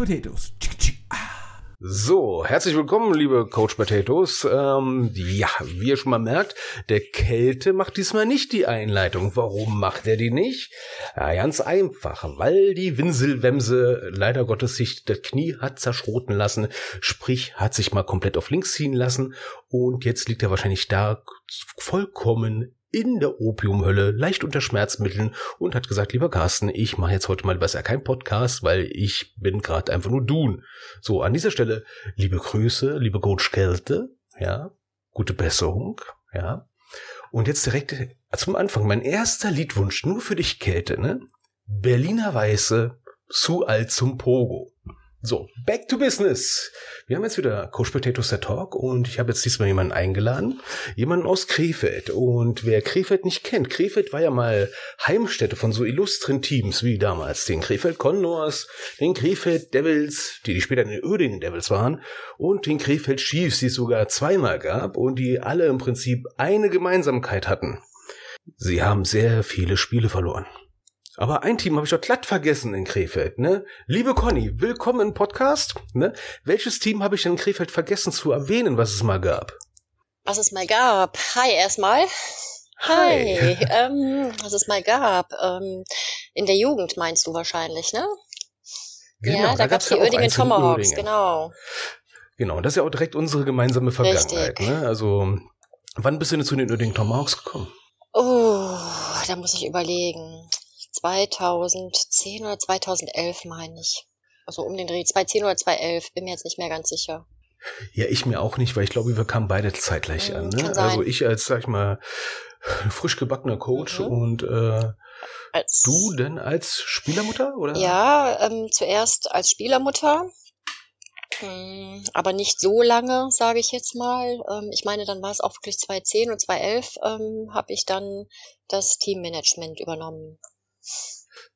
Potatoes. So, herzlich willkommen, liebe Coach Potatoes. Ähm, ja, wie ihr schon mal merkt, der Kälte macht diesmal nicht die Einleitung. Warum macht er die nicht? Ja, ganz einfach, weil die Winselwemse leider Gottes sich das Knie hat zerschroten lassen, sprich hat sich mal komplett auf links ziehen lassen und jetzt liegt er wahrscheinlich da vollkommen in der Opiumhölle, leicht unter Schmerzmitteln und hat gesagt, lieber Carsten, ich mache jetzt heute mal besser kein Podcast, weil ich bin gerade einfach nur Dun. So, an dieser Stelle, liebe Grüße, liebe Coach Kälte, ja, gute Besserung, ja. Und jetzt direkt zum Anfang, mein erster Liedwunsch, nur für dich Kälte, ne? Berliner Weiße, zu alt zum Pogo. So, back to business. Wir haben jetzt wieder Coach Potatoes der Talk und ich habe jetzt diesmal jemanden eingeladen, jemanden aus Krefeld. Und wer Krefeld nicht kennt, Krefeld war ja mal Heimstätte von so illustren Teams wie damals den Krefeld Condors, den Krefeld Devils, die die später in den Ödingen Devils waren, und den Krefeld Chiefs, die es sogar zweimal gab und die alle im Prinzip eine Gemeinsamkeit hatten. Sie haben sehr viele Spiele verloren. Aber ein Team habe ich doch glatt vergessen in Krefeld, ne? Liebe Conny, willkommen im Podcast, ne? Welches Team habe ich denn in Krefeld vergessen zu erwähnen, was es mal gab? Was es mal gab. Hi erstmal. Hi. Hi. ähm, was es mal gab. Ähm, in der Jugend meinst du wahrscheinlich, ne? Genau, ja, da, da gab es die Oerdingen Tomahawks, genau. Genau, das ist ja auch direkt unsere gemeinsame Vergangenheit, Richtig. ne? Also, wann bist du denn zu den Oerdingen Tomahawks gekommen? Oh, da muss ich überlegen. 2010 oder 2011 meine ich. Also um den Dreh, 2010 oder 2011, bin mir jetzt nicht mehr ganz sicher. Ja, ich mir auch nicht, weil ich glaube, wir kamen beide zeitgleich mhm, an. Ne? Also ich als, sag ich mal, frisch gebackener Coach mhm. und äh, als, du denn als Spielermutter? oder? Ja, ähm, zuerst als Spielermutter, hm, aber nicht so lange, sage ich jetzt mal. Ähm, ich meine, dann war es auch wirklich 2010 und 2011 ähm, habe ich dann das Teammanagement übernommen.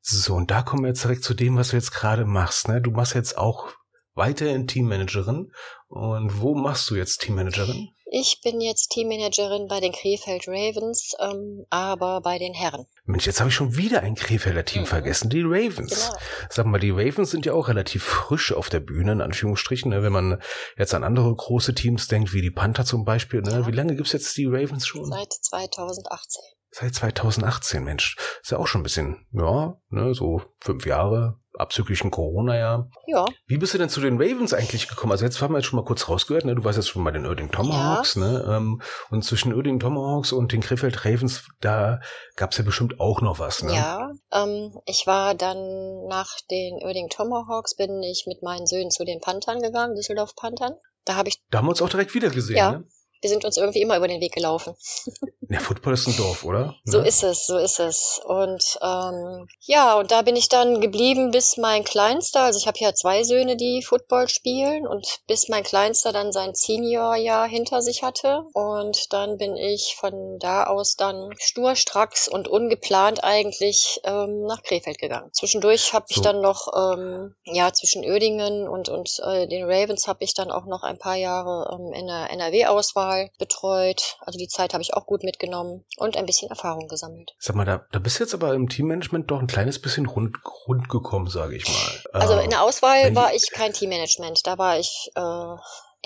So, und da kommen wir jetzt direkt zu dem, was du jetzt gerade machst. Ne? Du machst jetzt auch weiterhin Teammanagerin. Und wo machst du jetzt Teammanagerin? Ich bin jetzt Teammanagerin bei den Krefeld Ravens, ähm, aber bei den Herren. Mensch, jetzt habe ich schon wieder ein Krefelder Team mhm. vergessen, die Ravens. Genau. Sag mal, die Ravens sind ja auch relativ frisch auf der Bühne, in Anführungsstrichen. Ne? Wenn man jetzt an andere große Teams denkt, wie die Panther zum Beispiel. Ne? Ja. Wie lange gibt's jetzt die Ravens schon? Seit 2018. Seit 2018, Mensch. Ist ja auch schon ein bisschen, ja, ne, so fünf Jahre, abzüglich ein Corona-Jahr. Ja. Wie bist du denn zu den Ravens eigentlich gekommen? Also jetzt haben wir jetzt schon mal kurz rausgehört, ne? Du warst jetzt schon bei den Erding Tomahawks, ja. ne? Ähm, und zwischen Erding Tomahawks und den Krefeld Ravens, da gab's ja bestimmt auch noch was, ne? Ja. Ähm, ich war dann nach den Erding Tomahawks, bin ich mit meinen Söhnen zu den Panthern gegangen, Düsseldorf Panthern. Da habe ich. Da haben wir uns auch direkt wieder gesehen, ja. ne? Wir sind uns irgendwie immer über den Weg gelaufen. Ja, Football ist ein Dorf, oder? So ja. ist es, so ist es. Und ähm, ja, und da bin ich dann geblieben, bis mein Kleinster, also ich habe ja zwei Söhne, die Football spielen, und bis mein Kleinster dann sein Seniorjahr hinter sich hatte. Und dann bin ich von da aus dann sturstracks und ungeplant eigentlich ähm, nach Krefeld gegangen. Zwischendurch habe ich so. dann noch, ähm, ja, zwischen Oerdingen und, und äh, den Ravens habe ich dann auch noch ein paar Jahre ähm, in der NRW-Auswahl Auswahl betreut. Also die Zeit habe ich auch gut mitgenommen und ein bisschen Erfahrung gesammelt. Sag mal, da, da bist du jetzt aber im Teammanagement doch ein kleines bisschen rund, rund gekommen, sage ich mal. Also in der Auswahl war ich kein Teammanagement. Da war ich äh,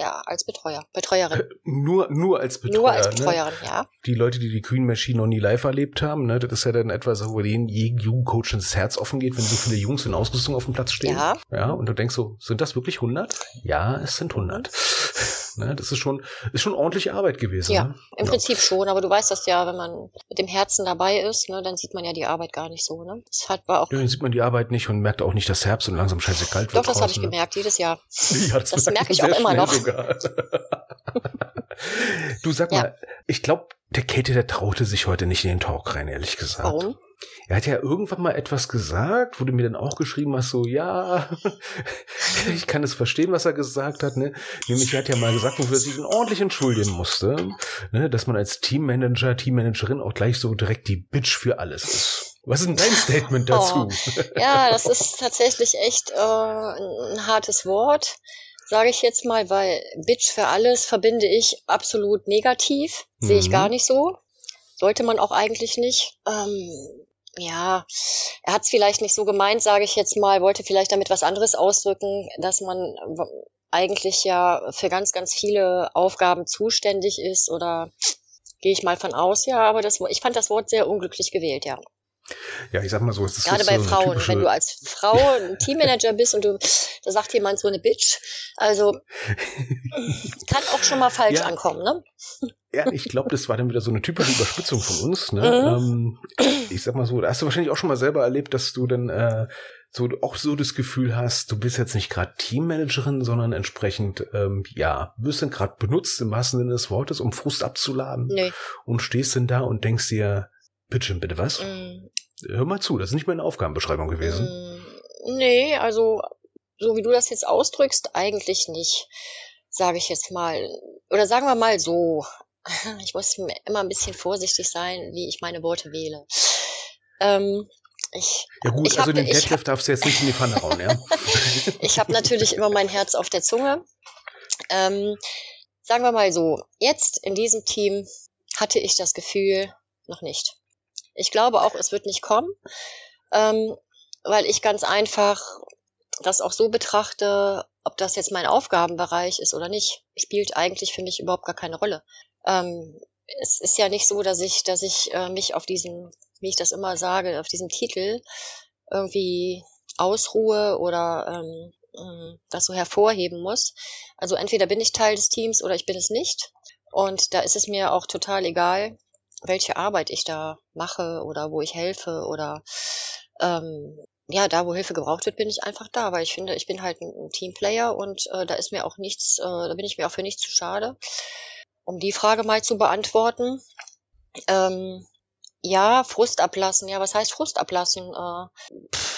ja, als Betreuer, Betreuerin. Äh, nur, nur als Betreuer. Nur als ne? Betreuerin, ne? ja. Die Leute, die die Queen Machine noch nie live erlebt haben, ne, das ist ja dann etwas, wo jeden, jeden Jugendcoach ins Herz offen geht, wenn so viele Jungs in Ausrüstung auf dem Platz stehen. Ja. Ja, und du denkst so, sind das wirklich 100? Ja, es sind 100. Ne? Das ist schon, ist schon ordentliche Arbeit gewesen. Ja, ne? im ja. Prinzip schon, aber du weißt das ja, wenn man mit dem Herzen dabei ist, ne, dann sieht man ja die Arbeit gar nicht so. Ne? Das hat, war auch ja, dann sieht man die Arbeit nicht und merkt auch nicht das Herbst und langsam scheiße kalt wird. Doch, das habe ich gemerkt, jedes Jahr. Ja, das, das merke ich auch immer noch. du sag mal, ja. ich glaube, der Käthe, der traute sich heute nicht in den Talk rein, ehrlich gesagt. Warum? Er hat ja irgendwann mal etwas gesagt, wo du mir dann auch geschrieben hast, so, ja, ich kann es verstehen, was er gesagt hat, ne? Nämlich, er hat ja mal gesagt, wofür er sich ordentlich entschuldigen musste, ne? Dass man als Teammanager, Teammanagerin auch gleich so direkt die Bitch für alles ist. Was ist denn dein Statement dazu? Oh, ja, das ist tatsächlich echt äh, ein hartes Wort, sage ich jetzt mal, weil Bitch für alles verbinde ich absolut negativ, sehe ich mhm. gar nicht so. Sollte man auch eigentlich nicht. Ähm, ja, er hat es vielleicht nicht so gemeint, sage ich jetzt mal, wollte vielleicht damit was anderes ausdrücken, dass man eigentlich ja für ganz, ganz viele Aufgaben zuständig ist oder gehe ich mal von aus, ja, aber das, ich fand das Wort sehr unglücklich gewählt, ja. Ja, ich sag mal so, es ist gerade bei so Frauen, wenn du als Frau ein Teammanager bist und du, da sagt jemand so eine Bitch, also kann auch schon mal falsch ja. ankommen, ne? Ja, ich glaube, das war dann wieder so eine typische Überspitzung von uns. Ne? Mhm. Ähm, ich sag mal so, da hast du wahrscheinlich auch schon mal selber erlebt, dass du dann äh, so auch so das Gefühl hast, du bist jetzt nicht gerade Teammanagerin, sondern entsprechend, ähm, ja, wirst dann gerade benutzt im wahrsten Sinne des Wortes, um Frust abzuladen. Nee. Und stehst dann da und denkst dir, bitte, bitte was? Mm. Hör mal zu, das ist nicht meine Aufgabenbeschreibung gewesen. Mm, nee, also so wie du das jetzt ausdrückst, eigentlich nicht, sage ich jetzt mal. Oder sagen wir mal so, ich muss immer ein bisschen vorsichtig sein, wie ich meine Worte wähle. Ähm, ich, ja gut, also hab, den Deadlift darfst du jetzt nicht in die Pfanne hauen, ja? ich habe natürlich immer mein Herz auf der Zunge. Ähm, sagen wir mal so, jetzt in diesem Team hatte ich das Gefühl noch nicht. Ich glaube auch, es wird nicht kommen, ähm, weil ich ganz einfach das auch so betrachte, ob das jetzt mein Aufgabenbereich ist oder nicht, spielt eigentlich für mich überhaupt gar keine Rolle. Ähm, es ist ja nicht so, dass ich, dass ich äh, mich auf diesen, wie ich das immer sage, auf diesem Titel irgendwie ausruhe oder ähm, ähm, das so hervorheben muss. Also entweder bin ich Teil des Teams oder ich bin es nicht. Und da ist es mir auch total egal, welche Arbeit ich da mache oder wo ich helfe oder ähm, ja, da wo Hilfe gebraucht wird, bin ich einfach da, weil ich finde, ich bin halt ein, Teamplayer und äh, da ist mir auch nichts, äh, da bin ich mir auch für nichts zu schade. Um die Frage mal zu beantworten, ähm, ja, Frust ablassen. Ja, was heißt Frust ablassen? Äh, pff,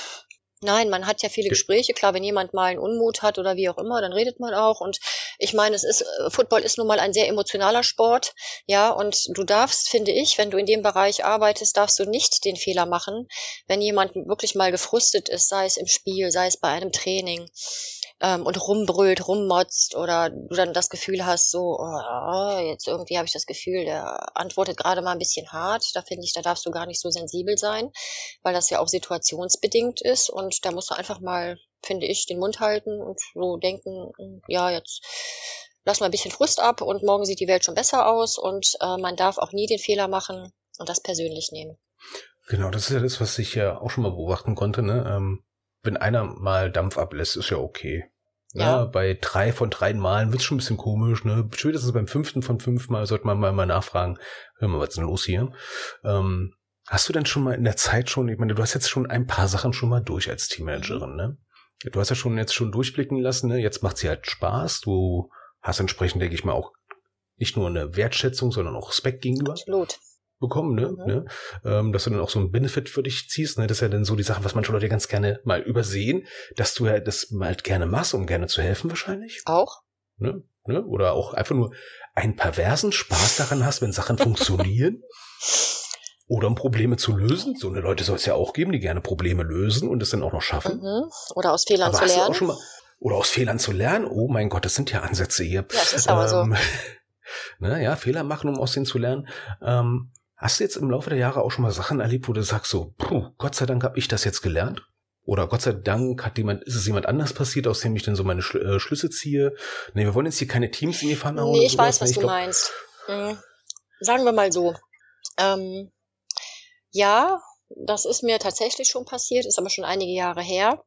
Nein, man hat ja viele Gespräche. Klar, wenn jemand mal einen Unmut hat oder wie auch immer, dann redet man auch. Und ich meine, es ist, äh, Football ist nun mal ein sehr emotionaler Sport. Ja, und du darfst, finde ich, wenn du in dem Bereich arbeitest, darfst du nicht den Fehler machen, wenn jemand wirklich mal gefrustet ist, sei es im Spiel, sei es bei einem Training ähm, und rumbrüllt, rummotzt oder du dann das Gefühl hast, so, oh, jetzt irgendwie habe ich das Gefühl, der antwortet gerade mal ein bisschen hart. Da finde ich, da darfst du gar nicht so sensibel sein, weil das ja auch situationsbedingt ist und da musst du einfach mal, finde ich, den Mund halten und so denken, ja, jetzt lass mal ein bisschen Frust ab und morgen sieht die Welt schon besser aus und äh, man darf auch nie den Fehler machen und das persönlich nehmen. Genau, das ist ja das, was ich ja auch schon mal beobachten konnte. Ne? Ähm, wenn einer mal Dampf ablässt, ist ja okay. Ja. ja bei drei von drei Malen wird's schon ein bisschen komisch. Ne? Spätestens beim fünften von fünf Mal sollte man mal, mal nachfragen, hör mal, was ist denn los hier? Ähm, hast du denn schon mal in der Zeit schon, ich meine, du hast jetzt schon ein paar Sachen schon mal durch als Teammanagerin, ne? Du hast ja schon jetzt schon durchblicken lassen, ne? Jetzt macht sie halt Spaß. Du hast entsprechend, denke ich mal, auch nicht nur eine Wertschätzung, sondern auch Respekt gegenüber. Absolut bekommen, ne? Mhm. ne? Ähm, dass du dann auch so ein Benefit für dich ziehst, ne? Das ist ja dann so die Sache, was manche Leute ganz gerne mal übersehen, dass du ja das mal gerne machst, um gerne zu helfen wahrscheinlich. Auch. Ne? Ne? Oder auch einfach nur einen perversen Spaß daran hast, wenn Sachen funktionieren. Oder um Probleme zu lösen. So eine Leute soll es ja auch geben, die gerne Probleme lösen und es dann auch noch schaffen. Mhm. Oder aus Fehlern aber zu lernen. Oder aus Fehlern zu lernen. Oh mein Gott, das sind ja Ansätze hier. Ja, das ist aber ähm, so. Ne, ja, Fehler machen, um aus denen zu lernen. Ähm, Hast du jetzt im Laufe der Jahre auch schon mal Sachen erlebt, wo du sagst so, puh, Gott sei Dank habe ich das jetzt gelernt? Oder Gott sei Dank hat jemand, ist es jemand anders passiert, aus dem ich dann so meine Schl äh, Schlüsse ziehe? Nee, wir wollen jetzt hier keine Teams in die Pfanne hauen. Nee, ich weiß, was ich du glaub, meinst. Mhm. Sagen wir mal so. Ähm, ja, das ist mir tatsächlich schon passiert, ist aber schon einige Jahre her.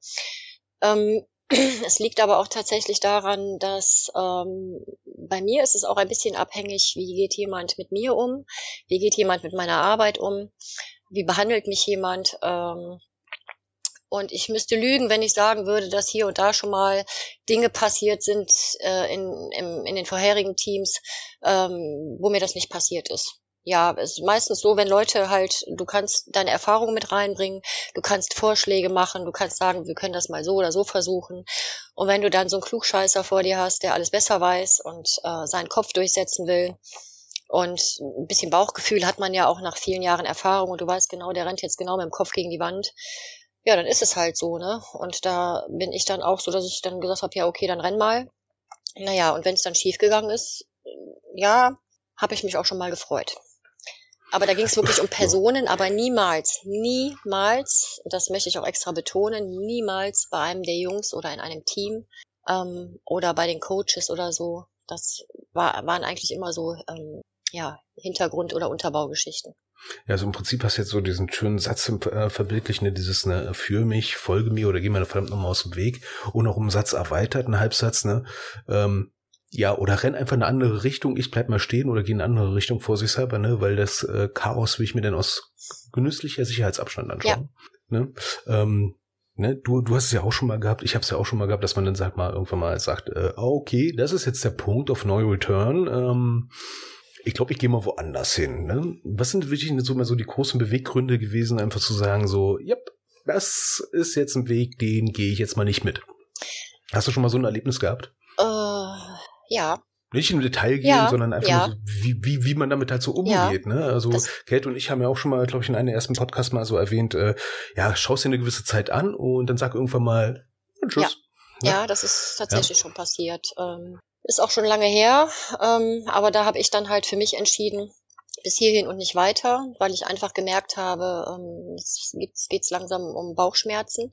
Ähm, es liegt aber auch tatsächlich daran, dass ähm, bei mir ist es auch ein bisschen abhängig, wie geht jemand mit mir um, wie geht jemand mit meiner Arbeit um, wie behandelt mich jemand. Ähm, und ich müsste lügen, wenn ich sagen würde, dass hier und da schon mal Dinge passiert sind äh, in, in, in den vorherigen Teams, ähm, wo mir das nicht passiert ist ja, es ist meistens so, wenn Leute halt, du kannst deine Erfahrungen mit reinbringen, du kannst Vorschläge machen, du kannst sagen, wir können das mal so oder so versuchen. Und wenn du dann so einen Klugscheißer vor dir hast, der alles besser weiß und äh, seinen Kopf durchsetzen will, und ein bisschen Bauchgefühl hat man ja auch nach vielen Jahren Erfahrung und du weißt genau, der rennt jetzt genau mit dem Kopf gegen die Wand. Ja, dann ist es halt so, ne? Und da bin ich dann auch so, dass ich dann gesagt habe, ja, okay, dann renn mal. Naja, und wenn es dann schief gegangen ist, ja, habe ich mich auch schon mal gefreut. Aber da ging es wirklich um Personen, aber niemals, niemals, das möchte ich auch extra betonen, niemals bei einem der Jungs oder in einem Team ähm, oder bei den Coaches oder so. Das war, waren eigentlich immer so ähm, ja, Hintergrund- oder Unterbaugeschichten. Ja, also im Prinzip hast du jetzt so diesen schönen Satz im äh, Verbildlichen, ne, dieses ne, für mich, folge mir oder geh mir verdammt nochmal aus dem Weg und auch um Satz erweitert, ein Halbsatz, ne? Ähm, ja, oder renn einfach in eine andere Richtung, ich bleib mal stehen oder geh in eine andere Richtung vor sich selber, ne? Weil das äh, Chaos will ich mir dann aus genüsslicher Sicherheitsabstand anschauen. Ja. Ne? Ähm, ne, du, du hast es ja auch schon mal gehabt, ich habe es ja auch schon mal gehabt, dass man dann sagt mal irgendwann mal sagt, äh, okay, das ist jetzt der Punkt auf No Return. Ähm, ich glaube, ich gehe mal woanders hin. Ne? Was sind wirklich so mal so die großen Beweggründe gewesen, einfach zu sagen, so, yep, das ist jetzt ein Weg, den gehe ich jetzt mal nicht mit. Hast du schon mal so ein Erlebnis gehabt? Ja. Nicht im Detail gehen, ja, sondern einfach ja. so, wie, wie, wie man damit halt so umgeht. Ja, ne? Also Kate und ich haben ja auch schon mal, glaube ich, in einem ersten Podcast mal so erwähnt, äh, ja, schaust dir eine gewisse Zeit an und dann sag irgendwann mal Tschüss. Ja, ja das ist tatsächlich schon passiert. Ähm, ist auch schon lange her, ähm, aber da habe ich dann halt für mich entschieden, bis hierhin und nicht weiter, weil ich einfach gemerkt habe, ähm, es geht langsam um Bauchschmerzen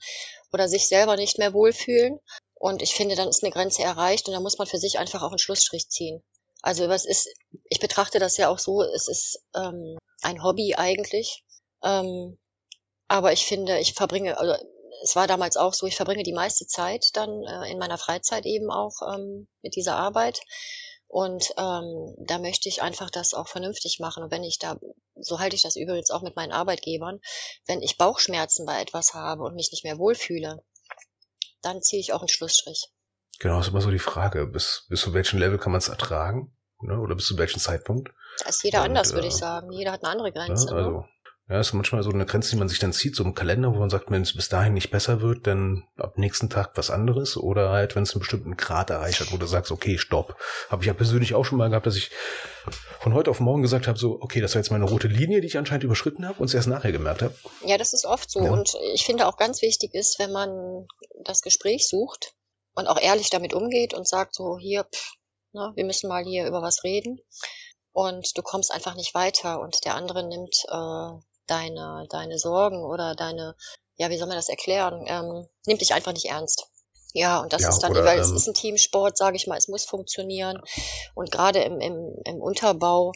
oder sich selber nicht mehr wohlfühlen. Und ich finde, dann ist eine Grenze erreicht und da muss man für sich einfach auch einen Schlussstrich ziehen. Also was ist, ich betrachte das ja auch so, es ist ähm, ein Hobby eigentlich. Ähm, aber ich finde, ich verbringe, also es war damals auch so, ich verbringe die meiste Zeit dann äh, in meiner Freizeit eben auch ähm, mit dieser Arbeit. Und ähm, da möchte ich einfach das auch vernünftig machen. Und wenn ich da, so halte ich das übrigens auch mit meinen Arbeitgebern, wenn ich Bauchschmerzen bei etwas habe und mich nicht mehr wohlfühle, dann ziehe ich auch einen Schlussstrich. Genau, ist immer so die Frage, bis, bis zu welchem Level kann man es ertragen? Ne? Oder bis zu welchem Zeitpunkt? Da ist jeder und, anders, würde ich äh, sagen. Jeder hat eine andere Grenze. Ne? also, ja, ist manchmal so eine Grenze, die man sich dann zieht, so im Kalender, wo man sagt, wenn es bis dahin nicht besser wird, dann ab nächsten Tag was anderes. Oder halt, wenn es einen bestimmten Grad erreicht hat, wo du sagst, okay, stopp. Habe ich ja persönlich auch schon mal gehabt, dass ich von heute auf morgen gesagt habe, so, okay, das war jetzt meine rote Linie, die ich anscheinend überschritten habe und es erst nachher gemerkt habe. Ja, das ist oft so. Ja. Und ich finde auch ganz wichtig ist, wenn man das Gespräch sucht und auch ehrlich damit umgeht und sagt so, hier, pff, ne, wir müssen mal hier über was reden. Und du kommst einfach nicht weiter und der andere nimmt äh, deine, deine Sorgen oder deine, ja, wie soll man das erklären, ähm, nimmt dich einfach nicht ernst. Ja, und das ja, ist dann, oder, weil ähm, es ist ein Teamsport, sage ich mal, es muss funktionieren. Und gerade im, im, im Unterbau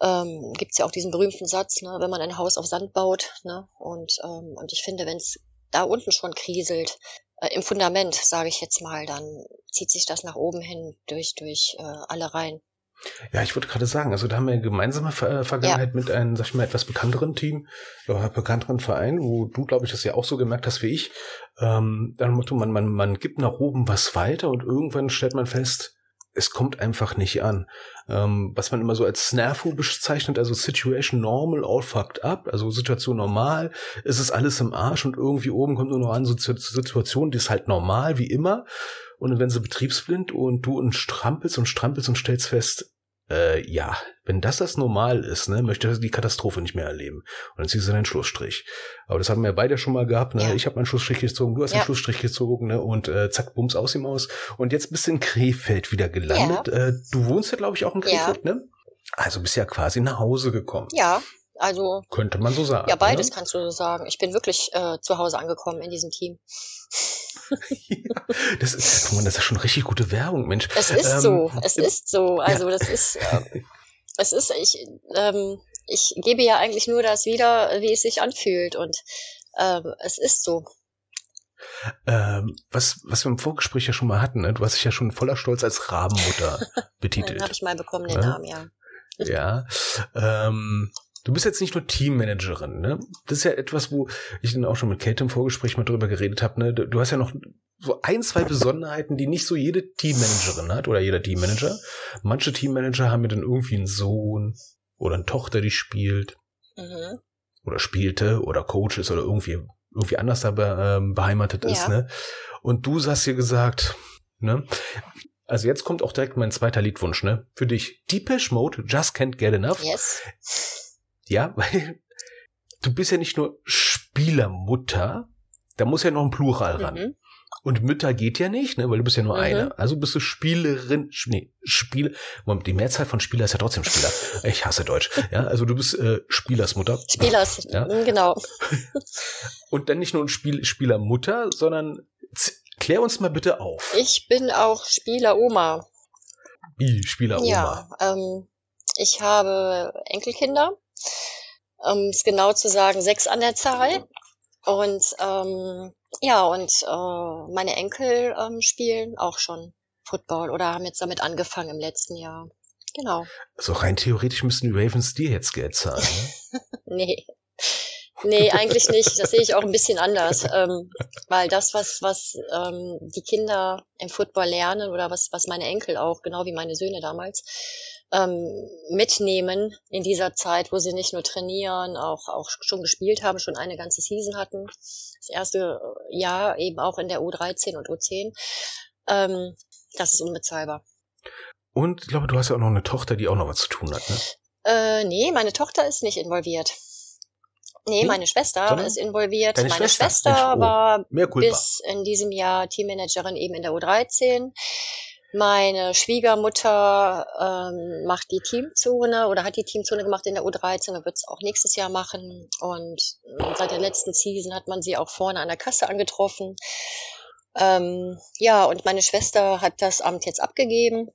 ähm, gibt ja auch diesen berühmten Satz, ne, wenn man ein Haus auf Sand baut. Ne, und, ähm, und ich finde, wenn es da unten schon kriselt, äh, im Fundament, sage ich jetzt mal, dann zieht sich das nach oben hin durch, durch äh, alle Reihen. Ja, ich wollte gerade sagen, also da haben wir eine gemeinsame Ver äh, Vergangenheit ja. mit einem, sag ich mal, etwas bekannteren Team, oder bekannteren Verein, wo du, glaube ich, das ja auch so gemerkt hast wie ich. Ähm, dann man, man, man gibt nach oben was weiter und irgendwann stellt man fest, es kommt einfach nicht an. Ähm, was man immer so als Snafu bezeichnet, also Situation normal, all fucked up, also Situation normal, es ist alles im Arsch und irgendwie oben kommt nur noch an so Situation, die ist halt normal, wie immer. Und werden sie betriebsblind und du und strampelst und strampelst und stellst fest, äh, ja, wenn das das normal ist, ne, möchte ich die Katastrophe nicht mehr erleben. Und dann ziehst du deinen Schlussstrich. Aber das haben wir beide schon mal gehabt, ne? Ja. Ich habe meinen Schlussstrich gezogen, du hast ja. den Schlussstrich gezogen, ne? Und äh, zack, bums aus ihm aus. Und jetzt bist du in Krefeld wieder gelandet. Ja. Äh, du wohnst ja, glaube ich, auch in Krefeld, ne? Also bist ja quasi nach Hause gekommen. Ja, also könnte man so sagen. Ja, beides ne? kannst du so sagen. Ich bin wirklich äh, zu Hause angekommen in diesem Team. Ja, das ist, guck mal, das ist schon richtig gute Werbung, Mensch. Es ist ähm, so, es ist so. Also ja. das ist, äh, es ist, ich, ähm, ich gebe ja eigentlich nur das wieder, wie es sich anfühlt und ähm, es ist so. Ähm, was, was wir im Vorgespräch ja schon mal hatten, ne? du hast dich ja schon voller Stolz als Rabenmutter betitelt. Den habe ich mal bekommen, den ja? Namen, ja. Ja. Ähm, Du bist jetzt nicht nur Teammanagerin, ne? Das ist ja etwas, wo ich dann auch schon mit Kate im Vorgespräch mal drüber geredet habe, ne? Du hast ja noch so ein, zwei Besonderheiten, die nicht so jede Teammanagerin hat oder jeder Teammanager. Manche Teammanager haben ja dann irgendwie einen Sohn oder eine Tochter, die spielt. Mhm. Oder spielte oder Coach ist oder irgendwie, irgendwie anders da be, ähm, beheimatet ja. ist, ne? Und du hast dir gesagt, ne? Also jetzt kommt auch direkt mein zweiter Liedwunsch, ne? Für dich. Deepish Mode, Just Can't Get Enough. Yes. Ja, weil du bist ja nicht nur Spielermutter, da muss ja noch ein Plural ran. Mhm. Und Mütter geht ja nicht, ne, weil du bist ja nur Mhm. eine. Also bist du Spielerin, nee, Spiel, Moment, die Mehrzahl von Spieler ist ja trotzdem Spieler. Ich hasse Deutsch. Ja, also du bist äh, Spielersmutter. Spielers, Ja. mm, genau. Und dann nicht nur ein Spiel, Spielermutter, sondern klär uns mal bitte auf. Ich bin auch Spieleroma. Wie Spieleroma. Ja, ähm, ich habe Enkelkinder. Um es genau zu sagen, sechs an der Zahl. Und ähm, ja, und äh, meine Enkel ähm, spielen auch schon Football oder haben jetzt damit angefangen im letzten Jahr. Genau. Also rein theoretisch müssten die Ravens dir jetzt Geld zahlen. Ne? Nee. Nee, eigentlich nicht. Das sehe ich auch ein bisschen anders. Ähm, weil das, was, was ähm, die Kinder im Football lernen oder was, was meine Enkel auch, genau wie meine Söhne damals, ähm, mitnehmen in dieser Zeit, wo sie nicht nur trainieren, auch, auch schon gespielt haben, schon eine ganze Season hatten. Das erste Jahr eben auch in der U13 und U10. Ähm, das ist unbezahlbar. Und ich glaube, du hast ja auch noch eine Tochter, die auch noch was zu tun hat. Ne? Äh, nee, meine Tochter ist nicht involviert. Nee, Nee? meine Schwester Sondern? ist involviert. Meine Schwester? Schwester, oh. war bis in diesem Jahr Teammanagerin eben in der U13. Meine Schwiegermutter ähm, macht die Teamzone oder hat die Teamzone gemacht in der U13 und wird es auch nächstes Jahr machen. Und äh, seit der letzten Season hat man sie auch vorne an der Kasse angetroffen. Ähm, ja, und meine Schwester hat das Amt jetzt abgegeben,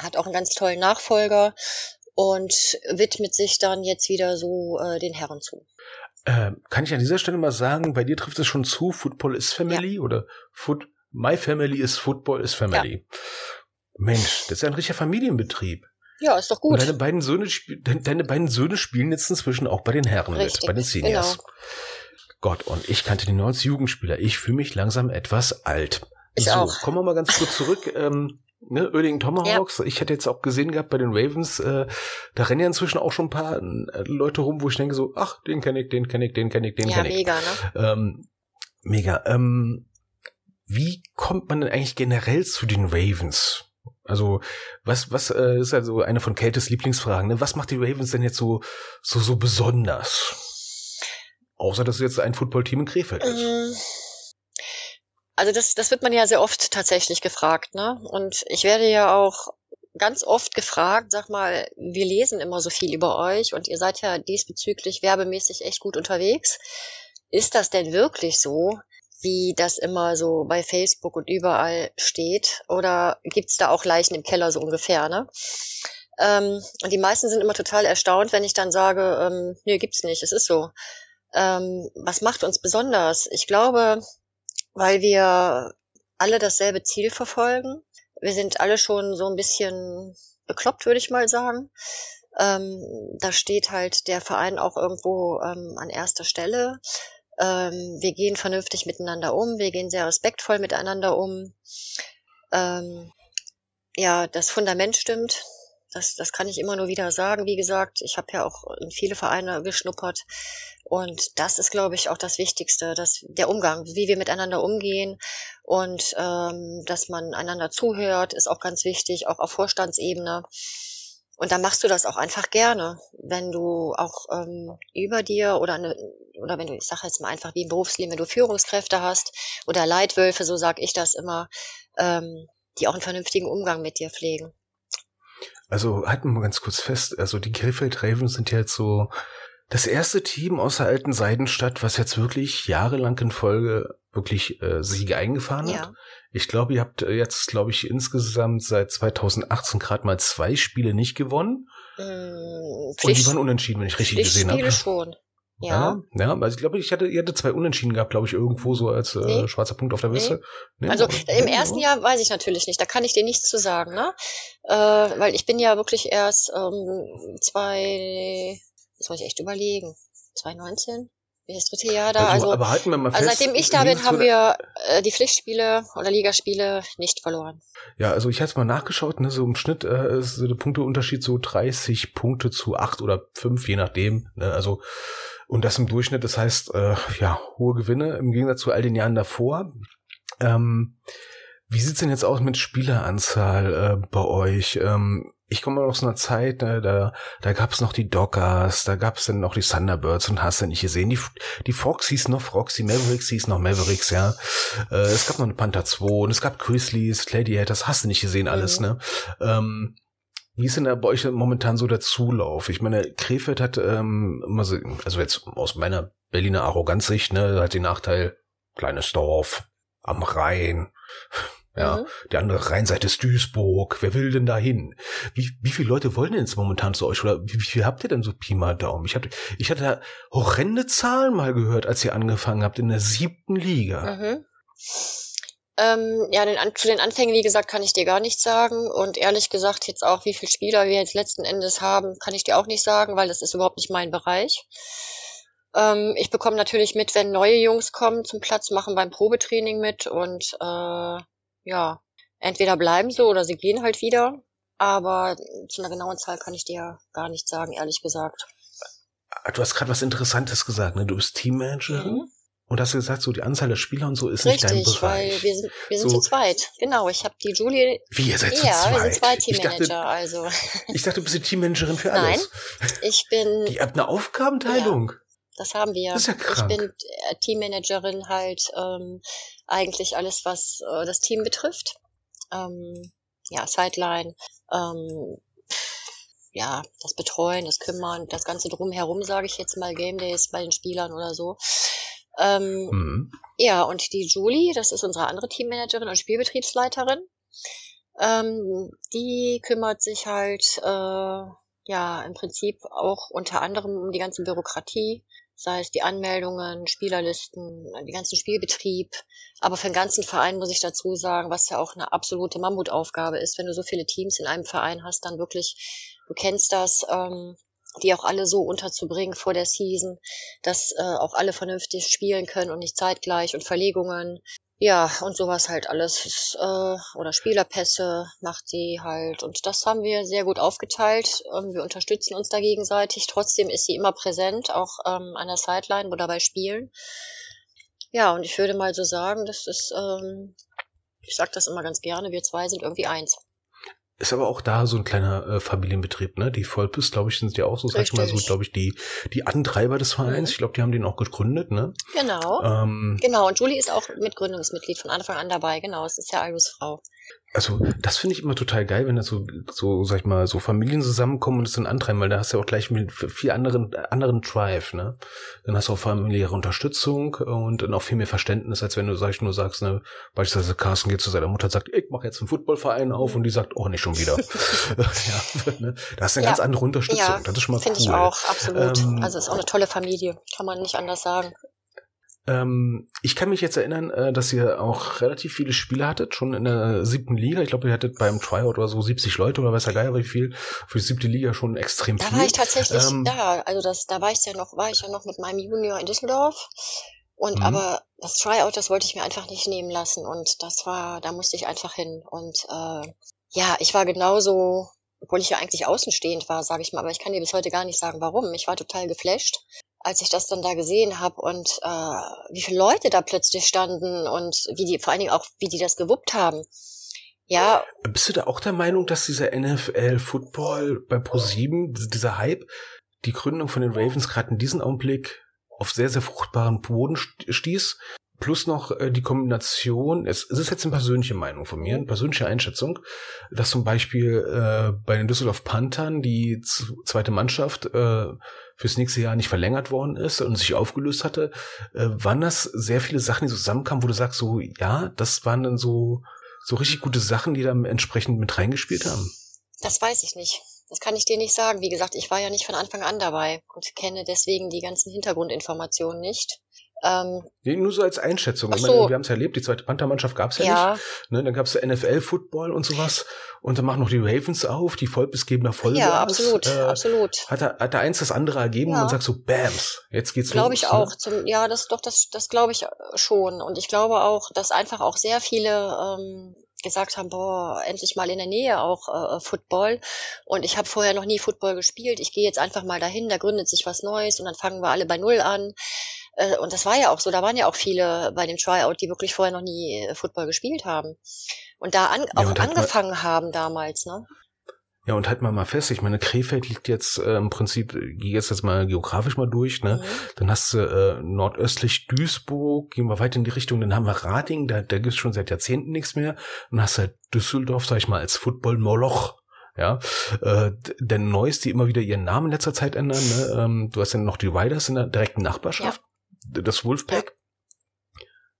hat auch einen ganz tollen Nachfolger und widmet sich dann jetzt wieder so äh, den Herren zu. Ähm, kann ich an dieser Stelle mal sagen, bei dir trifft es schon zu, Football is Family oder Foot, My Family is Football is Family. Mensch, das ist ja ein richtiger Familienbetrieb. Ja, ist doch Und gut. deine beiden Söhne, deine beiden Söhne spielen jetzt inzwischen auch bei den Herren Richtig, mit, bei den Seniors. genau. Gott, und ich kannte die nur als Jugendspieler. Ich fühle mich langsam etwas alt. Ich so, auch. kommen wir mal ganz kurz zurück. Ähm, ne, Oerding Tomahawks. Ich hätte jetzt auch gesehen gehabt bei den Ravens, äh, da rennen ja inzwischen auch schon ein paar äh, Leute rum, wo ich denke so, ach, den kenne ich, den kenne ich, den kenne ich, den Ja, kenne ich. mega, ne? Ähm, mega. Ähm, wie kommt man denn eigentlich generell zu den Ravens? Also, was, was äh, ist also eine von Keltes Lieblingsfragen, ne? Was macht die Ravens denn jetzt so, so, so besonders? Außer, dass es jetzt ein Footballteam in Krefeld ist. Mm, Also das, das wird man ja sehr oft tatsächlich gefragt, ne? Und ich werde ja auch ganz oft gefragt, sag mal, wir lesen immer so viel über euch und ihr seid ja diesbezüglich werbemäßig echt gut unterwegs. Ist das denn wirklich so, wie das immer so bei Facebook und überall steht? Oder gibt's da auch Leichen im Keller so ungefähr, ne? Ähm, und die meisten sind immer total erstaunt, wenn ich dann sage, ähm, nee, gibt's nicht, es ist so. Ähm, was macht uns besonders? Ich glaube, weil wir alle dasselbe Ziel verfolgen. Wir sind alle schon so ein bisschen bekloppt, würde ich mal sagen. Ähm, da steht halt der Verein auch irgendwo ähm, an erster Stelle. Ähm, wir gehen vernünftig miteinander um, wir gehen sehr respektvoll miteinander um. Ähm, ja, das Fundament stimmt. Das, das kann ich immer nur wieder sagen. Wie gesagt, ich habe ja auch in viele Vereine geschnuppert. Und das ist, glaube ich, auch das Wichtigste, dass der Umgang, wie wir miteinander umgehen und ähm, dass man einander zuhört, ist auch ganz wichtig, auch auf Vorstandsebene. Und dann machst du das auch einfach gerne, wenn du auch ähm, über dir oder eine, oder wenn du, ich sage jetzt mal einfach wie im Berufsleben, wenn du Führungskräfte hast oder Leitwölfe, so sage ich das immer, ähm, die auch einen vernünftigen Umgang mit dir pflegen. Also halten wir mal ganz kurz fest, also die Krefeld Ravens sind ja jetzt so das erste Team aus der alten Seidenstadt, was jetzt wirklich jahrelang in Folge wirklich äh, Siege eingefahren hat. Ja. Ich glaube, ihr habt äh, jetzt, glaube ich, insgesamt seit 2018 gerade mal zwei Spiele nicht gewonnen. Mm, Und die Pflicht, waren unentschieden, wenn ich richtig gesehen habe. schon. Ja. ja, ja, also ich glaube, ich hatte, ihr hattet zwei Unentschieden gehabt, glaube ich, irgendwo so als äh, Nee. schwarzer Punkt auf der Liste. Nee, Also oder? im Nee, ersten? Jahr weiß ich natürlich nicht, da kann ich dir nichts zu sagen, ne? Äh, weil ich bin ja wirklich erst ähm, zwei, jetzt muss ich echt überlegen, 2019, das dritte Jahr da. Also, Also, aber halten wir mal also fest. seitdem ich da im bin, haben wir äh, die Pflichtspiele oder Ligaspiele nicht verloren. Ja, also ich habe es mal nachgeschaut, ne, so im Schnitt äh, ist so der Punkteunterschied so 30 Punkte zu 8 oder 5, je nachdem. Ne, also und das im Durchschnitt, das heißt, äh, ja, hohe Gewinne im Gegensatz zu all den Jahren davor. Ähm, wie sieht's denn jetzt aus mit Spieleranzahl äh, bei euch? Ähm, ich komme aus einer Zeit, ne, da, da gab es noch die Dockers, da gab es dann noch die Thunderbirds und hast du nicht gesehen. Die, die Fox hieß noch Fox, die Mavericks hieß noch Mavericks, ja. Äh, es gab noch eine Panther 2 und es gab Grizzlies, Gladiators, hast du nicht gesehen alles, mhm. ne? Ähm, wie ist denn da bei euch momentan so der Zulauf? Ich meine, Krefeld hat ähm, also jetzt aus meiner Berliner Arroganzsicht, ne, hat den Nachteil, kleines Dorf am Rhein, ja, mhm. die andere Rheinseite ist Duisburg. Wer will denn da hin? Wie, wie viele Leute wollen denn jetzt momentan zu euch? Oder wie, wie viel habt ihr denn so Pi mal Daumen? Ich hatte, ich hatte da horrende Zahlen mal gehört, als ihr angefangen habt in der siebten Liga. Mhm. Ähm, ja, den, zu den Anfängen, wie gesagt, kann ich dir gar nichts sagen. Und ehrlich gesagt, jetzt auch, wie viele Spieler wir jetzt letzten Endes haben, kann ich dir auch nicht sagen, weil das ist überhaupt nicht mein Bereich. Ähm, ich bekomme natürlich mit, wenn neue Jungs kommen zum Platz, machen beim Probetraining mit und äh, ja, entweder bleiben sie oder sie gehen halt wieder. Aber zu einer genauen Zahl kann ich dir gar nicht sagen, ehrlich gesagt. Du hast gerade was Interessantes gesagt, ne? Du bist Teammanagerin mhm. und hast gesagt, so die Anzahl der Spieler und so ist Richtig, nicht dein Bereich. weil wir sind, wir sind so, zu zweit. Genau, ich habe die Julie. Wie, ihr seid ja, zu zweit? Ja, wir sind zwei Teammanager, ich dachte, also. Ich dachte, du bist die Teammanagerin für alles. Nein, ich bin... Ihr habt eine Aufgabenteilung. Ja. Das haben wir. Das ist ja krank. Ich bin äh, Teammanagerin halt ähm, eigentlich alles, was äh, das Team betrifft. Ähm, ja, Sideline, ähm, ja, das Betreuen, das Kümmern, das Ganze drumherum, sage ich jetzt mal, Game Days bei den Spielern oder so. Ähm, mhm. Ja, und die Julie, das ist unsere andere Teammanagerin und Spielbetriebsleiterin. Ähm, die kümmert sich halt äh, ja im Prinzip auch unter anderem um die ganze Bürokratie, sei es die Anmeldungen, Spielerlisten, die ganzen Spielbetrieb. Aber für den ganzen Verein muss ich dazu sagen, was ja auch eine absolute Mammutaufgabe ist, wenn du so viele Teams in einem Verein hast, dann wirklich, du kennst das, ähm, die auch alle so unterzubringen vor der Season, dass äh, auch alle vernünftig spielen können und nicht zeitgleich und Verlegungen, ja, und sowas halt alles. Äh, oder Spielerpässe macht sie halt. Und das haben wir sehr gut aufgeteilt. Ähm, wir unterstützen uns da gegenseitig. Trotzdem ist sie immer präsent, auch ähm, an der Sideline, wo dabei spielen. Ja, und ich würde mal so sagen, das ist, ähm, ich sag das immer ganz gerne, wir zwei sind irgendwie eins. Ist aber auch da so ein kleiner äh, Familienbetrieb, ne? Die Vollpüss, glaube ich, sind ja auch so, sag ich mal so, glaube ich, die, die Antreiber des Vereins. Mhm. Ich glaube, die haben den auch gegründet, ne? Genau. Ähm, genau, und Julie ist auch Mitgründungsmitglied von Anfang an dabei, genau. Es ist ja Albus Frau also das finde ich immer total geil, wenn da so, so, sag ich mal, so Familien zusammenkommen und es dann antreiben, weil da hast du ja auch gleich mit viel anderen, anderen Drive, ne? Dann hast du auch familiäre Unterstützung und dann auch viel mehr Verständnis, als wenn du, sag ich, nur sagst, ne, beispielsweise Carsten geht zu seiner Mutter und sagt, ich mache jetzt einen Footballverein auf und die sagt, oh, nicht schon wieder. ja, ne? Da hast du eine ja. ganz andere Unterstützung. Ja, das ist schon mal Finde ich auch, absolut. Ähm, also ist auch eine tolle Familie, kann man nicht anders sagen. Ähm, ich kann mich jetzt erinnern, äh, dass ihr auch relativ viele Spiele hattet, schon in der siebten Liga. Ich glaube, ihr hattet beim Tryout oder so 70 Leute oder weiß der Geier wie viel. Für die siebte Liga schon extrem da viel. Da war ich tatsächlich ähm, da. Also das, da war ich ja noch, war ich ja noch mit meinem Junior in Düsseldorf. Und mhm. aber das Tryout, das wollte ich mir einfach nicht nehmen lassen. Und das war, da musste ich einfach hin. Und äh, ja, ich war genauso obwohl ich ja eigentlich außenstehend war, sage ich mal, aber ich kann dir bis heute gar nicht sagen, warum. Ich war total geflasht als ich das dann da gesehen habe und äh, wie viele Leute da plötzlich standen und wie die, vor allen Dingen auch, wie die das gewuppt haben. Ja. Bist du da auch der Meinung, dass dieser NFL-Football bei Pro7, dieser Hype, die Gründung von den Ravens gerade in diesem Augenblick auf sehr, sehr fruchtbaren Boden stieß? Plus noch äh, die Kombination, es, es ist jetzt eine persönliche Meinung von mir, eine persönliche Einschätzung, dass zum Beispiel äh, bei den Düsseldorf Panthern die zweite Mannschaft äh, fürs nächste Jahr nicht verlängert worden ist und sich aufgelöst hatte, äh, waren das sehr viele Sachen, die zusammenkamen, wo du sagst so, ja, das waren dann so, so richtig gute Sachen, die da entsprechend mit reingespielt haben? Das weiß ich nicht. Das kann ich dir nicht sagen. Wie gesagt, ich war ja nicht von Anfang an dabei und kenne deswegen die ganzen Hintergrundinformationen nicht. Ähm, nee, nur so als Einschätzung. So. Meine, wir haben es ja erlebt, die zweite Panthermannschaft gab es ja, ja, nicht. Ne, dann gab es NFL-Football und sowas. Und dann machen noch die Ravens auf, die Vollbiss geben da Vollgas. Ja, absolut, äh, absolut. Hat da, hat da eins das andere ergeben ja. und sagt so, Bams, jetzt geht's glaub los. Glaube ich ne? auch. Zum, ja, das doch, das, das glaube ich schon. Und ich glaube auch, dass einfach auch sehr viele ähm, gesagt haben, boah, endlich mal in der Nähe auch äh, Football. Und ich habe vorher noch nie Football gespielt. Ich gehe jetzt einfach mal dahin, da gründet sich was Neues und dann fangen wir alle bei Null an. Äh, und das war ja auch so, da waren ja auch viele bei dem Tryout, die wirklich vorher noch nie äh, Football gespielt haben. Und da an, ja, auch und angefangen haben damals, ne? Ja, und halt mal mal fest, ich meine, Krefeld liegt jetzt äh, im Prinzip, geh jetzt jetzt mal geografisch mal durch, ne? Mhm. Dann hast du äh, nordöstlich Duisburg, gehen wir weiter in die Richtung, dann haben wir Rading, da, da gibt's schon seit Jahrzehnten nichts mehr. Und hast halt Düsseldorf, sag ich mal, als Football-Moloch. Ja, äh, denn Neues, die immer wieder ihren Namen in letzter Zeit ändern. Ne? Ähm, du hast dann noch die Riders in der direkten Nachbarschaft, ja. Das Wolfpack.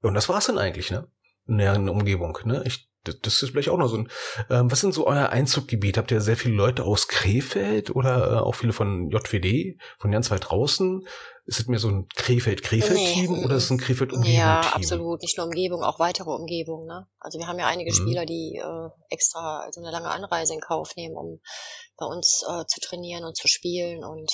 Und das war's dann eigentlich, ne? In der Umgebung, ne? Ich das ist vielleicht auch noch so ein. Ähm, was sind so euer Einzuggebiet? Habt ihr sehr viele Leute aus Krefeld oder äh, auch viele von JWD, von ganz weit draußen? Ist es mehr so ein Krefeld-Krefeld-Team nee, oder ist es ein Krefeld-Umgebung? Ja, absolut. Nicht nur Umgebung, auch weitere Umgebung. Ne? Also wir haben ja einige mhm. Spieler, die äh, extra so eine lange Anreise in Kauf nehmen, um bei uns äh, zu trainieren und zu spielen. Und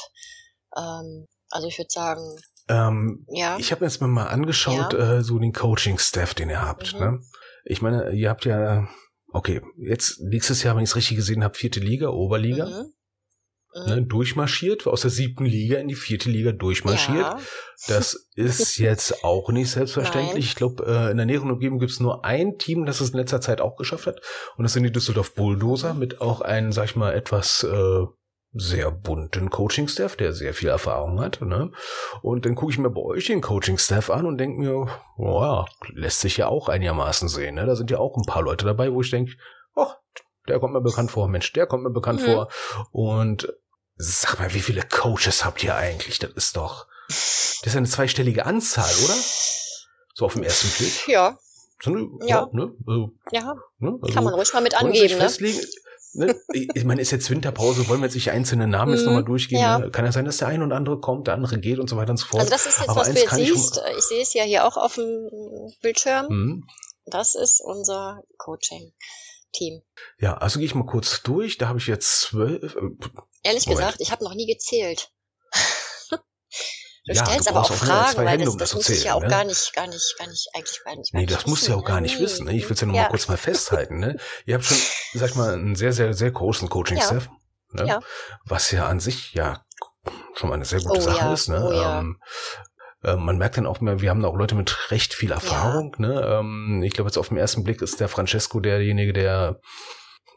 ähm, also ich würde sagen, ähm, ja. Ich habe mir jetzt mal angeschaut, ja. äh, so den Coaching-Staff, den ihr habt. Mhm. Ne? Ich meine, ihr habt ja, okay, jetzt nächstes Jahr, wenn ich es richtig gesehen habe, vierte Liga, Oberliga. Mhm. Mhm. Ne, durchmarschiert, aus der siebten Liga in die vierte Liga durchmarschiert. Ja. Das ist jetzt auch nicht selbstverständlich. Nein. Ich glaube, äh, in der näheren Umgebung gibt es nur ein Team, das es in letzter Zeit auch geschafft hat. Und das sind die Düsseldorf Bulldozer mit auch einem, sag ich mal, etwas äh, sehr bunten Coaching-Staff, der sehr viel Erfahrung hat. Ne? Und dann gucke ich mir bei euch den Coaching-Staff an und denke mir, oh ja, lässt sich ja auch einigermaßen sehen. Ne? Da sind ja auch ein paar Leute dabei, wo ich denke, oh, der kommt mir bekannt vor, Mensch, der kommt mir bekannt mhm. vor. Und sag mal, wie viele Coaches habt ihr eigentlich? Das ist doch, das ist eine zweistellige Anzahl, oder? So auf den ersten Blick. Ja. So eine, ja. Ja, ne? also, ja. Ne? Also, kann man ruhig mal mit angeben. Ne? Ne? Ich meine, ist jetzt Winterpause, wollen wir jetzt nicht einzelne Namen jetzt nochmal mhm. durchgehen? Ja. Ne? Kann ja sein, dass der ein und andere kommt, der andere geht und so weiter und so fort. Also das ist jetzt, Aber was du jetzt siehst. Ich, ich, sehe es ja hier auch auf dem Bildschirm. Mhm. Das ist unser Coaching-Team. Ja, also gehe ich mal kurz durch. Da habe ich jetzt zwölf. Äh, Ehrlich Moment. gesagt, ich habe noch nie gezählt. Du ja, stellst du aber auch Fragen, weil Hände, das, um das, das muss ich ja auch ne? gar nicht, gar nicht, gar nicht, eigentlich gar nicht. Nee, das musst du ja auch gar nicht wissen. Ne? Ich will es ja nur ja. mal kurz mal festhalten. Ne? Ihr habt schon, sag ich mal, einen sehr, sehr, sehr großen Coaching-Staff. Ja. Ne? ja. Was ja an sich ja schon mal eine sehr gute oh, Sache ist. Ne? Oh. Ähm, äh, man merkt dann auch mehr, wir haben auch Leute mit recht viel Erfahrung. Ja. Ne? Ähm, ich glaube, jetzt auf den ersten Blick ist der Francesco derjenige, der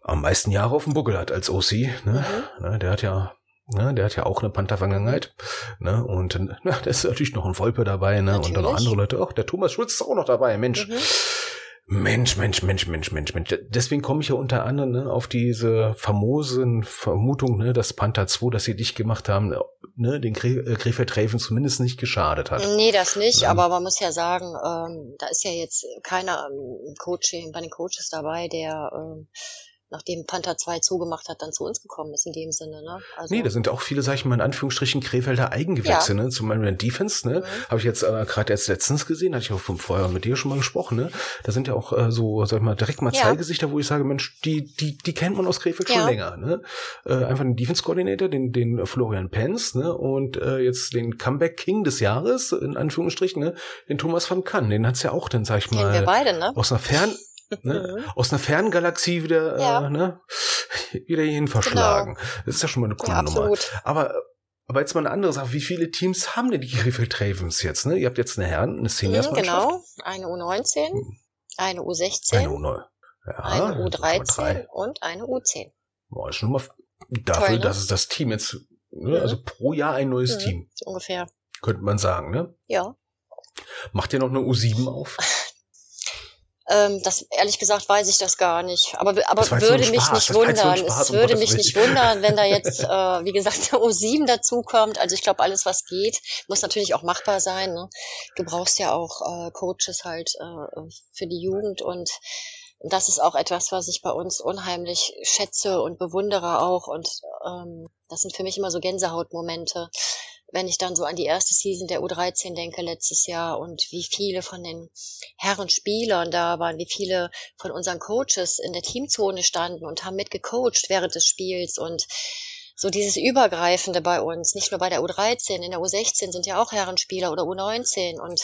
am meisten Jahre auf dem Buckel hat als OC. Ne? Mhm. Ne? Der hat ja Ne, der hat ja auch eine Panther-Vergangenheit. Ne, und na, da ist natürlich noch ein Volpe dabei, ne? Natürlich. Und dann noch andere Leute. Ach, der Thomas Schulz ist auch noch dabei, Mensch. Mhm. Mensch, Mensch, Mensch, Mensch, Mensch, Mensch. Deswegen komme ich ja unter anderem ne, auf diese famosen Vermutung, ne, dass Panther 2, dass sie dich gemacht haben, ne, den äh, Krefeld Raven zumindest nicht geschadet hat. Nee, das nicht, ähm, aber man muss ja sagen, ähm, da ist ja jetzt keiner ähm, Coaching bei den Coaches dabei, der ähm, nachdem Panther 2 zugemacht hat, dann zu uns gekommen ist in dem Sinne. Ne? Also, nee, da sind auch viele, sag ich mal, in Anführungsstrichen Krefelder Eigengewächse, ja. ne? Zum Beispiel in Defense, ne? Mhm. Habe ich jetzt äh, gerade erst letztens gesehen, hatte ich auch vom vorher mit dir schon mal gesprochen, ne? Da sind ja auch äh, so, sag ich mal, direkt mal ja. zwei Gesichter, wo ich sage, Mensch, die, die, die kennt man aus Krefeld ja. schon länger, ne? Äh, einfach den Defense-Koordinator, den, den Florian Pence, ne? Und äh, jetzt den Comeback King des Jahres, in Anführungsstrichen, ne? Den Thomas van Kann, den hat's ja auch dann, sag ich mal, wir beide, ne? aus einer fern ne, mhm. aus einer fernen Galaxie wieder, ja. äh, ne, wieder hierhin verschlagen. Genau. Das ist ja schon mal eine coole ja, Nummer. Aber aber jetzt mal eine andere Sache. Wie viele Teams haben denn die Krefeld Ravens jetzt? Ne? Ihr habt jetzt eine Herren, eine Seniors mhm, Genau, eine U19, hm. eine U16, eine, U9. Ja, eine U13 und eine U10. Boah, ist schon mal dafür, Toll, ne? dass es das Team jetzt, ne? Mhm. also pro Jahr ein neues mhm, Team. Ungefähr. Könnte man sagen, ne? Ja. Macht ihr noch eine U7 auf? Ähm, das ehrlich gesagt weiß ich das gar nicht. Aber, aber würde mich nicht wundern. es würde mich nicht wundern, wenn da jetzt, äh, wie gesagt, der U7 dazukommt. Also ich glaube, alles, was geht, muss natürlich auch machbar sein. Ne? Du brauchst ja auch äh, Coaches halt äh, für die Jugend und das ist auch etwas, was ich bei uns unheimlich schätze und bewundere auch. Und ähm, das sind für mich immer so Gänsehautmomente wenn ich dann so an die erste Season der U13 denke letztes Jahr und wie viele von den Herren Spielern da waren, wie viele von unseren Coaches in der Teamzone standen und haben mitgecoacht während des Spiels und so dieses Übergreifende bei uns, nicht nur bei der U13, in der U16 sind ja auch Herrenspieler oder U19 und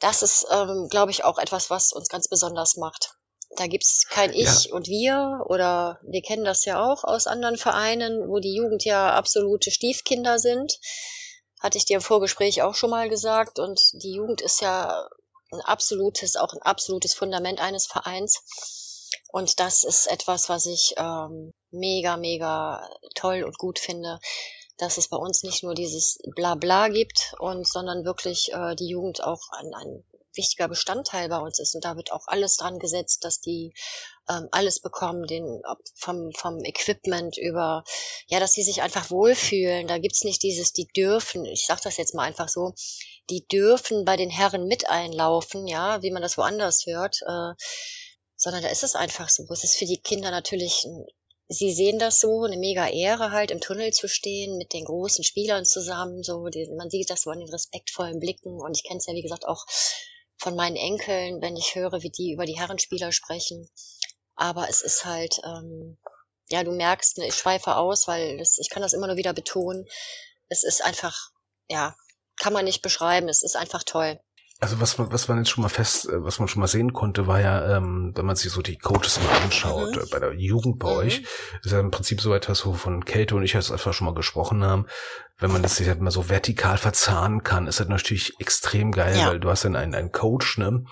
das ist, ähm, glaube ich, auch etwas, was uns ganz besonders macht. Da gibt's kein Ich ja. und wir oder wir kennen das ja auch aus anderen Vereinen, wo die Jugend ja absolute Stiefkinder sind hatte ich dir im Vorgespräch auch schon mal gesagt. Und die Jugend ist ja ein absolutes, auch ein absolutes Fundament eines Vereins. Und das ist etwas, was ich ähm, mega, mega toll und gut finde, dass es bei uns nicht nur dieses Blabla gibt und sondern wirklich äh, die Jugend auch ein, ein wichtiger Bestandteil bei uns ist. Und da wird auch alles dran gesetzt, dass die ähm, alles bekommen, den vom, vom Equipment über, ja, dass sie sich einfach wohlfühlen. Da gibt's nicht dieses, die dürfen, ich sage das jetzt mal einfach so, die dürfen bei den Herren mit einlaufen, ja, wie man das woanders hört, äh, sondern da ist es einfach so. Es ist für die Kinder natürlich ein sie sehen das so, eine mega Ehre halt im Tunnel zu stehen mit den großen Spielern zusammen, so, die, man sieht das so an den respektvollen Blicken und ich kenne es ja wie gesagt auch von meinen Enkeln, wenn ich höre, wie die über die Herrenspieler sprechen. Aber es ist halt, ähm, ja, du merkst, ne, ich schweife aus, weil das, ich kann das immer nur wieder betonen. Es ist einfach, ja, kann man nicht beschreiben. Es ist einfach toll. Also was man, was man jetzt schon mal fest, äh, was man schon mal sehen konnte, war ja, ähm, wenn man sich so die Coaches mal anschaut, mhm. Äh, bei der Jugend bei mhm. euch, ist ja im Prinzip so etwas, wovon Kälte und ich jetzt einfach schon mal gesprochen haben. Wenn man das sich halt mal so vertikal verzahnen kann, ist das natürlich extrem geil, ja. weil du hast dann einen, einen Coach, ne,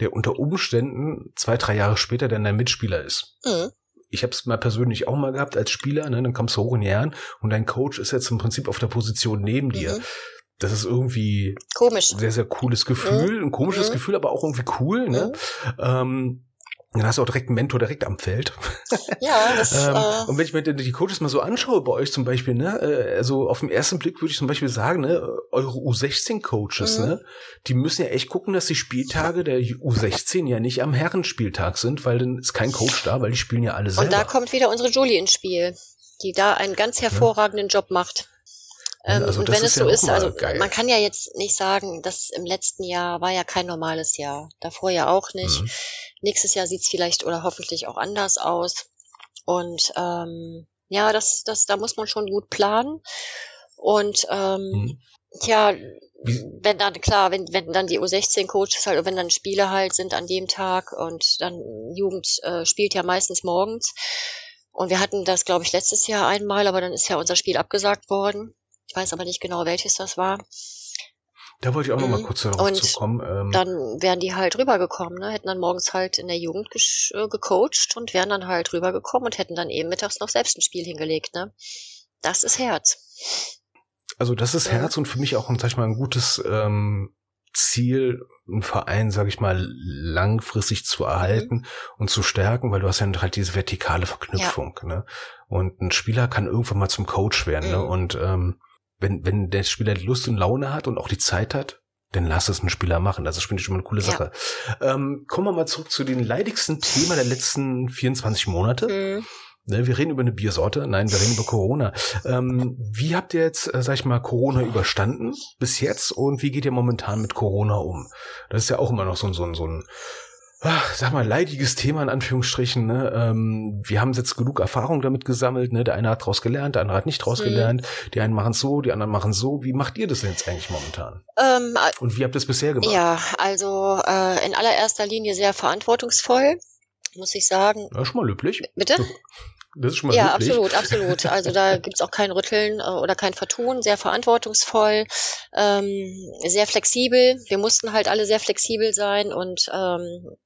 der unter Umständen zwei, drei Jahre später dann dein Mitspieler ist. Mhm ich habe es mal persönlich auch mal gehabt als Spieler, ne? dann kommst du hoch in die Jahren und dein Coach ist jetzt im Prinzip auf der Position neben mhm. Das ist irgendwie komisch. Ein sehr, sehr cooles Gefühl, mhm. ein komisches mhm. Gefühl, aber auch irgendwie cool, ne? Mhm. Ähm, dann hast du auch direkt einen Mentor direkt am Feld. Ja, das ähm, äh Und wenn ich mir die Coaches mal so anschaue bei euch zum Beispiel, ne, äh, also auf den ersten Blick würde ich zum Beispiel sagen, ne, eure U16-Coaches, mhm. ne, die müssen ja echt gucken, dass die Spieltage der U16 ja nicht am Herrenspieltag sind, weil dann ist kein Coach da, weil die spielen ja alle selber. Und da kommt wieder unsere Julie ins Spiel, die da einen ganz hervorragenden ja. Job macht. Ähm, also und wenn es so ja ist, also geil. man kann ja jetzt nicht sagen, dass im letzten Jahr war ja kein normales Jahr. Davor ja auch nicht. Mhm. Nächstes Jahr sieht's vielleicht oder hoffentlich auch anders aus. Und ähm, ja, das, das, da muss man schon gut planen. Und ähm, mhm. ja, wenn dann, klar, wenn, wenn dann die U16-Coaches halt, wenn dann Spiele halt sind an dem Tag und dann Jugend äh, spielt ja meistens morgens. Und wir hatten das, glaube ich, letztes Jahr einmal, aber dann ist ja unser Spiel abgesagt worden. Ich weiß aber nicht genau, welches das war. Da wollte ich auch mhm. noch mal mhm. kurz darauf und zukommen. Ähm, dann wären die halt rübergekommen, ne? hätten dann morgens halt in der Jugend äh, gecoacht und wären dann halt rübergekommen und hätten dann eben mittags noch selbst ein Spiel hingelegt. Ne? Das ist Herz. Also das ist ja. Herz und für mich auch, sag ich mal, ein gutes ähm, Ziel, einen Verein, sage ich mal, langfristig zu erhalten mhm. und zu stärken, weil du hast ja halt diese vertikale Verknüpfung. Ja. Ne? Und ein Spieler kann irgendwann mal zum Coach werden. Ne? Mhm. Ne? Und ähm, wenn, wenn der Spieler Lust und Laune hat und auch die Zeit hat, dann lass es einen Spieler machen. Das ist, finde ich, schon mal eine coole Sache. Ja. Ähm, kommen wir mal zurück zu den leidigsten Themen der letzten 24 Monate. Mhm. Ne, wir reden über eine Biersorte, nein, wir reden über Corona. Ähm, wie habt ihr jetzt, äh, sag ich mal, Corona überstanden bis jetzt und wie geht ihr momentan mit Corona um? Das ist ja auch immer noch so, ein so, ein so ein ach, sag mal, leidiges Thema in Anführungsstrichen. Ne? Ähm, wir haben jetzt genug Erfahrung damit gesammelt. Ne? Der eine hat draus gelernt, der andere hat nicht draus mhm. gelernt. Die einen machen so, die anderen machen so. Wie macht ihr das denn jetzt eigentlich momentan? Ähm, Und wie habt ihr es bisher gemacht? Ja, also äh, in allererster Linie sehr verantwortungsvoll, muss ich sagen. Ja, schon mal löblich. Bitte? Das ist schon mal Ja, löblich. absolut, absolut. Also da gibt's auch kein Rütteln äh, oder kein Vertun. Sehr verantwortungsvoll, ähm, sehr flexibel. Wir mussten halt alle sehr flexibel sein und ähm,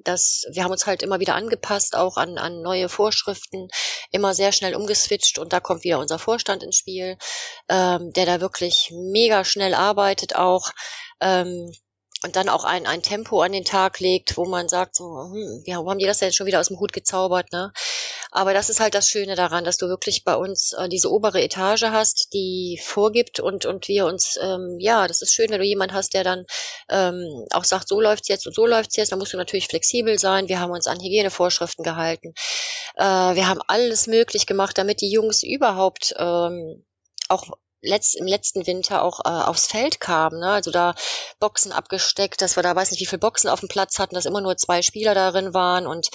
das, wir haben uns halt immer wieder angepasst, auch an, an neue Vorschriften, immer sehr schnell umgeswitcht und da kommt wieder unser Vorstand ins Spiel, ähm, der da wirklich mega schnell arbeitet auch. Ähm, und dann auch ein, ein Tempo an den Tag legt, wo man sagt, so, hm, ja, wo haben die das denn schon wieder aus dem Hut gezaubert, ne? Aber das ist halt das Schöne daran, dass du wirklich bei uns äh, diese obere Etage hast, die vorgibt und, und wir uns, ähm, ja, das ist schön, wenn du jemand hast, der dann ähm, auch sagt, so läuft's jetzt und so läuft's jetzt, dann musst du natürlich flexibel sein. Wir haben uns an Hygienevorschriften gehalten. Äh, wir haben alles möglich gemacht, damit die Jungs überhaupt ähm, auch letzt, im letzten Winter auch äh, aufs Feld kamen. Ne? Also da Boxen abgesteckt, dass wir da weiß nicht, wie viele Boxen auf dem Platz hatten, dass immer nur zwei Spieler darin waren und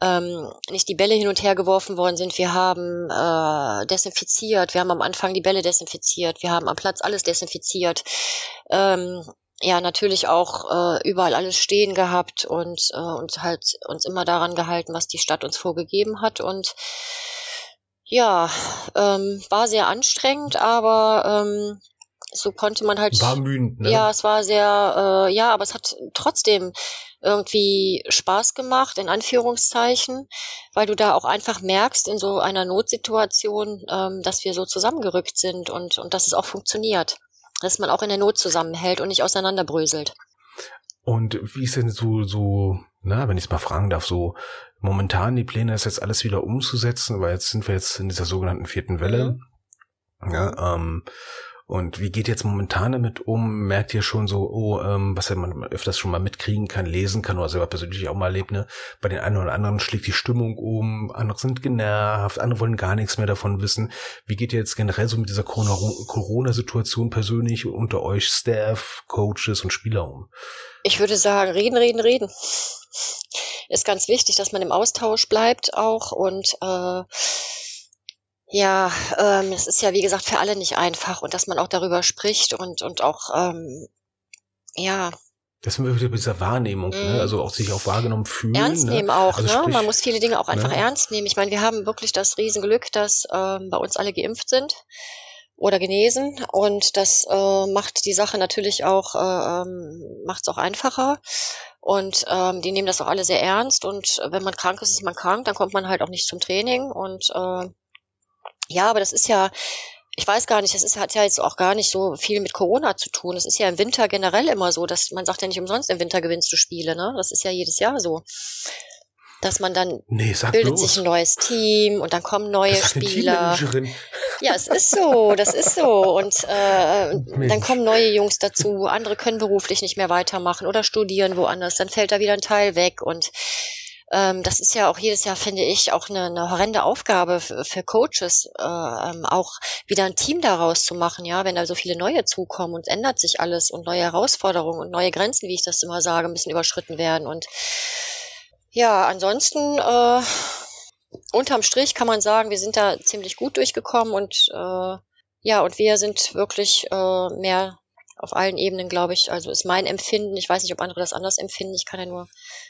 ähm, nicht die Bälle hin und her geworfen worden sind. Wir haben äh, desinfiziert, wir haben am Anfang die Bälle desinfiziert, wir haben am Platz alles desinfiziert. Ähm, ja, natürlich auch äh, überall alles stehen gehabt und, äh, und halt uns immer daran gehalten, was die Stadt uns vorgegeben hat und ja, ähm, war sehr anstrengend, aber ähm, so konnte man halt. War mühend, ne? Ja, es war sehr, äh, ja, aber es hat trotzdem irgendwie Spaß gemacht, in Anführungszeichen, weil du da auch einfach merkst in so einer Notsituation, ähm, dass wir so zusammengerückt sind und, und dass es auch funktioniert. Dass man auch in der Not zusammenhält und nicht auseinanderbröselt. Und wie ist denn so, so, na, wenn ich es mal fragen darf, so momentan die Pläne, ist jetzt alles wieder umzusetzen, weil jetzt sind wir jetzt in dieser sogenannten vierten Welle. Mhm. Ja, ähm, und wie geht jetzt momentan damit um? Merkt ihr schon so, oh, ähm, was man öfters schon mal mitkriegen kann, lesen kann oder selber persönlich auch mal erlebt, ne? Bei den einen oder anderen schlägt die Stimmung um, andere sind genervt, andere wollen gar nichts mehr davon wissen. Wie geht ihr jetzt generell so mit dieser Corona-Situation persönlich unter euch Staff, Coaches und Spieler um? Ich würde sagen, reden, reden, reden. Ist ganz wichtig, dass man im Austausch bleibt auch und äh, ja, ähm, es ist ja wie gesagt für alle nicht einfach und dass man auch darüber spricht und und auch ähm, ja. Das sind wir wieder bei dieser Wahrnehmung, mm. ne? Mhm. also auch sich auch wahrgenommen fühlen. Ernst ne? nehmen ne? auch, also ne? Sprich, man muss viele Dinge auch einfach ne? ernst nehmen. Ich meine, wir haben wirklich das Riesenglück, dass ähm, bei uns alle geimpft sind oder genesen und das äh, macht die Sache natürlich auch äh, ähm, macht es auch einfacher und ähm, die nehmen das auch alle sehr ernst und wenn man krank ist, ist man krank, dann kommt man halt auch nicht zum Training und äh, ja, aber das ist ja, ich weiß gar nicht, das ist, hat ja jetzt auch gar nicht so viel mit Corona zu tun. Es ist ja im Winter generell immer so, dass man sagt ja nicht umsonst, im Winter gewinnst du Spiele, ne? Das ist ja jedes Jahr so. Dass man dann nee, bildet los. sich ein neues Team und dann kommen neue Spieler. Ja, es ist so, das ist so. Und äh, dann kommen neue Jungs dazu, andere können beruflich nicht mehr weitermachen oder studieren woanders, dann fällt da wieder ein Teil weg und ähm, das ist ja auch jedes Jahr, finde ich, auch eine, eine horrende Aufgabe für, für Coaches, äh, ähm, auch wieder ein Team daraus zu machen, ja, wenn da so viele neue zukommen und ändert sich alles und neue Herausforderungen und neue Grenzen, wie ich das immer sage, müssen überschritten werden. Und ja, ansonsten äh, unterm Strich kann man sagen, wir sind da ziemlich gut durchgekommen und äh, ja, und wir sind wirklich äh, mehr auf allen Ebenen, glaube ich. Also ist mein Empfinden. Ich weiß nicht, ob andere das anders empfinden. Ich kann ja nur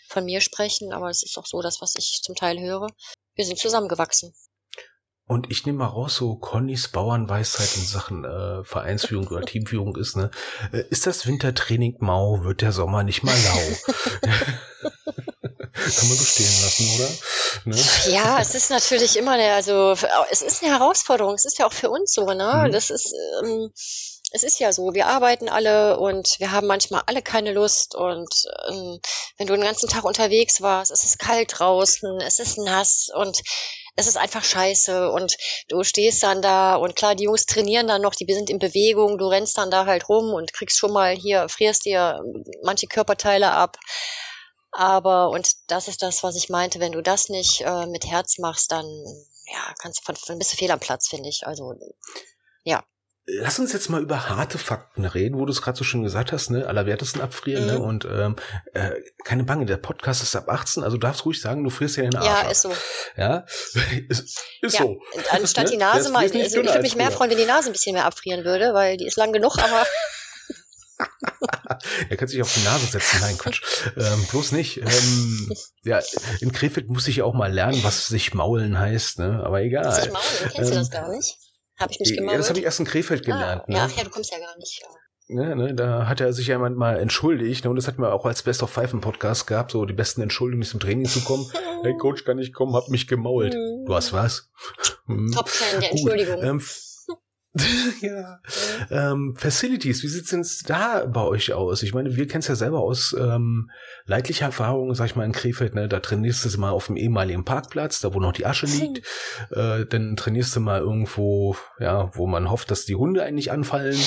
von mir sprechen, aber es ist auch so das, was ich zum Teil höre. Wir sind zusammengewachsen. Und ich nehme mal raus, so Connys Bauernweisheit in Sachen äh, Vereinsführung oder Teamführung ist, ne? Äh, ist das Wintertraining mau, wird der Sommer nicht mal lau. Kann man so stehen lassen, oder? Ne? Ja, es ist natürlich immer, eine, also es ist eine Herausforderung. Es ist ja auch für uns so, ne? Mhm. Das ist, ähm, es ist ja so, wir arbeiten alle und wir haben manchmal alle keine Lust und ähm, wenn du den ganzen Tag unterwegs warst, es ist kalt draußen, es ist nass und es ist einfach scheiße und du stehst dann da und klar, die Jungs trainieren dann noch, die sind in Bewegung, du rennst dann da halt rum und kriegst schon mal hier, frierst dir manche Körperteile ab. Aber, und das ist das, was ich meinte, wenn du das nicht äh, mit Herz machst, dann, ja, kannst du von, bist du fehl am Platz, finde ich. Also, ja. Lass uns jetzt mal über harte Fakten reden, wo du es gerade so schön gesagt hast, ne? Allerwertesten abfrieren, ne? mhm. ne? Und ähm, äh, keine Bange, der Podcast ist ab 18, also darfst ruhig sagen, du frierst ja den Arsch. Ja, ist so. Ja, ist, ist ja, so. Anstatt die Nase mal, also ich würde mich mehr freuen, wenn die Nase ein bisschen mehr abfrieren würde, weil die ist lang genug, aber. er kann sich auf die Nase setzen. Nein, Quatsch. Ähm, bloß nicht. Ähm, ja, in Krefeld muss ich auch mal lernen, was sich maulen heißt, ne? Aber egal. Sich maulen, kennst ähm, du das gar nicht? Habe ich nicht gemacht. Ja, das habe ich erst in Krefeld gelernt. Ah, ne? Ja, ja, du kommst ja gar nicht. Ne, ne, da hat er sich ja mal entschuldigt, ne, und das hatten wir auch als Best of Five im Podcast gehabt, so die besten Entschuldigungen, zum Training zu kommen. hey Coach, kann ich kommen, hab mich gemault. Mhm. Du hast was? Hm. Top-Fan der Entschuldigung. Ähm, ja. Ähm, Facilities, wie sieht's denn da bei euch aus? Ich meine, wir kennen es ja selber aus ähm, leidlicher Erfahrung, sag ich mal, in Krefeld, ne? Da trainierst du mal auf dem ehemaligen Parkplatz, da wo noch die Asche liegt. äh, dann trainierst du mal irgendwo, ja, wo man hofft, dass die Hunde eigentlich anfallen.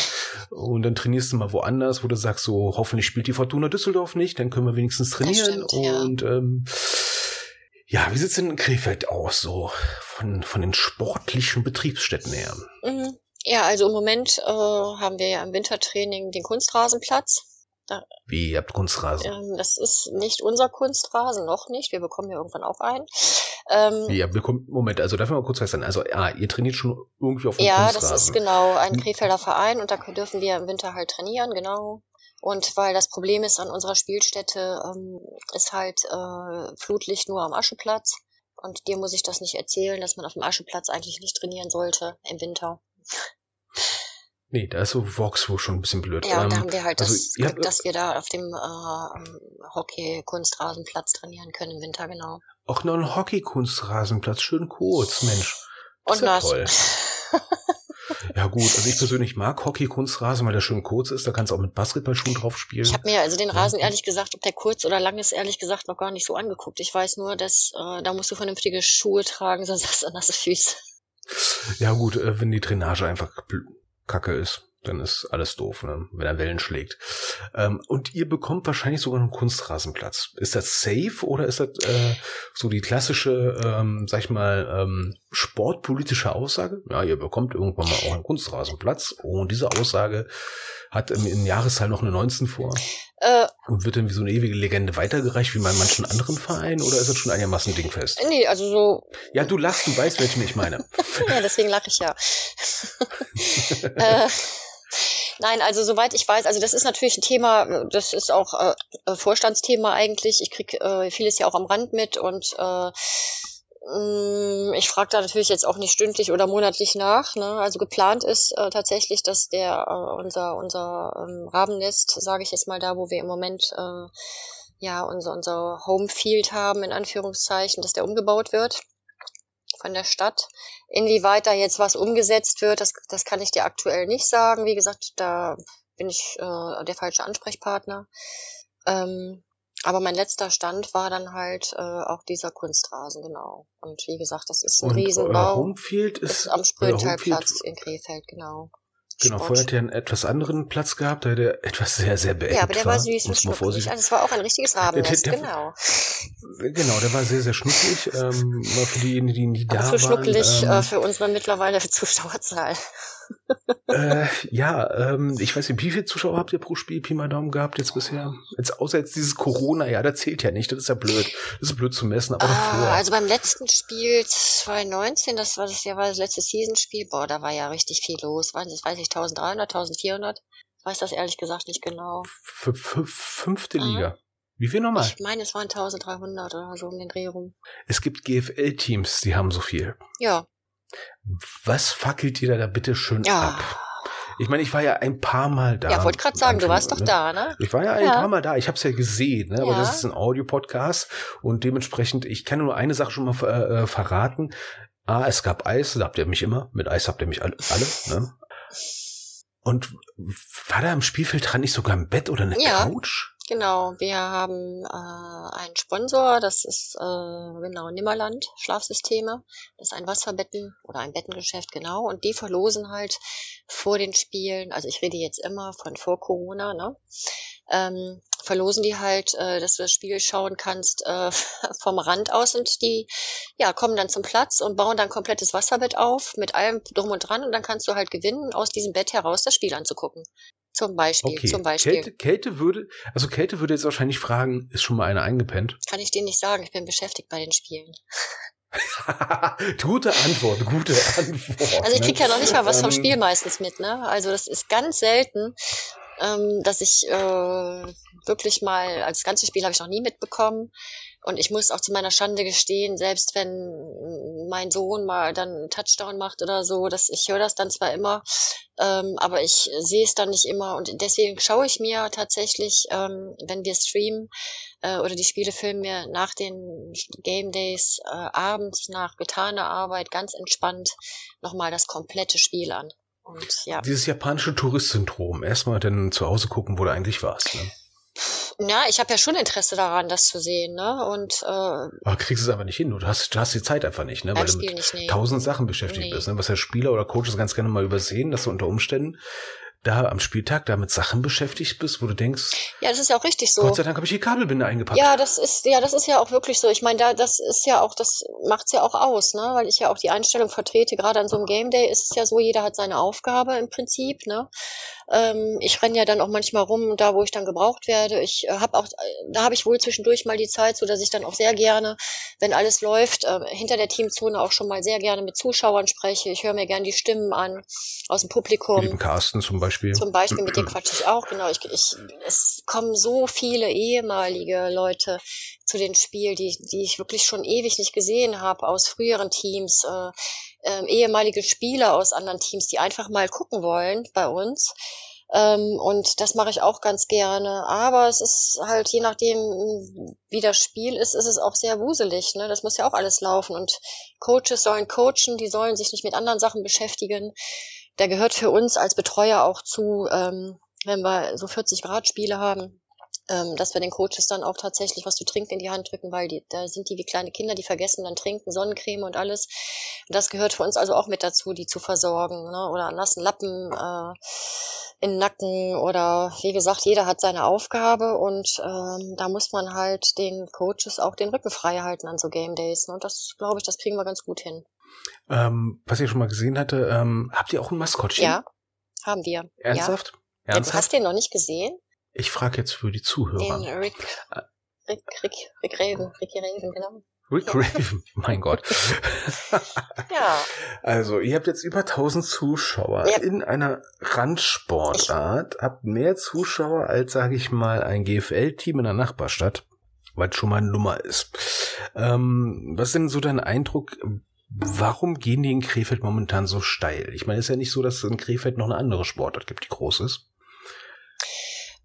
Und dann trainierst du mal woanders, wo du sagst, so, hoffentlich spielt die Fortuna Düsseldorf nicht, dann können wir wenigstens trainieren. Stimmt, und ja. ähm, ja, wie sieht's denn in Krefeld aus, so von, von den sportlichen Betriebsstätten her? Mhm. Ja, also im Moment äh, haben wir ja im Wintertraining den Kunstrasenplatz. Da, Wie, ihr habt Kunstrasen? Ähm, das ist nicht unser Kunstrasen, noch nicht. Wir bekommen ja irgendwann auch einen. Ähm, ja, bekommt, Moment, also darf ich mal kurz feststellen. Also, ja, ihr trainiert schon irgendwie auf dem ja, Kunstrasen. Ja, das ist genau ein hm. Krefelder Verein und da dürfen wir im Winter halt trainieren, genau. Und weil das Problem ist an unserer Spielstätte, ähm, ist halt äh, Flutlicht nur am Ascheplatz. Und dir muss ich das nicht erzählen, dass man auf dem Ascheplatz eigentlich nicht trainieren sollte im Winter. Nee, da ist so Vox wo schon ein bisschen blöd. Ja, ähm, da haben wir halt also, das Glück, habt- dass wir da auf dem äh, Hockey-Kunstrasenplatz trainieren können im Winter, genau. Auch noch ein Hockey-Kunstrasenplatz, schön kurz, Mensch. Das Und ist ja nass. toll. Ja gut, also ich persönlich mag Hockey-Kunstrasen, weil der schön kurz ist. Da kannst du auch mit Basketballschuhen drauf spielen. Ich habe mir also den. Rasen ehrlich gesagt, ob der kurz oder lang ist, ehrlich gesagt noch gar nicht so angeguckt. Ich weiß nur, dass äh, da musst du vernünftige Schuhe tragen, sonst hast du nasse Füße. Ja gut, äh, wenn die Drainage einfach kacke ist, dann ist alles doof, ne? wenn er Wellen schlägt. Ähm, und ihr bekommt wahrscheinlich sogar einen Kunstrasenplatz. Ist das safe oder ist das äh, so die klassische, ähm, sag ich mal, ähm, sportpolitische Aussage? Ja, ihr bekommt irgendwann mal auch einen Kunstrasenplatz und diese Aussage hat im, in Jahreszahl noch eine 19 vor Äh, und wird dann wie so eine ewige Legende weitergereicht wie bei manchen anderen Vereinen oder ist das schon einigermaßen dingfest? nee, also so, Ja, du lachst, du weißt, welchen ich meine. ja, deswegen lache ich ja. äh, nein, also soweit ich weiß, also das ist natürlich ein Thema, das ist auch äh, äh, Vorstandsthema eigentlich. Ich krieg äh, vieles ja auch am Rand mit und äh, ich frage da natürlich jetzt auch nicht stündlich oder monatlich nach. Ne? Also geplant ist äh, tatsächlich, dass der äh, unser unser ähm, Rabennest, sage ich jetzt mal da, wo wir im Moment äh, ja unser unser Homefield haben in Anführungszeichen, dass der umgebaut wird von der Stadt. Inwieweit da jetzt was umgesetzt wird, das, das kann ich dir aktuell nicht sagen. Wie gesagt, da bin ich äh, der falsche Ansprechpartner. Ähm, aber mein letzter Stand war dann halt äh, auch dieser Kunstrasen, genau. Und wie gesagt, das ist ein Und euer Riesenbau. Homefield Ist ist am Spröntalplatz in Krefeld, genau. Genau, Sport. vorher hat er einen etwas anderen Platz gehabt, da der etwas sehr, sehr beengt Ja, aber der war süß und vorsichtig- Also es war auch ein richtiges Rabennest, der- genau. Genau, der war sehr, sehr schnucklig. Ähm, mal für diejenigen, die nie da Aber waren. zu schnuckelig ähm, äh, für unsere mittlerweile Zuschauerzahl. Äh, ja, ähm, ich weiß nicht, wie viele Zuschauer habt ihr pro Spiel Pi mal Daumen gehabt jetzt bisher? Jetzt, außer jetzt dieses Corona, ja, das zählt ja nicht, das ist ja blöd. Das ist blöd zu messen, aber davor. Ah, also beim letzten Spiel 2019, das war das ja war das letzte Seasonspiel, boah, da war ja richtig viel los. Waren das, weiß ich, 1300, 1400? Ich weiß das ehrlich gesagt nicht genau. F fünfte Ah. Liga. Wie viel nochmal? Ich meine, es waren 1300 oder so um den Dreh rum. Es gibt GFL-Teams, die haben so viel. Ja. Was fackelt ihr da, da bitte schön Ja. ab? Ich meine, ich war ja ein paar Mal da. Ja, wollte gerade sagen, du warst doch ne? da, ne? Ich war ja ein Ja. paar Mal da, ich habe es ja gesehen, ne? aber Ja. das ist ein Audio-Podcast und dementsprechend, ich kann nur eine Sache schon mal äh, verraten. Ah, es gab Eis, da habt ihr mich immer, mit Eis habt ihr mich alle, alle ne? Und war da am Spielfeld dran nicht sogar ein Bett oder eine Ja. Couch? Genau, wir haben äh, einen Sponsor, das ist äh, genau Nimmerland Schlafsysteme. Das ist ein Wasserbetten oder ein Bettengeschäft, genau. Und die verlosen halt vor den Spielen, also ich rede jetzt immer von vor Corona, ne? Ähm, verlosen die halt, äh, dass du das Spiel schauen kannst äh, vom Rand aus und die ja kommen dann zum Platz und bauen dann komplettes Wasserbett auf mit allem drum und dran und dann kannst du halt gewinnen, aus diesem Bett heraus das Spiel anzugucken. Zum Beispiel, Okay, zum Beispiel. Kälte, Kälte würde, also Kälte würde jetzt wahrscheinlich fragen, ist schon mal einer eingepennt? Kann ich dir nicht sagen. Ich bin beschäftigt bei den Spielen. gute Antwort, gute Antwort. Also ich krieg ja noch nicht mal was vom Ähm, Spiel meistens mit, ne? Also das ist ganz selten, ähm, dass ich äh, wirklich mal, als ganze Spiel habe ich noch nie mitbekommen. Und ich muss auch zu meiner Schande gestehen, selbst wenn mein Sohn mal dann einen Touchdown macht oder so, dass ich höre das dann zwar immer, ähm, aber ich sehe es dann nicht immer. Und deswegen schaue ich mir tatsächlich, ähm, wenn wir streamen äh, oder die Spiele filmen mir nach den Game Days äh, abends nach getaner Arbeit ganz entspannt nochmal das komplette Spiel an. Und ja. Dieses japanische Tourist-Syndrom. Erstmal dann zu Hause gucken, wo du eigentlich warst. Ne? Ja, ich habe ja schon Interesse daran, das zu sehen, ne? Und äh, Aber kriegst es aber nicht hin. Du hast, du hast die Zeit einfach nicht, ne? Weil du mit nicht, nee. tausend Sachen beschäftigt Nee. bist, ne? Was ja Spieler oder Coaches ganz gerne mal übersehen, dass du unter Umständen da am Spieltag da mit Sachen beschäftigt bist, wo du denkst, Ja, das ist ja auch richtig so. Gott sei Dank habe ich die Kabelbinde eingepackt. Ja, das ist ja, das ist ja auch wirklich so. Ich meine, da das ist ja auch, das macht's ja auch aus, ne? Weil ich ja auch die Einstellung vertrete. Gerade an so einem Game Day ist es ja so, jeder hat seine Aufgabe im Prinzip, ne? Ähm, ich renne ja dann auch manchmal rum, da wo ich dann gebraucht werde. Ich äh, habe auch, äh, da habe ich wohl zwischendurch mal die Zeit, so dass ich dann auch sehr gerne, wenn alles läuft, äh, hinter der Teamzone auch schon mal sehr gerne mit Zuschauern spreche. Ich höre mir gerne die Stimmen an aus dem Mit Publikum. dem Carsten zum Beispiel. Zum Beispiel mit dir quatsche ich auch, genau. Ich, ich, es kommen so viele ehemalige Leute zu den Spielen, die, die ich wirklich schon ewig nicht gesehen habe aus früheren Teams. Äh, ähm, ehemalige Spieler aus anderen Teams, die einfach mal gucken wollen bei uns. Ähm, und das mache ich auch ganz gerne. Aber es ist halt, je nachdem, wie das Spiel ist, ist es auch sehr wuselig. Ne? Das muss ja auch alles laufen. Und Coaches sollen coachen, die sollen sich nicht mit anderen Sachen beschäftigen. Da gehört für uns als Betreuer auch zu, ähm, wenn wir so 40 Grad Spiele haben, ähm, dass wir den Coaches dann auch tatsächlich was zu trinken in die Hand drücken, weil die, da sind die wie kleine Kinder, die vergessen dann trinken, Sonnencreme und alles. Und das gehört für uns also auch mit dazu, die zu versorgen. Ne? Oder nassen Lappen äh, in den Nacken oder wie gesagt, jeder hat seine Aufgabe und ähm, da muss man halt den Coaches auch den Rücken frei halten an so Game Days. Ne? Und das glaube ich, das kriegen wir ganz gut hin. Ähm, was ich schon mal gesehen hatte, ähm, habt ihr auch ein Maskottchen? Ja, haben wir. Ernsthaft? Ja. Ernsthaft? Ja, du hast den noch nicht gesehen? Ich frage jetzt für die Zuhörer. Den Rick, Rick, Rick, Rick Raven, Ricky Raven, genau. Rick Raven, mein Gott. Ja, Also, ihr habt jetzt über 1000 Zuschauer Ja. in einer Randsportart, habt mehr Zuschauer als, sage ich mal, ein GFL-Team in der Nachbarstadt, was schon mal eine Nummer ist. Ähm, was ist denn so dein Eindruck? Warum gehen die in Krefeld momentan so steil? Ich meine, es ist ja nicht so, dass es in Krefeld noch eine andere Sportart gibt, die groß ist.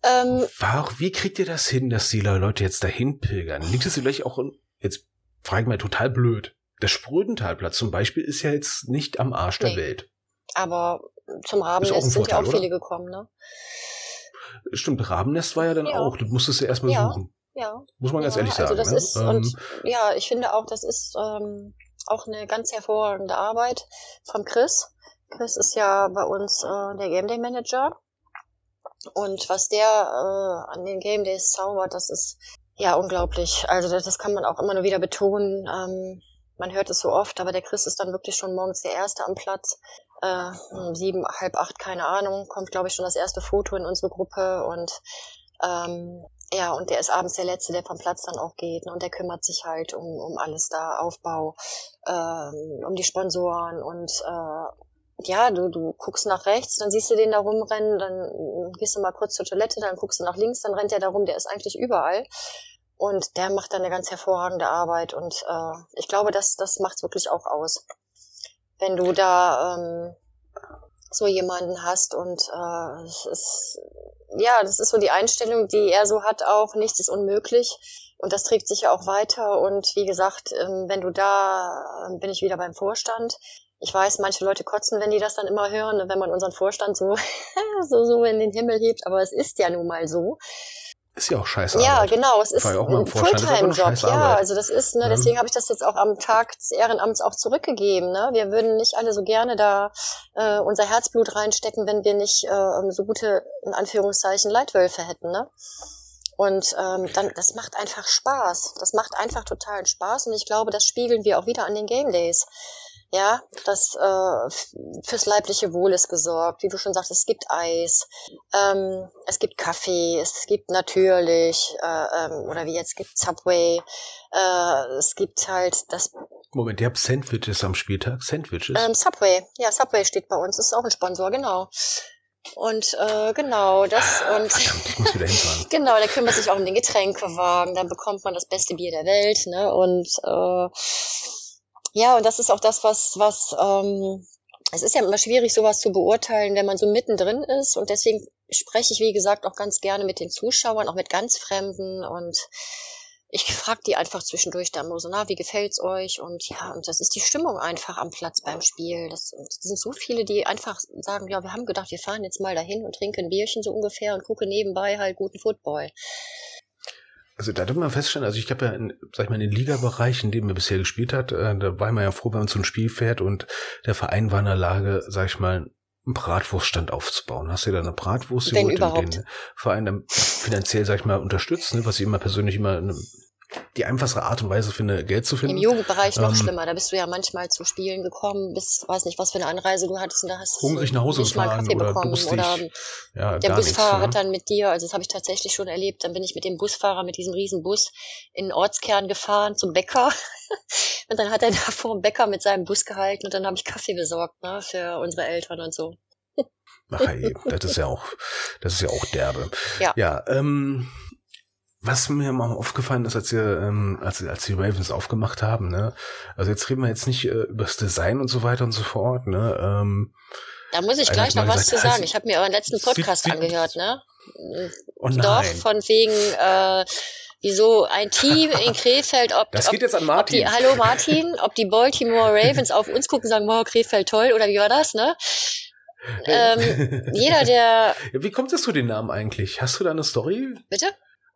Ähm, War, wie kriegt ihr das hin, dass die Leute jetzt dahin pilgern? Liegt es vielleicht auch, in, jetzt frage ich mal total blöd, der Sprödentalplatz zum Beispiel ist ja jetzt nicht am Arsch der Nee. Welt. aber zum Ist auch ein Rabennest sind ja auch viele oder? gekommen, ne? Stimmt, Rabennest war ja dann Ja. auch, das musstest du erstmal Ja. suchen. Ja. Muss man ganz ja, ehrlich sagen. Also das ne? ist, Ähm, und ja, ich finde auch, das ist ähm, auch eine ganz hervorragende Arbeit von Chris. Chris ist ja bei uns äh, der Game Day Manager. Und was der äh, an den Game Days zaubert, das ist ja unglaublich. Also das, das kann man auch immer nur wieder betonen. Ähm, man hört es so oft, aber der Chris ist dann wirklich schon morgens der Erste am Platz. Äh, um sieben, halb acht, keine Ahnung, kommt, glaube ich, schon das erste Foto in unsere Gruppe und ähm, ja, und der ist abends der Letzte, der vom Platz dann auch geht. Ne? Und der kümmert sich halt um, um alles da, Aufbau, ähm, um die Sponsoren und äh, ja, du, du guckst nach rechts, dann siehst du den da rumrennen, dann gehst du mal kurz zur Toilette, dann guckst du nach links, dann rennt der da rum, der ist eigentlich überall. Und der macht dann eine ganz hervorragende Arbeit. Und äh, ich glaube, das, das macht's wirklich auch aus. Wenn du da ähm, so jemanden hast und äh, es ist, ja, das ist so die Einstellung, die er so hat auch, nichts ist unmöglich. Und das trägt sich ja auch weiter. Und wie gesagt, ähm, wenn du da, bin ich wieder beim Vorstand. Ich weiß, manche Leute kotzen, wenn die das dann immer hören, wenn man unseren Vorstand so, so, so in den Himmel hebt. Aber es ist ja nun mal so. ist ja auch scheiße. Ja, Arbeit. genau. Es ist ein Fulltime-Job. Ja, also das ist, ne, deswegen habe ich das jetzt auch am Tag des Ehrenamts auch zurückgegeben. Ne? Wir würden nicht alle so gerne da äh, unser Herzblut reinstecken, wenn wir nicht äh, so gute, in Anführungszeichen, Leitwölfe hätten. Ne? Und ähm, dann, das macht einfach Spaß. Das macht einfach totalen Spaß. Und ich glaube, das spiegeln wir auch wieder an den Game Days. Ja, das äh, fürs leibliche Wohl ist gesorgt. Wie du schon sagst, es gibt Eis, ähm, es gibt Kaffee, es gibt natürlich, äh, ähm, oder wie jetzt gibt Subway, äh, es gibt halt das Moment, ihr habt Sandwiches am Spieltag? Sandwiches? ähm, Subway. Ja, Subway steht bei uns, ist auch ein Sponsor, genau. Und äh, genau, das und Verdammt, ich muss wieder hinfahren. Genau, der kümmert sich auch um den Getränkewagen, dann bekommt man das beste Bier der Welt, ne? Und äh, ja, und das ist auch das, was, was, ähm, es ist ja immer schwierig, sowas zu beurteilen, wenn man so mittendrin ist. Und deswegen spreche ich, wie gesagt, auch ganz gerne mit den Zuschauern, auch mit ganz Fremden. Und ich frage die einfach zwischendurch dann mal so, na, wie gefällt's euch? Und ja, und das ist die Stimmung einfach am Platz beim Spiel. Das, das sind so viele, die einfach sagen, ja, wir haben gedacht, wir fahren jetzt mal dahin und trinken ein Bierchen so ungefähr und gucken nebenbei halt guten Football. Also da dürfen wir feststellen, also ich habe ja, in, sag ich mal, in den Ligabereich, in dem er bisher gespielt hat, äh, da war man ja froh, wenn man zu einem Spiel fährt und der Verein war in der Lage, sag ich mal, einen Bratwurststand aufzubauen. Hast du da eine Bratwurst, die den Verein dann finanziell, sag ich mal, unterstützt, ne, was ich immer persönlich immer eine, die einfachste Art und Weise finde, Geld zu Im finden. Jugendbereich noch Ähm, schlimmer. Da bist du ja manchmal zu Spielen gekommen, bist, weiß nicht, was für eine Anreise du hattest und da hast du Hungrig nach Hause gefahren Kaffee oder bekommen durstig. oder Ja, der gar nichts. Busfahrer Ne? hat dann mit dir, also das habe ich tatsächlich schon erlebt, dann bin ich mit dem Busfahrer, mit diesem riesen Bus in den Ortskern gefahren zum Bäcker und dann hat er da vor dem Bäcker mit seinem Bus gehalten und dann habe ich Kaffee besorgt, ne, für unsere Eltern und so. Ach ey, das ist ja auch, das ist ja auch derbe. Ja. Ja, ähm, was mir mal aufgefallen ist, als wir, ähm, als, als die Ravens aufgemacht haben, ne? Also jetzt reden wir jetzt nicht äh, über das Design und so weiter und so fort, ne? Ähm, da muss ich gleich noch was gesagt, zu sagen. Ich habe mir euren letzten Podcast angehört, ne? Oh Doch, von wegen, äh, wieso ein Team in Krefeld, ob, das geht jetzt an Martin. Die, hallo Martin, ob die Baltimore Ravens auf uns gucken und sagen, wow, Krefeld toll, oder wie war das, ne? ähm, jeder, der. Wie kommt es zu den Namen eigentlich? Hast du da eine Story? Bitte?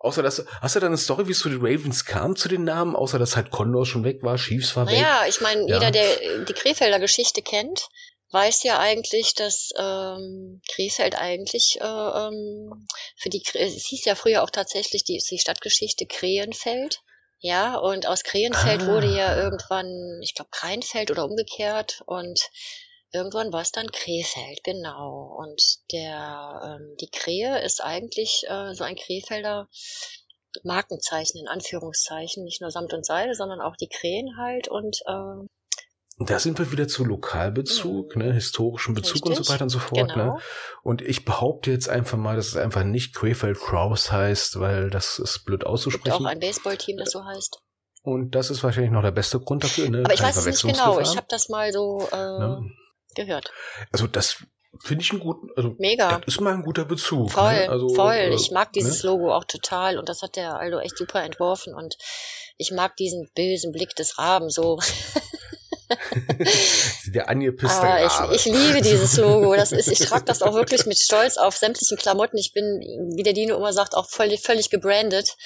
Außer dass, hast du da eine Story, wie es zu den Ravens kam, zu den Namen, außer dass halt Condor schon weg war, Chiefs war naja, weg? Naja, ich meine, ja. jeder, der die Krefelder Geschichte kennt, weiß ja eigentlich, dass ähm, Krefeld eigentlich äh, ähm, für die, es hieß ja früher auch tatsächlich die, die Stadtgeschichte Krähenfeld. Ja, und aus Krähenfeld ah. wurde ja irgendwann, ich glaube, Kreinfeld oder umgekehrt und irgendwann war es dann Krefeld, genau. Und der, ähm, die Krähe ist eigentlich äh, so ein Krefelder Markenzeichen in Anführungszeichen, nicht nur Samt und Seide, sondern auch die Krähen halt und äh, da sind wir wieder zu Lokalbezug, ne, historischem Bezug Richtig. und so weiter und so fort. Ne? Genau. Ne? Und ich behaupte jetzt einfach mal, dass es einfach nicht Crayfeld Crows heißt, weil das ist blöd auszusprechen. Gibt auch ein Baseballteam, das so heißt. Und das ist wahrscheinlich noch der beste Grund dafür. Ne? Aber ich weiß es nicht genau. Ich habe das mal so äh, ne? Gehört. Also das finde ich einen guten, also mega. Das ist mal ein guter Bezug. Voll, ne? also, voll. Äh, ich mag dieses ne? Logo auch total und das hat der Aldo echt super entworfen und ich mag diesen bösen Blick des Raben so. der angepisste ah, ich, ich liebe dieses Logo. Das ist, ich trage das auch wirklich mit Stolz auf sämtlichen Klamotten. Ich bin, wie der Dino immer sagt, auch völlig, völlig gebrandet.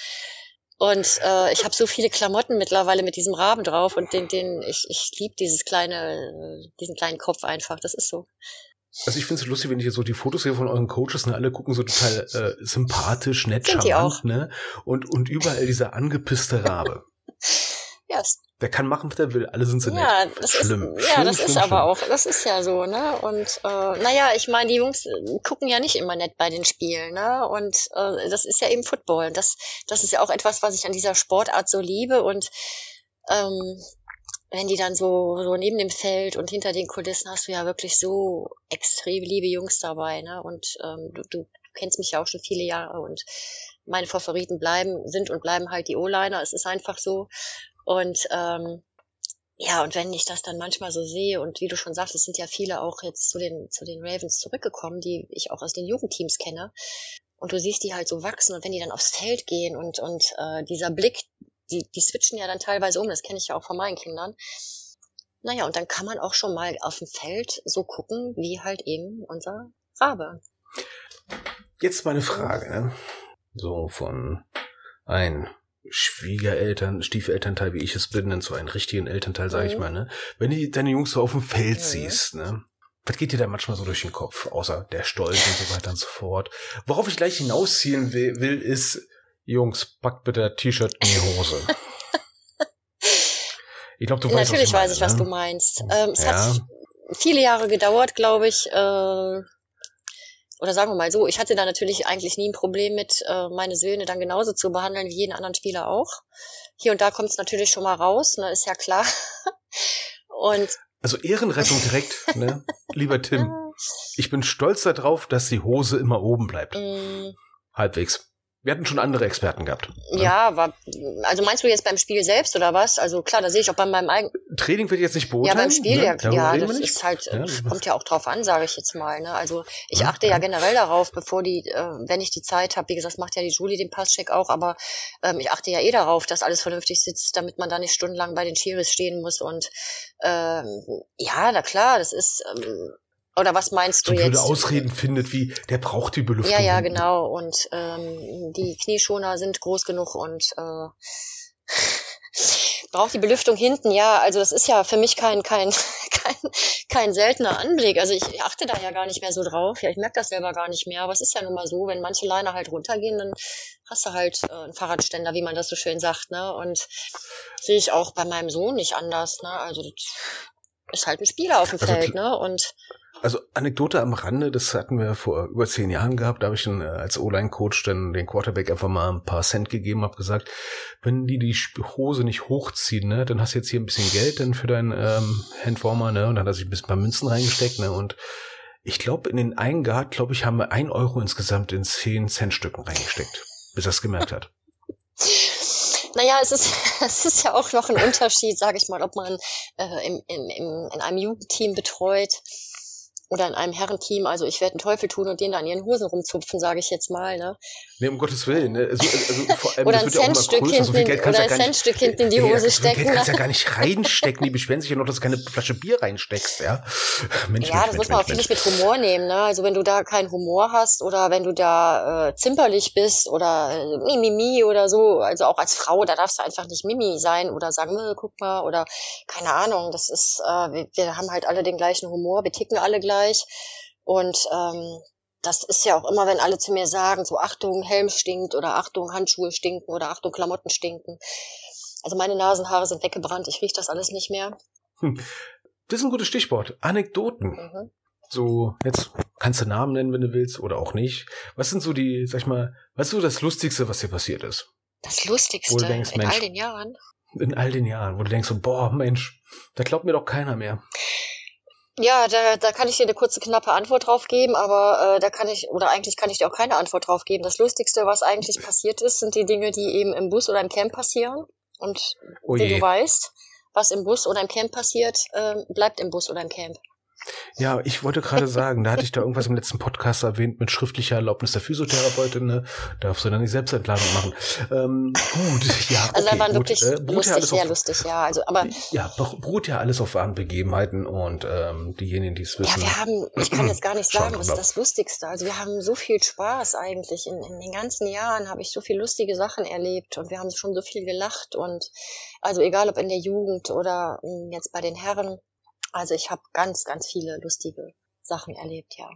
Und äh, ich habe so viele Klamotten mittlerweile mit diesem Raben drauf und den, den, ich, ich liebe dieses kleine, diesen kleinen Kopf einfach. Das ist so. Also ich finde es lustig, wenn ich jetzt so die Fotos sehe von euren Coaches, ne, alle gucken so total äh, sympathisch, nett, Sind charmant, ne? Und, und überall dieser angepisste Rabe. ja, der kann machen, was er will. Alle sind so nett. Ja, das schlimm. Ist, ja, schlimm, das schlimm, ist schlimm. aber auch, das ist ja so, ne? Und äh, naja, ich meine, die Jungs äh, gucken ja nicht immer nett bei den Spielen, ne? Und äh, das ist ja eben Football. Das, das ist ja auch etwas, was ich an dieser Sportart so liebe. Und ähm, wenn die dann so, so neben dem Feld und hinter den Kulissen hast du ja wirklich so extrem liebe Jungs dabei, ne? Und ähm, du, du kennst mich ja auch schon viele Jahre und meine Favoriten bleiben, sind und bleiben halt die O-Liner. Es ist einfach so. Und ähm, ja, und wenn ich das dann manchmal so sehe und wie du schon sagst, es sind ja viele auch jetzt zu den, zu den Ravens zurückgekommen, die ich auch aus den Jugendteams kenne. Und du siehst die halt so wachsen und wenn die dann aufs Feld gehen und, und äh, dieser Blick, die, die switchen ja dann teilweise um, das kenne ich ja auch von meinen Kindern. Naja, und dann kann man auch schon mal auf dem Feld so gucken, wie halt eben unser Rabe. Jetzt meine Frage, ne? So von ein Schwiegereltern, Stiefelternteil, wie ich es bin, in so einen richtigen Elternteil, sag mhm. ich mal, ne? Wenn du deine Jungs so auf dem Feld mhm. siehst, ne? Was geht dir da manchmal so durch den Kopf? Außer der Stolz und so weiter und so fort. Worauf ich gleich hinausziehen will, will ist, Jungs, packt bitte T-Shirt in die Hose. ich glaube, du weißt Natürlich was weiß ich, was du meinst. Ähm, es ja. hat viele Jahre gedauert, glaube ich, äh, oder sagen wir mal so, ich hatte da natürlich eigentlich nie ein Problem mit, äh, meine Söhne dann genauso zu behandeln wie jeden anderen Spieler auch. Hier und da kommt es natürlich schon mal raus, ne, ist ja klar. und also Ehrenrettung direkt, ne? Lieber Tim. Ich bin stolz darauf, dass die Hose immer oben bleibt. Mm. Halbwegs. Wir hatten schon andere Experten gehabt. Ne? Ja, war, also meinst du jetzt beim Spiel selbst oder was? Also klar, da sehe ich auch bei meinem eigenen. Training wird jetzt nicht beurteilen. Ja, beim Spiel, ne? ja, ja das ist halt, ja. kommt ja auch drauf an, sage ich jetzt mal. Ne? Also ich achte ja, ja generell darauf, bevor die, äh, wenn ich die Zeit habe, wie gesagt, macht ja die Julie den Passcheck auch, aber ähm, ich achte ja eh darauf, dass alles vernünftig sitzt, damit man da nicht stundenlang bei den Schiris stehen muss. Und ähm, ja, na klar, das ist. Ähm, oder was meinst du so jetzt? Ausreden findet, wie der braucht die Belüftung. Ja, ja, genau. Und ähm, die Knieschoner sind groß genug und äh, braucht die Belüftung hinten. Ja, also das ist ja für mich kein kein kein kein seltener Anblick. Also ich achte da ja gar nicht mehr so drauf. Ja, ich merke das selber gar nicht mehr. Aber es ist ja nun mal so, wenn manche Leiner halt runtergehen, dann hast du halt äh, einen Fahrradständer, wie man das so schön sagt. Ne? Und sehe ich auch bei meinem Sohn nicht anders. Ne? Also das ist halt ein Spieler auf dem also, Feld. Ne? Und also Anekdote am Rande, das hatten wir vor über zehn Jahren gehabt, da habe ich dann äh, als O-Line-Coach dann den Quarterback einfach mal ein paar Cent gegeben, habe gesagt, wenn die die Hose nicht hochziehen, ne, dann hast du jetzt hier ein bisschen Geld dann für deinen ähm, Handwarmer, ne, und dann hat er sich ein bisschen paar Münzen reingesteckt, ne, und ich glaube, in den einen Guard, glaube ich, haben wir ein Euro insgesamt in zehn Cent Stücken reingesteckt, bis er es gemerkt hat. Naja, es ist, es ist ja auch noch ein Unterschied, sage ich mal, ob man äh, im, im, im, in einem Jugendteam betreut oder in einem Herrenteam, also ich werde einen Teufel tun und denen da an ihren Hosen rumzupfen, sage ich jetzt mal. Ne? Nee, um Gottes Willen. Ne? Also, also vor allem, oder ein Centstück ja hinten, so oder ein Centstück hinten in die Hose ja, stecken. Geld kannst du ja gar nicht reinstecken. Die beschweren sich ja noch, dass du keine Flasche Bier reinsteckst. Ja, Mensch, ja Mensch, das Mensch, muss man auch vieles mit Humor nehmen. Ne? Also wenn du da keinen Humor hast oder wenn du da äh, zimperlich bist oder äh, Mimimi oder so, also auch als Frau, da darfst du einfach nicht Mimi sein oder sagen, äh, guck mal oder keine Ahnung. Das ist, äh, wir, wir haben halt alle den gleichen Humor, wir ticken alle gleich. Und ähm, das ist ja auch immer, wenn alle zu mir sagen, so Achtung, Helm stinkt oder Achtung, Handschuhe stinken oder Achtung, Klamotten stinken. Also meine Nasenhaare sind weggebrannt, ich rieche das alles nicht mehr. Hm. Das ist ein gutes Stichwort. Anekdoten. Mhm. So, jetzt kannst du Namen nennen, wenn du willst, oder auch nicht. Was sind so die, sag ich mal, was ist so das Lustigste, was dir passiert ist? Das Lustigste denkst, in Mensch, all den Jahren? In all den Jahren, wo du denkst so, boah, Mensch, da glaubt mir doch keiner mehr. Ja, da, da kann ich dir eine kurze, knappe Antwort drauf geben, aber äh, da kann ich, oder eigentlich kann ich dir auch keine Antwort drauf geben. Das Lustigste, was eigentlich passiert ist, sind die Dinge, die eben im Bus oder im Camp passieren. Und oh wie du weißt, was im Bus oder im Camp passiert, äh, bleibt im Bus oder im Camp. Ja, ich wollte gerade sagen, da hatte ich da irgendwas im letzten Podcast erwähnt mit schriftlicher Erlaubnis der Physiotherapeutin, ne? Darfst du dann die Selbstentladung machen. Ähm, gut, ja. Okay, also da waren gut. wirklich äh, lustig, ja sehr auf, lustig, ja. Also, aber ja, doch beruht ja alles auf wahren Begebenheiten und ähm, diejenigen, die es wissen. Ja, wir haben, ich kann jetzt gar nicht sagen, was ist das Lustigste. Also wir haben so viel Spaß eigentlich. In, in den ganzen Jahren habe ich so viel lustige Sachen erlebt und wir haben schon so viel gelacht und also egal ob in der Jugend oder hm, jetzt bei den Herren also ich habe ganz, ganz viele lustige Sachen erlebt, ja.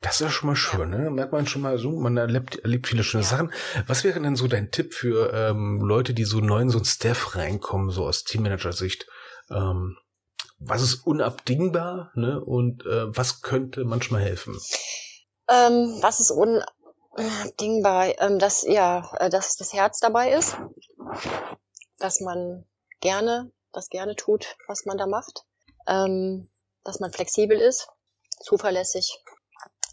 Das ist ja schon mal schön, ja. ne? Merkt man schon mal so, man erlebt, erlebt viele schöne ja. Sachen. Was wäre denn so dein Tipp für ähm, Leute, die so neu in so ein Staff reinkommen, so aus Teammanager-Sicht? Ähm, was ist unabdingbar, ne? Und äh, was könnte manchmal helfen? Ähm, was ist unabdingbar? Ähm, dass ja, äh, dass das Herz dabei ist, dass man gerne, das gerne tut, was man da macht ähm, dass man flexibel ist, zuverlässig,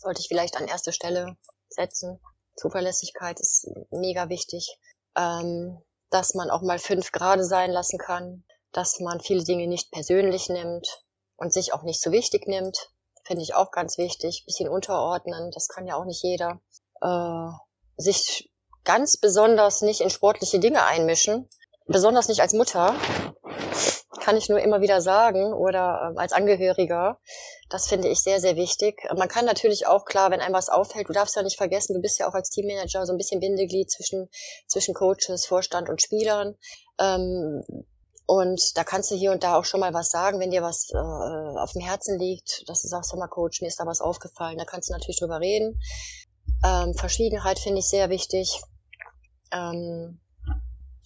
sollte ich vielleicht an erste Stelle setzen. Zuverlässigkeit ist mega wichtig, ähm, dass man auch mal fünf Grade sein lassen kann, dass man viele Dinge nicht persönlich nimmt und sich auch nicht so wichtig nimmt, finde ich auch ganz wichtig. Bisschen unterordnen, das kann ja auch nicht jeder. Äh, sich ganz besonders nicht in sportliche Dinge einmischen, besonders nicht als Mutter, kann ich nur immer wieder sagen oder äh, als Angehöriger. Das finde ich sehr, sehr wichtig. Man kann natürlich auch, klar, wenn einem was auffällt, du darfst ja nicht vergessen, du bist ja auch als Teammanager so ein bisschen Bindeglied zwischen, zwischen Coaches, Vorstand und Spielern. Ähm, und da kannst du hier und da auch schon mal was sagen, wenn dir was äh, auf dem Herzen liegt, dass du sagst, sag mal, Coach, mir ist da was aufgefallen. Da kannst du natürlich drüber reden. Ähm, Verschwiegenheit finde ich sehr wichtig. Ähm,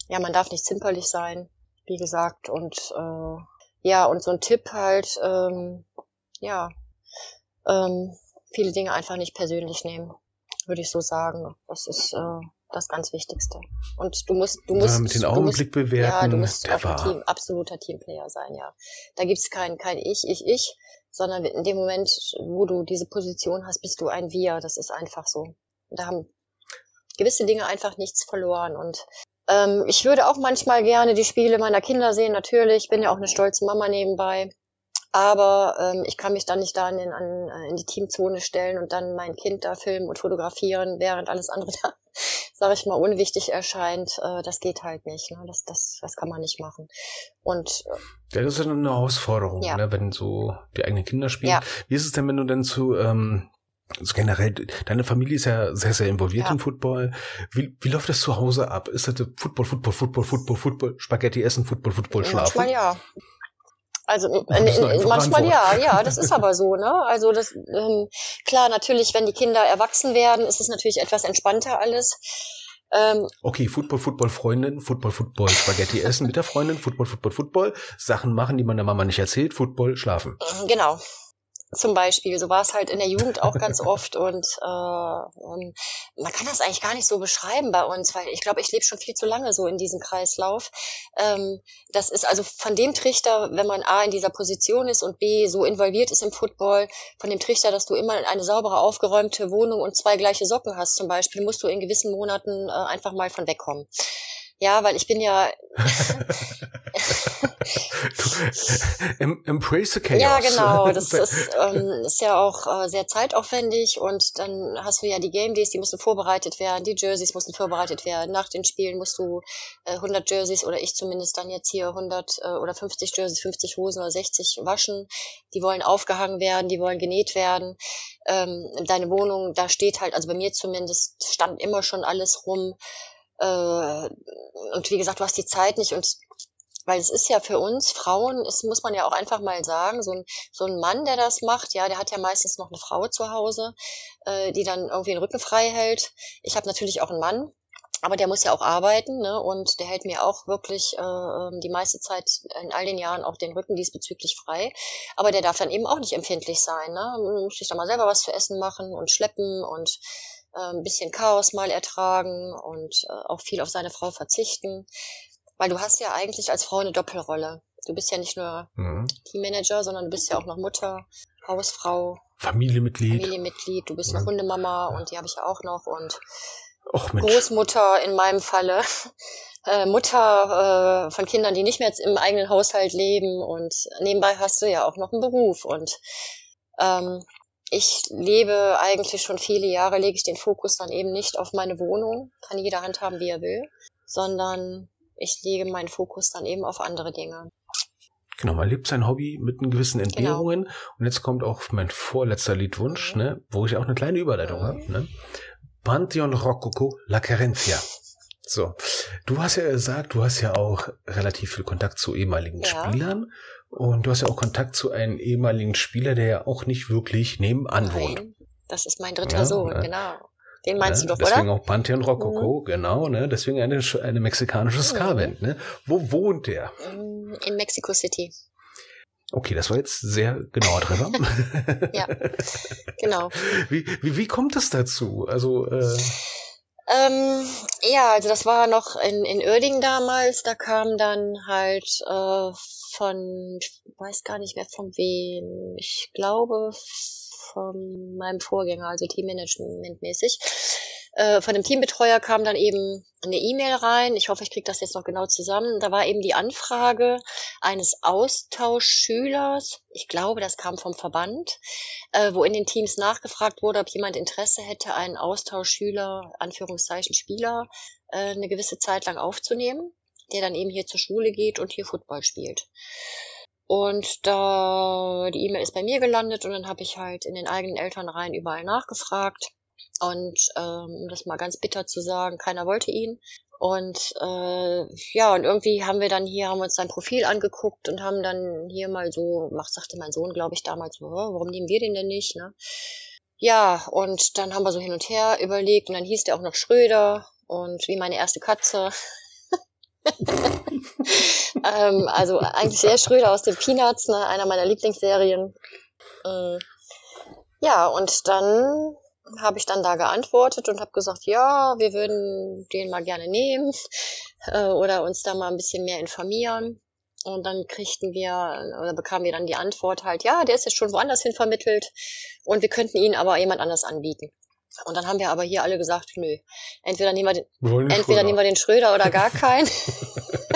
ja, man darf nicht zimperlich sein wie gesagt. Und äh, ja, und so ein Tipp halt, ähm, ja, ähm, viele Dinge einfach nicht persönlich nehmen, würde ich so sagen. Das ist äh, das ganz Wichtigste. Und du musst, du musst, ja, mit den Augenblick musst, bewerten. Ja, du musst auch ein Team, absoluter Teamplayer sein, ja. Da gibt's kein, kein Ich, Ich, Ich, sondern in dem Moment, wo du diese Position hast, bist du ein Wir. Das ist einfach so. Da haben gewisse Dinge einfach nichts verloren. Und ähm, ich würde auch manchmal gerne die Spiele meiner Kinder sehen, natürlich. Ich bin ja auch eine stolze Mama nebenbei. Aber ähm, ich kann mich dann nicht da in, an, äh, in die Teamzone stellen und dann mein Kind da filmen und fotografieren, während alles andere da, sage ich mal, unwichtig erscheint. Äh, das geht halt nicht. Ne? Das, das, das kann man nicht machen. Und äh, ja, das ist eine Herausforderung, ja. ne? wenn so die eigenen Kinder spielen. Ja. Wie ist es denn, wenn du denn zu ähm, also generell, deine Familie ist ja sehr, sehr involviert ja. im Football. Wie, wie läuft das zu Hause ab? Ist das Football, Football, Football, Football, Football, Spaghetti essen, Football, Football, schlafen? Manchmal ja. Also in, in, manchmal ja, ja, das ist aber so, ne? Also das ähm, klar, natürlich, wenn die Kinder erwachsen werden, ist es natürlich etwas entspannter alles. Ähm, okay, Football, Football, Freundin, Football, Football, Spaghetti essen mit der Freundin, Football, Football, Football, Sachen machen, die man der Mama nicht erzählt, Football, schlafen. Genau, zum Beispiel. So war es halt in der Jugend auch ganz oft und äh, man kann das eigentlich gar nicht so beschreiben bei uns, weil ich glaube, ich lebe schon viel zu lange so in diesem Kreislauf. Ähm, das ist also von dem Trichter, wenn man A in dieser Position ist und B so involviert ist im Football, von dem Trichter, dass du immer eine saubere, aufgeräumte Wohnung und zwei gleiche Socken hast zum Beispiel, musst du in gewissen Monaten äh, einfach mal von wegkommen. Ja, weil ich bin ja. Embrace the chaos. Ja, genau. Das ist, ähm, ist ja auch äh, sehr zeitaufwendig und dann hast du ja die Game Days, die müssen vorbereitet werden, die Jerseys müssen vorbereitet werden. Nach den Spielen musst du äh, 100 Jerseys oder ich zumindest dann jetzt hier 100 äh, oder 50 Jerseys, 50 Hosen oder 60 waschen. Die wollen aufgehangen werden, die wollen genäht werden. Ähm, deine Wohnung, da steht halt, also bei mir zumindest stand immer schon alles rum. Äh, und wie gesagt, du hast die Zeit nicht und weil es ist ja für uns Frauen, es muss man ja auch einfach mal sagen, so ein, so ein Mann, der das macht, ja, der hat ja meistens noch eine Frau zu Hause, äh, die dann irgendwie den Rücken frei hält. Ich habe natürlich auch einen Mann, aber der muss ja auch arbeiten, ne? Und der hält mir auch wirklich äh, ähm, die meiste Zeit in all den Jahren auch den Rücken diesbezüglich frei. Aber der darf dann eben auch nicht empfindlich sein, ne? Muss sich da mal selber was zu essen machen und schleppen und äh, ein bisschen Chaos mal ertragen und äh, auch viel auf seine Frau verzichten. Weil du hast ja eigentlich als Frau eine Doppelrolle. Du bist ja nicht nur mhm. Teammanager, sondern du bist ja auch noch Mutter, Hausfrau, Familienmitglied. Familienmitglied, du bist ja. eine Hundemama ja. und die habe ich ja auch noch und Och, Großmutter in meinem Falle, äh, Mutter äh, von Kindern, die nicht mehr im eigenen Haushalt leben und nebenbei hast du ja auch noch einen Beruf und ähm, ich lebe eigentlich schon viele Jahre, lege ich den Fokus dann eben nicht auf meine Wohnung, kann jeder handhaben, wie er will, sondern ich lege meinen Fokus dann eben auf andere Dinge. Genau, man lebt sein Hobby mit einen gewissen genau. Entbehrungen. Genau. Und jetzt kommt auch mein vorletzter Liedwunsch, mhm. ne, wo ich auch eine kleine Überleitung mhm. habe. Ne? Pantheon Rococo La Carencia. So, du hast ja gesagt, du hast ja auch relativ viel Kontakt zu ehemaligen ja. Spielern und du hast ja auch Kontakt zu einem ehemaligen Spieler, der ja auch nicht wirklich nebenan Nein, wohnt. Das ist mein dritter ja, Sohn, ja. genau. Den meinst ja, du doch, deswegen oder? auch Pantheon Rococo, mhm. genau, ne? Deswegen eine, eine mexikanische mhm. Ska-Band, ne? Wo wohnt der? Mm, in Mexico City. Okay, das war jetzt sehr genauer Treffer. ja, genau. Wie, wie, wie kommt es dazu? Also, äh ähm, ja, also das war noch in, in Uerdingen damals. Da kam dann halt äh, von, ich weiß gar nicht mehr von wem, ich glaube von meinem Vorgänger, also Teammanagement-mäßig. Äh, von dem Teambetreuer kam dann eben eine E-Mail rein. Ich hoffe, ich kriege das jetzt noch genau zusammen. Da war eben die Anfrage eines Austauschschülers. Ich glaube, das kam vom Verband, äh, wo in den Teams nachgefragt wurde, ob jemand Interesse hätte, einen Austauschschüler, Anführungszeichen Spieler, äh, eine gewisse Zeit lang aufzunehmen, der dann eben hier zur Schule geht und hier Football spielt. Und da die E-Mail ist bei mir gelandet und dann habe ich halt in den eigenen Elternreihen überall nachgefragt. Und ähm, um das mal ganz bitter zu sagen, keiner wollte ihn. Und äh, ja, und irgendwie haben wir dann hier, haben uns sein Profil angeguckt und haben dann hier mal so, macht, sagte mein Sohn, glaube ich, damals so, warum nehmen wir den denn nicht? Ne? Ja, und dann haben wir so hin und her überlegt und dann hieß der auch noch Schröder und wie meine erste Katze. Ähm, also eigentlich sehr Schröder aus den Peanuts, ne? einer meiner Lieblingsserien. Äh, ja, und dann habe ich dann da geantwortet und habe gesagt, ja, wir würden den mal gerne nehmen äh, oder uns da mal ein bisschen mehr informieren. Und dann kriegten wir oder bekamen wir dann die Antwort halt, ja, der ist jetzt schon woanders hin vermittelt und wir könnten ihn aber jemand anders anbieten. Und dann haben wir aber hier alle gesagt, nö, entweder nehmen wir den, entweder nehmen wir den Schröder oder gar keinen.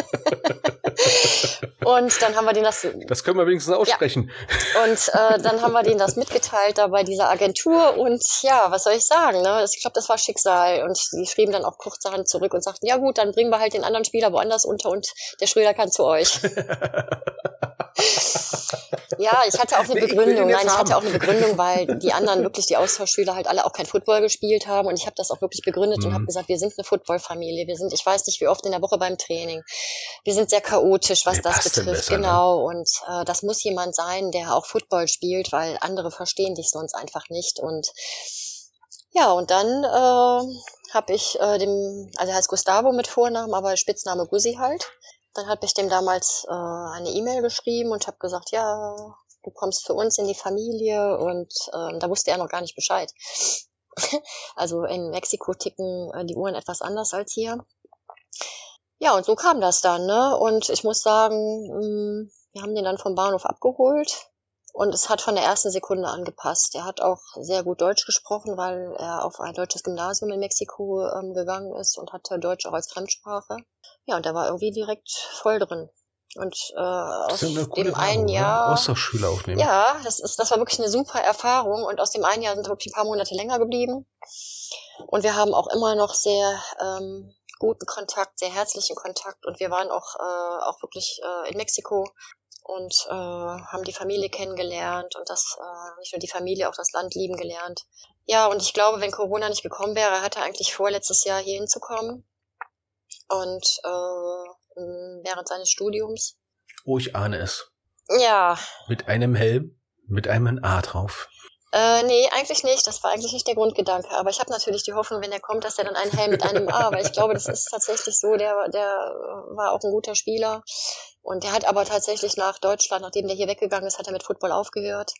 Und dann haben wir denen das. Das können wir wenigstens aussprechen. Ja. Und äh, dann haben wir denen das mitgeteilt da bei dieser Agentur. Und ja, was soll ich sagen? Ne? Ich glaube, das war Schicksal. Und die schrieben dann auch kurzerhand zurück und sagten, ja gut, dann bringen wir halt den anderen Spieler woanders unter und der Schröder kann zu euch. ja, ich hatte auch eine Begründung. Nein, ich hatte auch eine Begründung, weil die anderen wirklich, die Austauschschüler halt alle auch kein Football gespielt haben. Und ich habe das auch wirklich begründet mhm. und habe gesagt, wir sind eine Footballfamilie. Wir sind, ich weiß nicht, wie oft in der Woche beim Training. Wir sind sehr chaotisch, was Wie das betrifft. Besser, ne? genau. Ne? Und äh, das muss jemand sein, der auch Football spielt, weil andere verstehen dich sonst einfach nicht. Und ja, und dann äh, habe ich äh, dem, also er heißt Gustavo mit Vornamen, aber Spitzname Gusi halt. Dann habe ich dem damals äh, eine E-Mail geschrieben und habe gesagt, ja, du kommst für uns in die Familie und äh, da wusste er noch gar nicht Bescheid. also in Mexiko ticken äh, die Uhren etwas anders als hier. Ja, und so kam das dann, ne? Und ich muss sagen, mh, mm, wir haben den dann vom Bahnhof abgeholt Und es hat von der ersten Sekunde angepasst. Er hat auch sehr gut Deutsch gesprochen, weil er auf ein deutsches Gymnasium in Mexiko ähm, gegangen ist und hatte Deutsch auch als Fremdsprache. Ja, und er war irgendwie direkt voll drin. Und äh, aus dem Erfahrung, einen ne? Jahr. Austauschschüler aufnehmen. Ja, das, ist, das war wirklich eine super Erfahrung. Und aus dem einen Jahr sind wir wirklich ein paar Monate länger geblieben. Und wir haben auch immer noch sehr ähm, guten Kontakt, sehr herzlichen Kontakt. Und wir waren auch, äh, auch wirklich äh, in Mexiko und äh, haben die Familie kennengelernt und das äh, nicht nur die Familie, auch das Land lieben gelernt. Ja, und ich glaube, wenn Corona nicht gekommen wäre, hätte er eigentlich vor, letztes Jahr hier hinzukommen. Und äh, während seines Studiums. Oh, ich ahne es. Ja. Mit einem Helm, mit einem A drauf. Äh, nee, eigentlich nicht. Das war eigentlich nicht der Grundgedanke. Aber ich habe natürlich die Hoffnung, wenn er kommt, dass er dann einen Helm mit einem A, weil ich glaube, das ist tatsächlich so. Der, der war auch ein guter Spieler. Und der hat aber tatsächlich nach Deutschland, nachdem der hier weggegangen ist, hat er mit Football aufgehört.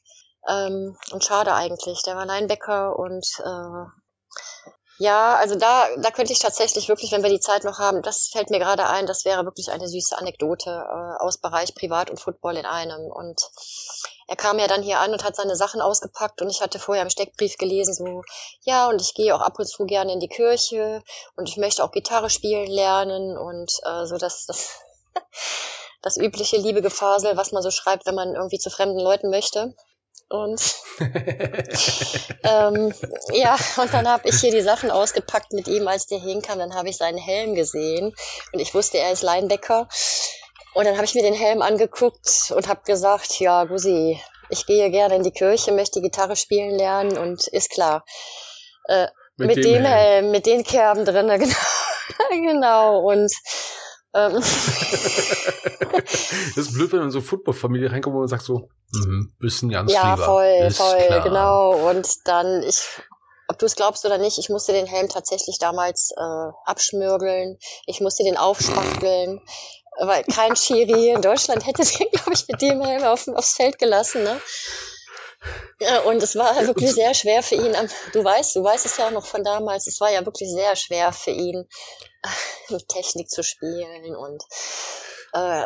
Ähm, und schade eigentlich. Der war Linebacker und äh, ja, also da, da könnte ich tatsächlich wirklich, wenn wir die Zeit noch haben, das fällt mir gerade ein, das wäre wirklich eine süße Anekdote äh, aus Bereich Privat und Football in einem. Und er kam ja dann hier an und hat seine Sachen ausgepackt und ich hatte vorher im Steckbrief gelesen, so, ja, und ich gehe auch ab und zu gerne in die Kirche und ich möchte auch Gitarre spielen lernen und äh, so das, das, das übliche Liebegefasel, was man so schreibt, wenn man irgendwie zu fremden Leuten möchte. Und ähm, ja, und dann habe ich hier die Sachen ausgepackt mit ihm, als der hinkam. Dann habe ich seinen Helm gesehen und ich wusste, er ist Linebacker. Und dann habe ich mir den Helm angeguckt und habe gesagt, ja, Gusi, ich gehe gerne in die Kirche, möchte Gitarre spielen lernen und ist klar. Äh, mit, mit dem, Helm. Mit den Kerben drin, genau. genau. Und. das ist blöd, wenn man in so Football-Familie reinkommt und man sagt so, mhm, bisschen ganz ja, lieber. voll, ist voll, klar. genau. Und dann, ich, ob du es glaubst oder nicht, ich musste den Helm tatsächlich damals äh, abschmürgeln. Ich musste den aufspachteln, weil kein Schiri in Deutschland hätte den, glaube ich, mit dem Helm auf, aufs Feld gelassen. Ne? Ja, und es war wirklich sehr schwer für ihn. Du weißt, du weißt es ja noch von damals. Es war ja wirklich sehr schwer für ihn, mit Technik zu spielen und äh,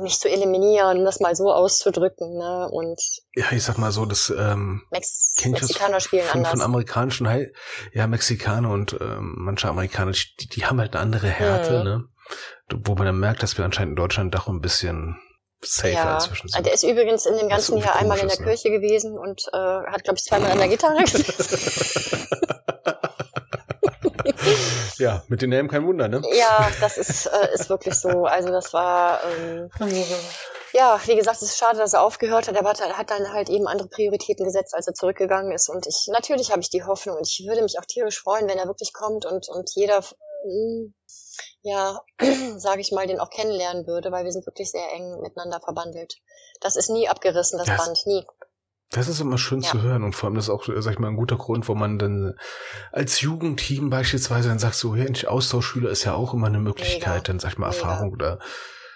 mich zu eliminieren, das mal so auszudrücken. Ne? Und ja, ich sag mal so, das ähm, Mex Mexikaner spielen von, anders. Von amerikanischen, ja, Mexikaner und ähm, manche Amerikaner, die, die haben halt eine andere Härte, hm. ne? Wo man dann merkt, dass wir anscheinend in Deutschland doch ein bisschen safer ja. inzwischen sind. Der ist übrigens in dem ganzen Jahr einmal in der ne? Kirche gewesen und äh, hat, glaube ich, zweimal an der Gitarre gesessen. ja, mit den Helmen kein Wunder, ne? Ja, das ist, äh, ist wirklich so. Also das war, ähm, ja, wie gesagt, es ist schade, dass er aufgehört hat. Er hat dann halt eben andere Prioritäten gesetzt, als er zurückgegangen ist. Und ich, natürlich habe ich die Hoffnung und ich würde mich auch tierisch freuen, wenn er wirklich kommt und, und jeder, mh, ja, sage ich mal, den auch kennenlernen würde, weil wir sind wirklich sehr eng miteinander verbandelt. Das ist nie abgerissen, das, das Band, nie. Das ist immer schön ja. zu hören und vor allem das ist auch, sag ich mal, ein guter Grund, wo man dann als Jugendteam beispielsweise dann sagt, so, ja, Austauschschüler ist ja auch immer eine Möglichkeit, Mega. dann sag ich mal Erfahrung Mega. oder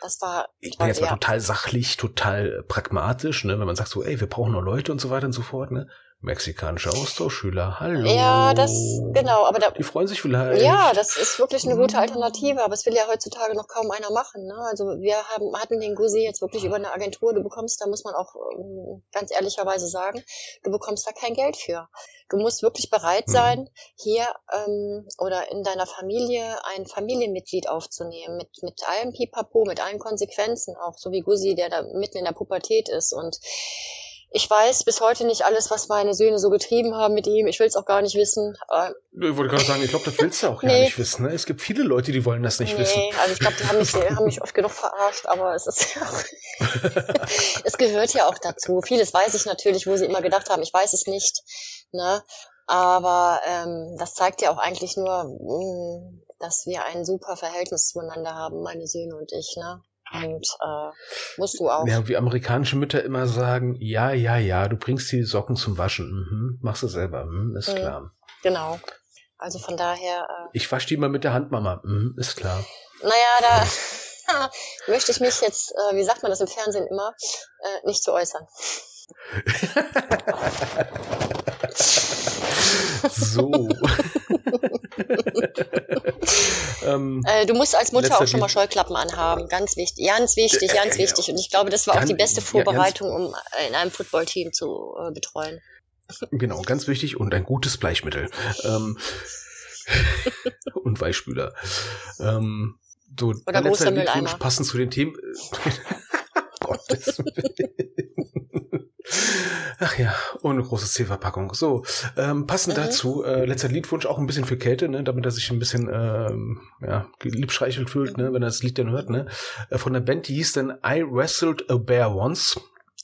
das war, ich bin jetzt mal total sachlich, total pragmatisch, ne, wenn man sagt so, ey, wir brauchen noch Leute und so weiter und so fort, ne? Mexikanische Austauschschüler, hallo. Ja, das, genau, aber da, Die freuen sich vielleicht. Ja, das ist wirklich eine gute Alternative, aber es will ja heutzutage noch kaum einer machen, ne? Also wir haben, hatten den Gusi jetzt wirklich über eine Agentur, du bekommst, da muss man auch ähm, ganz ehrlicherweise sagen, du bekommst da kein Geld für. Du musst wirklich bereit mhm. sein, mhm. hier ähm, oder in deiner Familie ein Familienmitglied aufzunehmen, mit, mit allem Pipapo, mit allen Konsequenzen, auch so wie Gusi, der da mitten in der Pubertät ist und ich weiß bis heute nicht alles, was meine Söhne so getrieben haben mit ihm. Ich will es auch gar nicht wissen. Ich wollte gerade sagen, ich glaube, das willst du auch nee. gar nicht wissen. Ne? Es gibt viele Leute, die wollen das nicht nee, wissen. also ich glaube, die haben mich, haben mich oft genug verarscht, aber es ist ja auch, es gehört ja auch dazu. Vieles weiß ich natürlich, wo sie immer gedacht haben, ich weiß es nicht. Ne? Aber ähm, das zeigt ja auch eigentlich nur, mh, mm, dass wir ein super Verhältnis zueinander haben, meine Söhne und ich. Ne? Und äh, musst du auch. Ja, wie amerikanische Mütter immer sagen, ja, ja, ja, du bringst die Socken zum Waschen. Mhm, machst du selber, mhm, ist mhm, klar. Genau. Also von daher. Äh, ich wasche die mal mit der Hand, Mama. Mhm, ist klar. Naja, da möchte ich mich jetzt, äh, wie sagt man das im Fernsehen immer, äh, nicht zu äußern. so. ähm, äh, du musst als Mutter auch schon mal Scheuklappen anhaben. Ganz wichtig, ganz wichtig, ganz äh, wichtig. Und ich glaube, das war ganz, auch die beste Vorbereitung, ja, um in einem Footballteam zu äh, betreuen. Genau, ganz wichtig und ein gutes Bleichmittel. Ähm, und Weichspüler. Ähm, so, Oder großer Mülleimer. Passend zu den Themen. Gottes Ach ja, ohne große Zielverpackung. So, ähm, passend mhm. dazu, äh, letzter Liedwunsch auch ein bisschen für Kälte, ne, damit er sich ein bisschen ähm, ja, liebschreichelt fühlt, ne, wenn er das Lied dann hört, ne. Äh, von der Band, die hieß dann I Wrestled a Bear Once.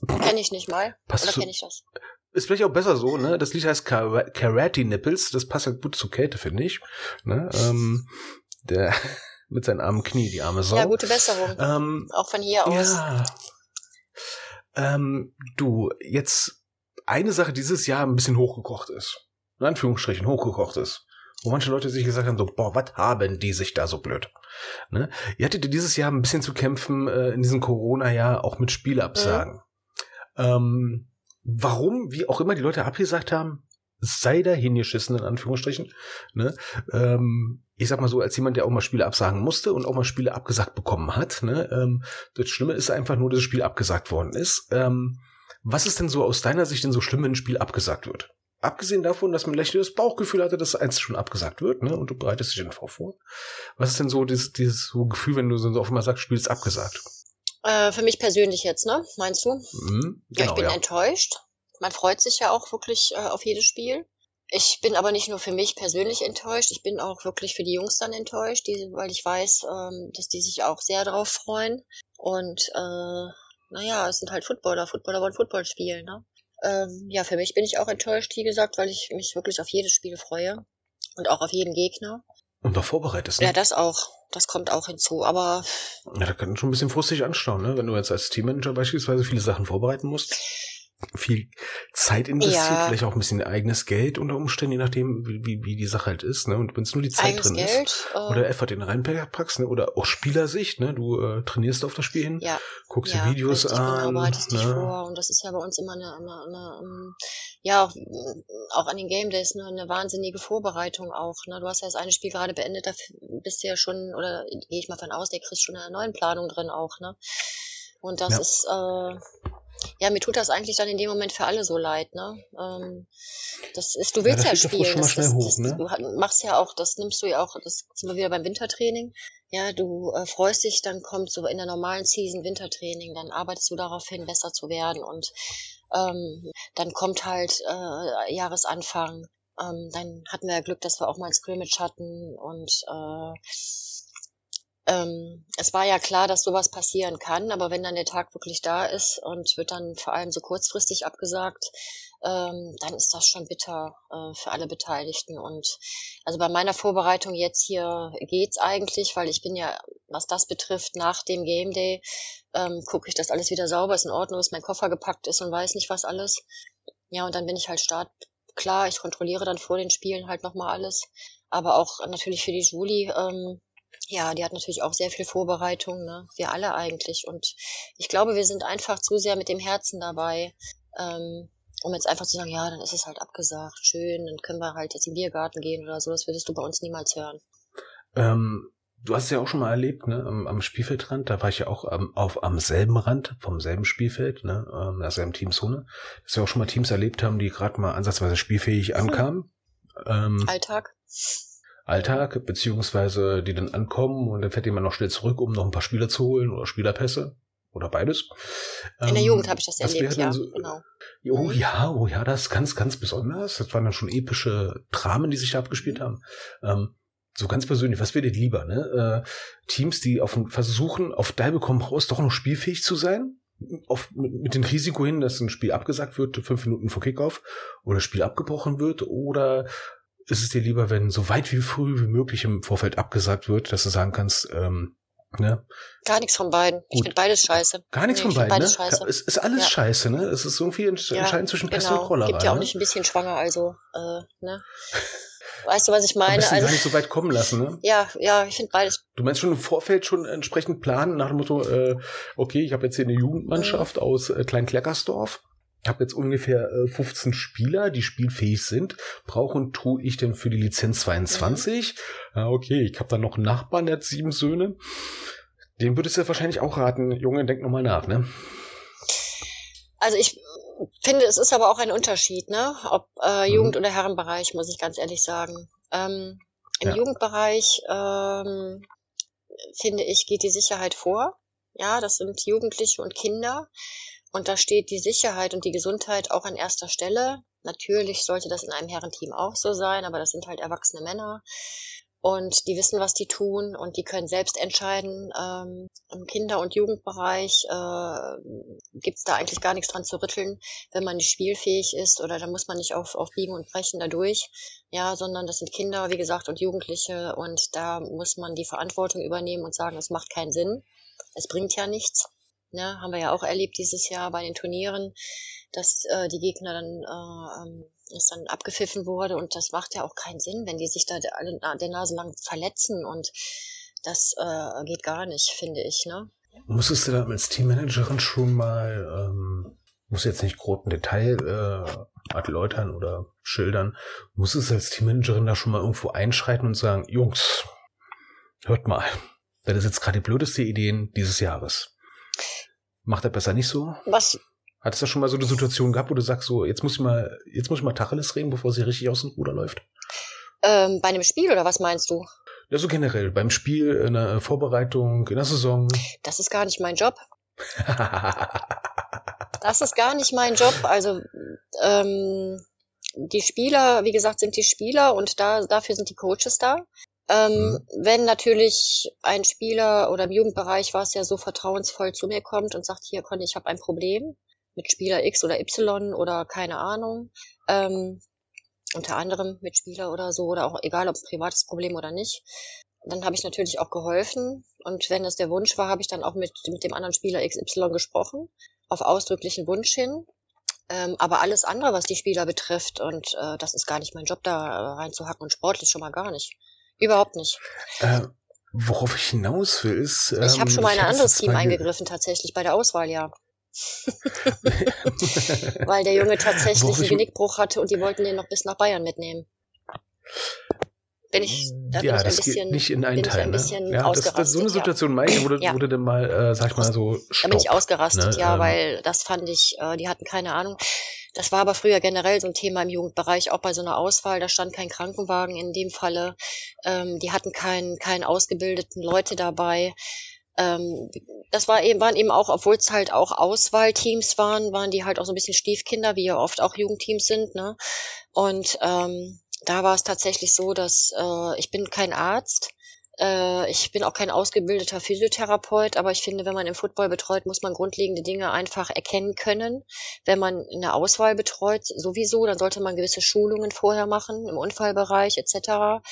Kenn ich nicht mal. Passt Oder kenn ich das? Ist vielleicht auch besser so, ne? Das Lied heißt Kar Karate Nipples, das passt halt gut zur Kälte, finde ich. Ne? Ähm, der mit seinen armen Knie, die arme Sau. Ja, gute Besserung. Ähm, auch von hier aus. Ja. Ähm, du, jetzt eine Sache dieses Jahr ein bisschen hochgekocht ist. In Anführungsstrichen hochgekocht ist. Wo manche Leute sich gesagt haben, so, boah, was haben die sich da so blöd? Ne? Ihr hattet dieses Jahr ein bisschen zu kämpfen, äh, in diesem Corona-Jahr auch mit Spielabsagen. Mhm. Ähm, warum, wie auch immer die Leute abgesagt haben, sei da hingeschissen, in Anführungsstrichen. Ne? Ähm, ich sag mal so, als jemand, der auch mal Spiele absagen musste und auch mal Spiele abgesagt bekommen hat, ne? ähm, das Schlimme ist einfach nur, dass das Spiel abgesagt worden ist. Ähm, was ist denn so aus deiner Sicht denn so schlimm, wenn ein Spiel abgesagt wird? Abgesehen davon, dass man vielleicht das Bauchgefühl hatte, dass eins schon abgesagt wird, ne? Und du bereitest dich darauf vor. Was ist denn so dieses, dieses so Gefühl, wenn du so auf einmal sagst, Spiel ist abgesagt? Äh, für mich persönlich jetzt, ne? Meinst du? Mhm, genau, ja, ich genau, bin ja. enttäuscht. Man freut sich ja auch wirklich äh, auf jedes Spiel. Ich bin aber nicht nur für mich persönlich enttäuscht, ich bin auch wirklich für die Jungs dann enttäuscht, die, weil ich weiß, ähm, dass die sich auch sehr darauf freuen. Und äh, naja, es sind halt Footballer, Footballer wollen Football spielen. Ne? Ähm, ja, für mich bin ich auch enttäuscht, wie gesagt, weil ich mich wirklich auf jedes Spiel freue und auch auf jeden Gegner. Und da vorbereitest, ne? Ja, das auch. Das kommt auch hinzu, aber. Ja, da kann schon ein bisschen frustig anstauen, ne? Wenn du jetzt als Teammanager beispielsweise viele Sachen vorbereiten musst viel Zeit investiert, ja. vielleicht auch ein bisschen eigenes Geld unter Umständen, je nachdem, wie, wie die Sache halt ist, ne? Und wenn es nur die Zeit eigenes drin Geld, ist. Äh, oder Effort in reinpackst, ne? Oder auch Spielersicht, ne? Du äh, trainierst auf das Spiel hin, ja. guckst ja, dir Videos an. Genau, bereitest ne? dich vor. Und das ist ja bei uns immer eine, eine, eine, eine ähm, ja, auch, auch an den Game Days ne, eine wahnsinnige Vorbereitung auch. Ne? Du hast ja das eine Spiel gerade beendet, da bist du ja schon, oder gehe ich mal von aus, der kriegst schon eine neuen Planung drin auch, ne? Und das ja. ist, äh, ja, mir tut das eigentlich dann in dem Moment für alle so leid, ne? Ähm, das ist, du willst ja, ja spielen. Das, das, hoch, ne? Du machst ja auch, das nimmst du ja auch, das sind wir wieder beim Wintertraining. Ja, du äh, freust dich, dann kommt so in der normalen Season Wintertraining, dann arbeitest du darauf hin, besser zu werden und ähm, dann kommt halt äh, Jahresanfang. Ähm, dann hatten wir ja Glück, dass wir auch mal ein Scrimmage hatten und äh, ähm, es war ja klar, dass sowas passieren kann, aber wenn dann der Tag wirklich da ist und wird dann vor allem so kurzfristig abgesagt, ähm, dann ist das schon bitter äh, für alle Beteiligten. Und also bei meiner Vorbereitung jetzt hier geht's eigentlich, weil ich bin ja, was das betrifft, nach dem Game Day ähm, gucke ich, dass alles wieder sauber ist, in Ordnung ist, mein Koffer gepackt ist und weiß nicht was alles. Ja, und dann bin ich halt start klar, ich kontrolliere dann vor den Spielen halt nochmal alles. Aber auch natürlich für die Julie, ähm, ja, die hat natürlich auch sehr viel Vorbereitung, ne? Wir alle eigentlich. Und ich glaube, wir sind einfach zu sehr mit dem Herzen dabei, ähm, um jetzt einfach zu sagen, ja, dann ist es halt abgesagt, schön, dann können wir halt jetzt im Biergarten gehen oder so. Das würdest du bei uns niemals hören. Ähm, du hast es ja auch schon mal erlebt, ne, am, am Spielfeldrand, da war ich ja auch am, auf, am selben Rand, vom selben Spielfeld, ne, ähm, also im Teamzone, dass wir auch schon mal Teams erlebt haben, die gerade mal ansatzweise spielfähig ankamen. Ähm, Alltag. Alltag, beziehungsweise die dann ankommen und dann fährt jemand noch schnell zurück, um noch ein paar Spieler zu holen oder Spielerpässe oder beides. In der Jugend ähm, habe ich das erlebt, ja, so, genau. Oh ja, oh ja, das ist ganz, ganz besonders. Das waren dann schon epische Dramen, die sich da abgespielt haben. Ähm, so ganz persönlich, was wäre dir lieber, ne? Äh, Teams, die auf versuchen, auf Deil bekommen raus, doch noch spielfähig zu sein? Auf, mit, mit dem Risiko hin, dass ein Spiel abgesagt wird, fünf Minuten vor Kickoff, oder das Spiel abgebrochen wird, oder ist es dir lieber, wenn so weit wie früh wie möglich im Vorfeld abgesagt wird, dass du sagen kannst, ähm, ne? Gar nichts von beiden. Gut. Ich finde beides scheiße. Gar nichts nee, von beiden, ne? Scheiße. Es ist alles ja. scheiße, ne? Es ist irgendwie entscheidend ja, zwischen Pest genau. und Cholera. Gibt ja auch ne? nicht ein bisschen schwanger, also, äh, ne? Weißt du, was ich meine? Also, gar nicht so weit kommen lassen, ne? Ja, ja, ich finde beides. Du meinst schon im Vorfeld schon entsprechend planen nach dem Motto, äh, okay, ich habe jetzt hier eine Jugendmannschaft mhm. aus äh, Kleinkleckersdorf habe jetzt ungefähr äh, 15 Spieler, die spielfähig sind. Brauchen tue ich denn für die Lizenz 22? Mhm. Ah, okay, ich habe da noch einen Nachbarn, der hat sieben Söhne. Dem würdest du ja wahrscheinlich auch raten, Junge, denk nochmal nach, ne? Also ich finde, es ist aber auch ein Unterschied, ne? Ob äh, mhm. Jugend- oder Herrenbereich, muss ich ganz ehrlich sagen. Ähm, Im ja. Jugendbereich ähm, finde ich, geht die Sicherheit vor. Ja, das sind Jugendliche und Kinder. Und da steht die Sicherheit und die Gesundheit auch an erster Stelle. Natürlich sollte das in einem Herrenteam auch so sein, aber das sind halt erwachsene Männer und die wissen, was die tun und die können selbst entscheiden. Ähm, Im Kinder- und Jugendbereich äh, gibt's da eigentlich gar nichts dran zu rütteln, wenn man nicht spielfähig ist oder da muss man nicht auf, auf Biegen und Brechen dadurch, ja, sondern das sind Kinder, wie gesagt, und Jugendliche und da muss man die Verantwortung übernehmen und sagen, es macht keinen Sinn, es bringt ja nichts. Ne, haben wir ja auch erlebt dieses Jahr bei den Turnieren, dass äh, die Gegner dann äh, ähm, es dann abgepfiffen wurde und das macht ja auch keinen Sinn, wenn die sich da alle der Nase lang verletzen und das äh, geht gar nicht, finde ich. Ne? Musstest du da als Teammanagerin schon mal, ähm, muss jetzt nicht grob im Detail äh, erläutern oder schildern, musstest du als Teammanagerin da schon mal irgendwo einschreiten und sagen, Jungs, hört mal, das ist jetzt gerade die blödeste Idee dieses Jahres. Macht er besser nicht so? Was? Hattest du schon mal so eine Situation gehabt, wo du sagst, so, jetzt muss ich mal, jetzt muss ich mal Tacheles reden, bevor sie richtig aus dem Ruder läuft? Ähm, bei einem Spiel oder was meinst du? Ja, so generell, beim Spiel, in der Vorbereitung, in der Saison. Das ist gar nicht mein Job. das ist gar nicht mein Job. Also, ähm, die Spieler, wie gesagt, sind die Spieler und da, dafür sind die Coaches da. Ähm, mhm. Wenn natürlich ein Spieler oder im Jugendbereich war es ja so vertrauensvoll zu mir kommt und sagt, hier Conny, ich habe ein Problem mit Spieler X oder Y oder keine Ahnung, ähm, unter anderem mit Spieler oder so oder auch egal, ob es privates Problem oder nicht, dann habe ich natürlich auch geholfen und wenn das der Wunsch war, habe ich dann auch mit, mit dem anderen Spieler XY gesprochen, auf ausdrücklichen Wunsch hin. Ähm, aber alles andere, was die Spieler betrifft, und äh, das ist gar nicht mein Job, da äh, reinzuhacken und sportlich schon mal gar nicht. Überhaupt nicht. Äh, worauf ich hinaus will, ist. Ähm, ich habe schon mal in ein anderes Team eingegriffen, tatsächlich, bei der Auswahl, ja. Weil der Junge tatsächlich einen Genickbruch hatte und die wollten den noch bis nach Bayern mitnehmen. Bin ich, da ja, bin ich ein bisschen, nicht in einen Teil, ne? ja. Das, das so eine Situation ja. meine, wurde, ja. wurde dann mal, äh, sag ich mal so, Stopp, Da bin ich ausgerastet, ne? ja, ähm, weil das fand ich, äh, die hatten keine Ahnung. Das war aber früher generell so ein Thema im Jugendbereich, auch bei so einer Auswahl. Da stand kein Krankenwagen in dem Falle. Ähm, die hatten keinen keinen ausgebildeten Leute dabei. Ähm, das war eben, waren eben auch, obwohl es halt auch Auswahlteams waren, waren die halt auch so ein bisschen Stiefkinder, wie ja oft auch Jugendteams sind. Ne? Und ähm, da war es tatsächlich so, dass äh, ich bin kein Arzt. Äh, ich bin auch kein ausgebildeter Physiotherapeut, aber ich finde, wenn man im Football betreut, muss man grundlegende Dinge einfach erkennen können. Wenn man in der Auswahl betreut, sowieso, dann sollte man gewisse Schulungen vorher machen, im Unfallbereich etc.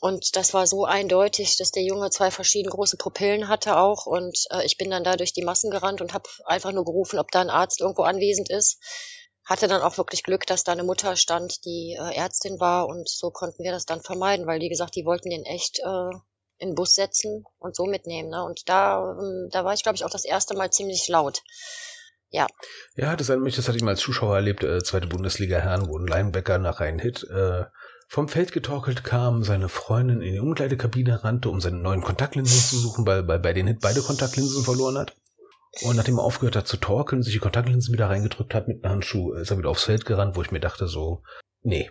Und das war so eindeutig, dass der Junge zwei verschiedene große Pupillen hatte auch. Und äh, ich bin dann da durch die Massen gerannt und habe einfach nur gerufen, ob da ein Arzt irgendwo anwesend ist hatte dann auch wirklich Glück, dass da eine Mutter stand, die äh, Ärztin war und so konnten wir das dann vermeiden, weil wie gesagt, die wollten den echt äh, in den Bus setzen und so mitnehmen. Ne? Und da, ähm, da war ich, glaube ich, auch das erste Mal ziemlich laut. Ja. Ja, das erinnert mich, das hatte ich mal als Zuschauer erlebt, äh, zweite Bundesliga Herren, wo ein Linebacker nach einem Hit äh, vom Feld getorkelt kam, seine Freundin in die Umkleidekabine rannte, um seine neuen Kontaktlinsen zu suchen, weil, weil bei den Hit beide Kontaktlinsen verloren hat. Und nachdem er aufgehört hat zu torkeln, sich die Kontaktlinsen wieder reingedrückt hat mit einem Handschuh, ist er wieder aufs Feld gerannt, wo ich mir dachte so, nee.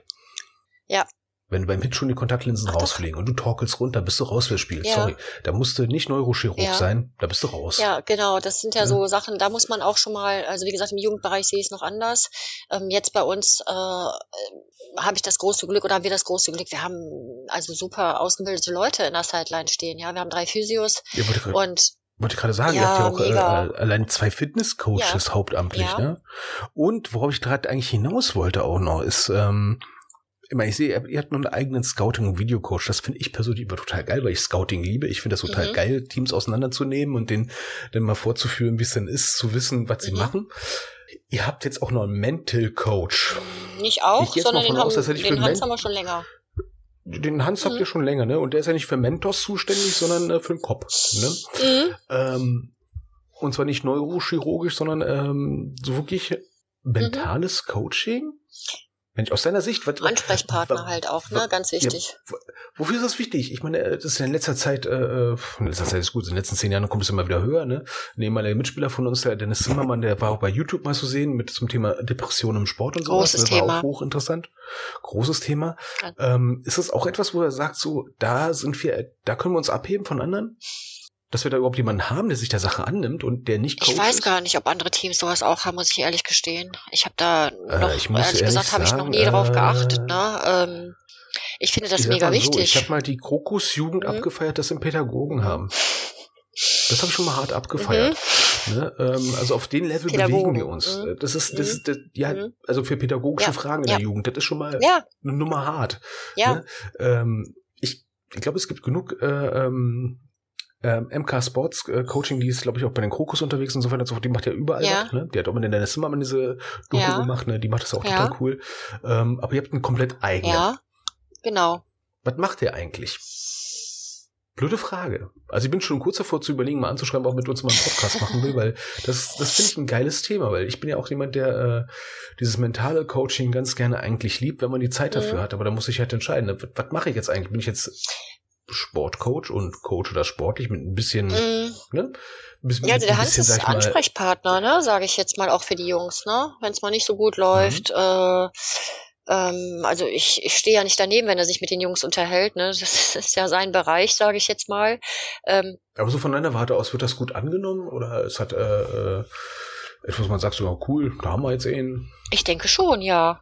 Ja. Wenn beim Hit schon die Kontaktlinsen Ach, rausfliegen doch. und du torkelst runter, bist du raus fürs Spiel. Ja. Sorry. Da musst du nicht Neurochirurg ja. sein, da bist du raus. Ja, genau. Das sind ja, ja, so Sachen, da muss man auch schon mal, also wie gesagt, im Jugendbereich sehe ich es noch anders. Ähm, jetzt bei uns äh, habe ich das große Glück oder haben wir das große Glück, wir haben also super ausgebildete Leute in der Sideline stehen. Ja, wir haben drei Physios ja, und wollte ich gerade sagen, ja, ihr habt ja auch äh, allein zwei Fitnesscoaches ja. hauptamtlich, ja. ne? Und worauf ich gerade eigentlich hinaus wollte auch noch, ist, ähm, ich meine, ich sehe, ihr habt nur einen eigenen Scouting- und Videocoach. Das finde ich persönlich immer total geil, weil ich Scouting liebe. Ich finde das total mhm. geil, Teams auseinanderzunehmen und den dann mal vorzuführen, wie es denn ist, zu wissen, was mhm. sie machen. Ihr habt jetzt auch noch einen Mental Coach. Nicht auch, sondern den, aus, haben, den Hans haben wir schon länger. Den Hans mhm. habt ihr schon länger, ne? Und der ist ja nicht für Mentos zuständig, sondern äh, für den Kopf. Ne? Mhm. Ähm, und zwar nicht neurochirurgisch, sondern ähm, so wirklich mentales mhm. Coaching? Mensch, aus deiner Sicht, was, Ansprechpartner halt auch, ne, ganz wichtig. Ja, wofür ist das wichtig? Ich meine, das ist in letzter Zeit, äh, in letzter Zeit ist gut, in den letzten zehn Jahren kommt es immer wieder höher, ne? Nehmen mal der Mitspieler von uns, der Dennis Zimmermann, der war auch bei YouTube mal zu sehen mit zum Thema Depression im Sport und so. Großes das Thema. war auch hochinteressant. Großes Thema. Ja. Ähm, ist das auch etwas, wo er sagt, so, da sind wir, da können wir uns abheben von anderen? Dass wir da überhaupt jemanden haben, der sich der Sache annimmt und der nicht Coach Ich weiß ist? gar nicht, ob andere Teams sowas auch haben, muss ich ehrlich gestehen. Ich habe da äh, noch, ehrlich, ehrlich gesagt, habe ich noch nie äh, drauf geachtet. Ne? Ähm, ich finde das ich mega wichtig. So, ich habe mal die Krokus-Jugend mhm. abgefeiert, dass sie einen Pädagogen haben. Das habe ich schon mal hart abgefeiert. Mhm. Ne? Ähm, also auf den Level Pädagogen. bewegen wir uns. Mhm. Das ist, das ist, das, ja, mhm. also für pädagogische ja. Fragen in ja. der Jugend, das ist schon mal ja. eine Nummer hart. Ja. Ne? Ähm, ich, ich glaube, es gibt genug äh, ähm, ähm, MK Sports äh, Coaching, die ist, glaube ich, auch bei den Krokus unterwegs und so weiter. Die macht ja überall ja. was, ne? Die hat auch mit den Dennis Zimmermann diese Doku ja. gemacht, ne? Die macht das auch ja. total cool. Ähm, aber ihr habt einen komplett eigenen. Ja, genau. Was macht der eigentlich? Blöde Frage. Also ich bin schon kurz davor zu überlegen, mal anzuschreiben, ob mit uns mal einen Podcast machen will, weil das, das finde ich ein geiles Thema, weil ich bin ja auch jemand, der äh, dieses mentale Coaching ganz gerne eigentlich liebt, wenn man die Zeit dafür mhm. hat. Aber da muss ich halt entscheiden, was, was mache ich jetzt eigentlich? Bin ich jetzt Sportcoach und coache das sportlich mit ein bisschen, mm. ne? Bisschen, ja, also der Hans bisschen, ist Ansprechpartner, ne, sage ich jetzt mal auch für die Jungs, ne? Wenn es mal nicht so gut läuft. Mhm. Äh, ähm, also ich, ich stehe ja nicht daneben, wenn er sich mit den Jungs unterhält, ne? Das ist ja sein Bereich, sage ich jetzt mal. Ähm, Aber so von deiner Warte aus wird das gut angenommen oder es hat äh, äh, etwas, man sagt sogar cool, da haben wir jetzt einen. Ich denke schon, ja.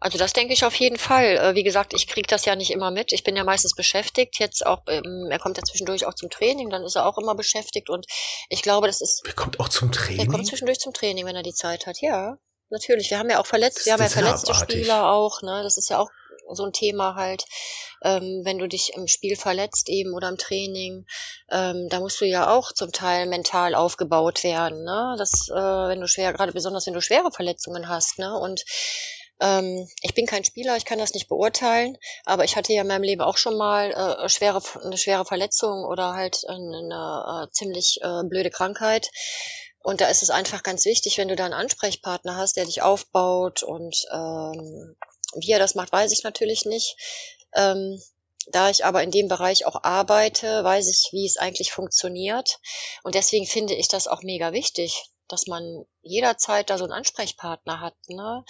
Also das denke ich auf jeden Fall. Äh, wie gesagt, ich kriege das ja nicht immer mit. Ich bin ja meistens beschäftigt. Jetzt auch, ähm, er kommt ja zwischendurch auch zum Training, dann ist er auch immer beschäftigt und ich glaube, das ist. Er kommt auch zum Training. Er kommt zwischendurch zum Training, wenn er die Zeit hat. Ja, natürlich. Wir haben ja auch verletzt, wir haben ja verletzte abartig. Spieler auch. Ne, das ist ja auch so ein Thema halt, ähm, wenn du dich im Spiel verletzt eben oder im Training, ähm, da musst du ja auch zum Teil mental aufgebaut werden, ne? Das, äh, wenn du schwer, gerade besonders wenn du schwere Verletzungen hast, ne? Und ähm, ich bin kein Spieler, ich kann das nicht beurteilen, aber ich hatte ja in meinem Leben auch schon mal äh, schwere, eine schwere Verletzung oder halt eine, äh, ziemlich äh, blöde Krankheit. Und da ist es einfach ganz wichtig, wenn du da einen Ansprechpartner hast, der dich aufbaut und ähm, wie er das macht, weiß ich natürlich nicht. Ähm, da ich aber in dem Bereich auch arbeite, weiß ich, wie es eigentlich funktioniert. Und deswegen finde ich das auch mega wichtig, dass man jederzeit da so einen Ansprechpartner hat, ne?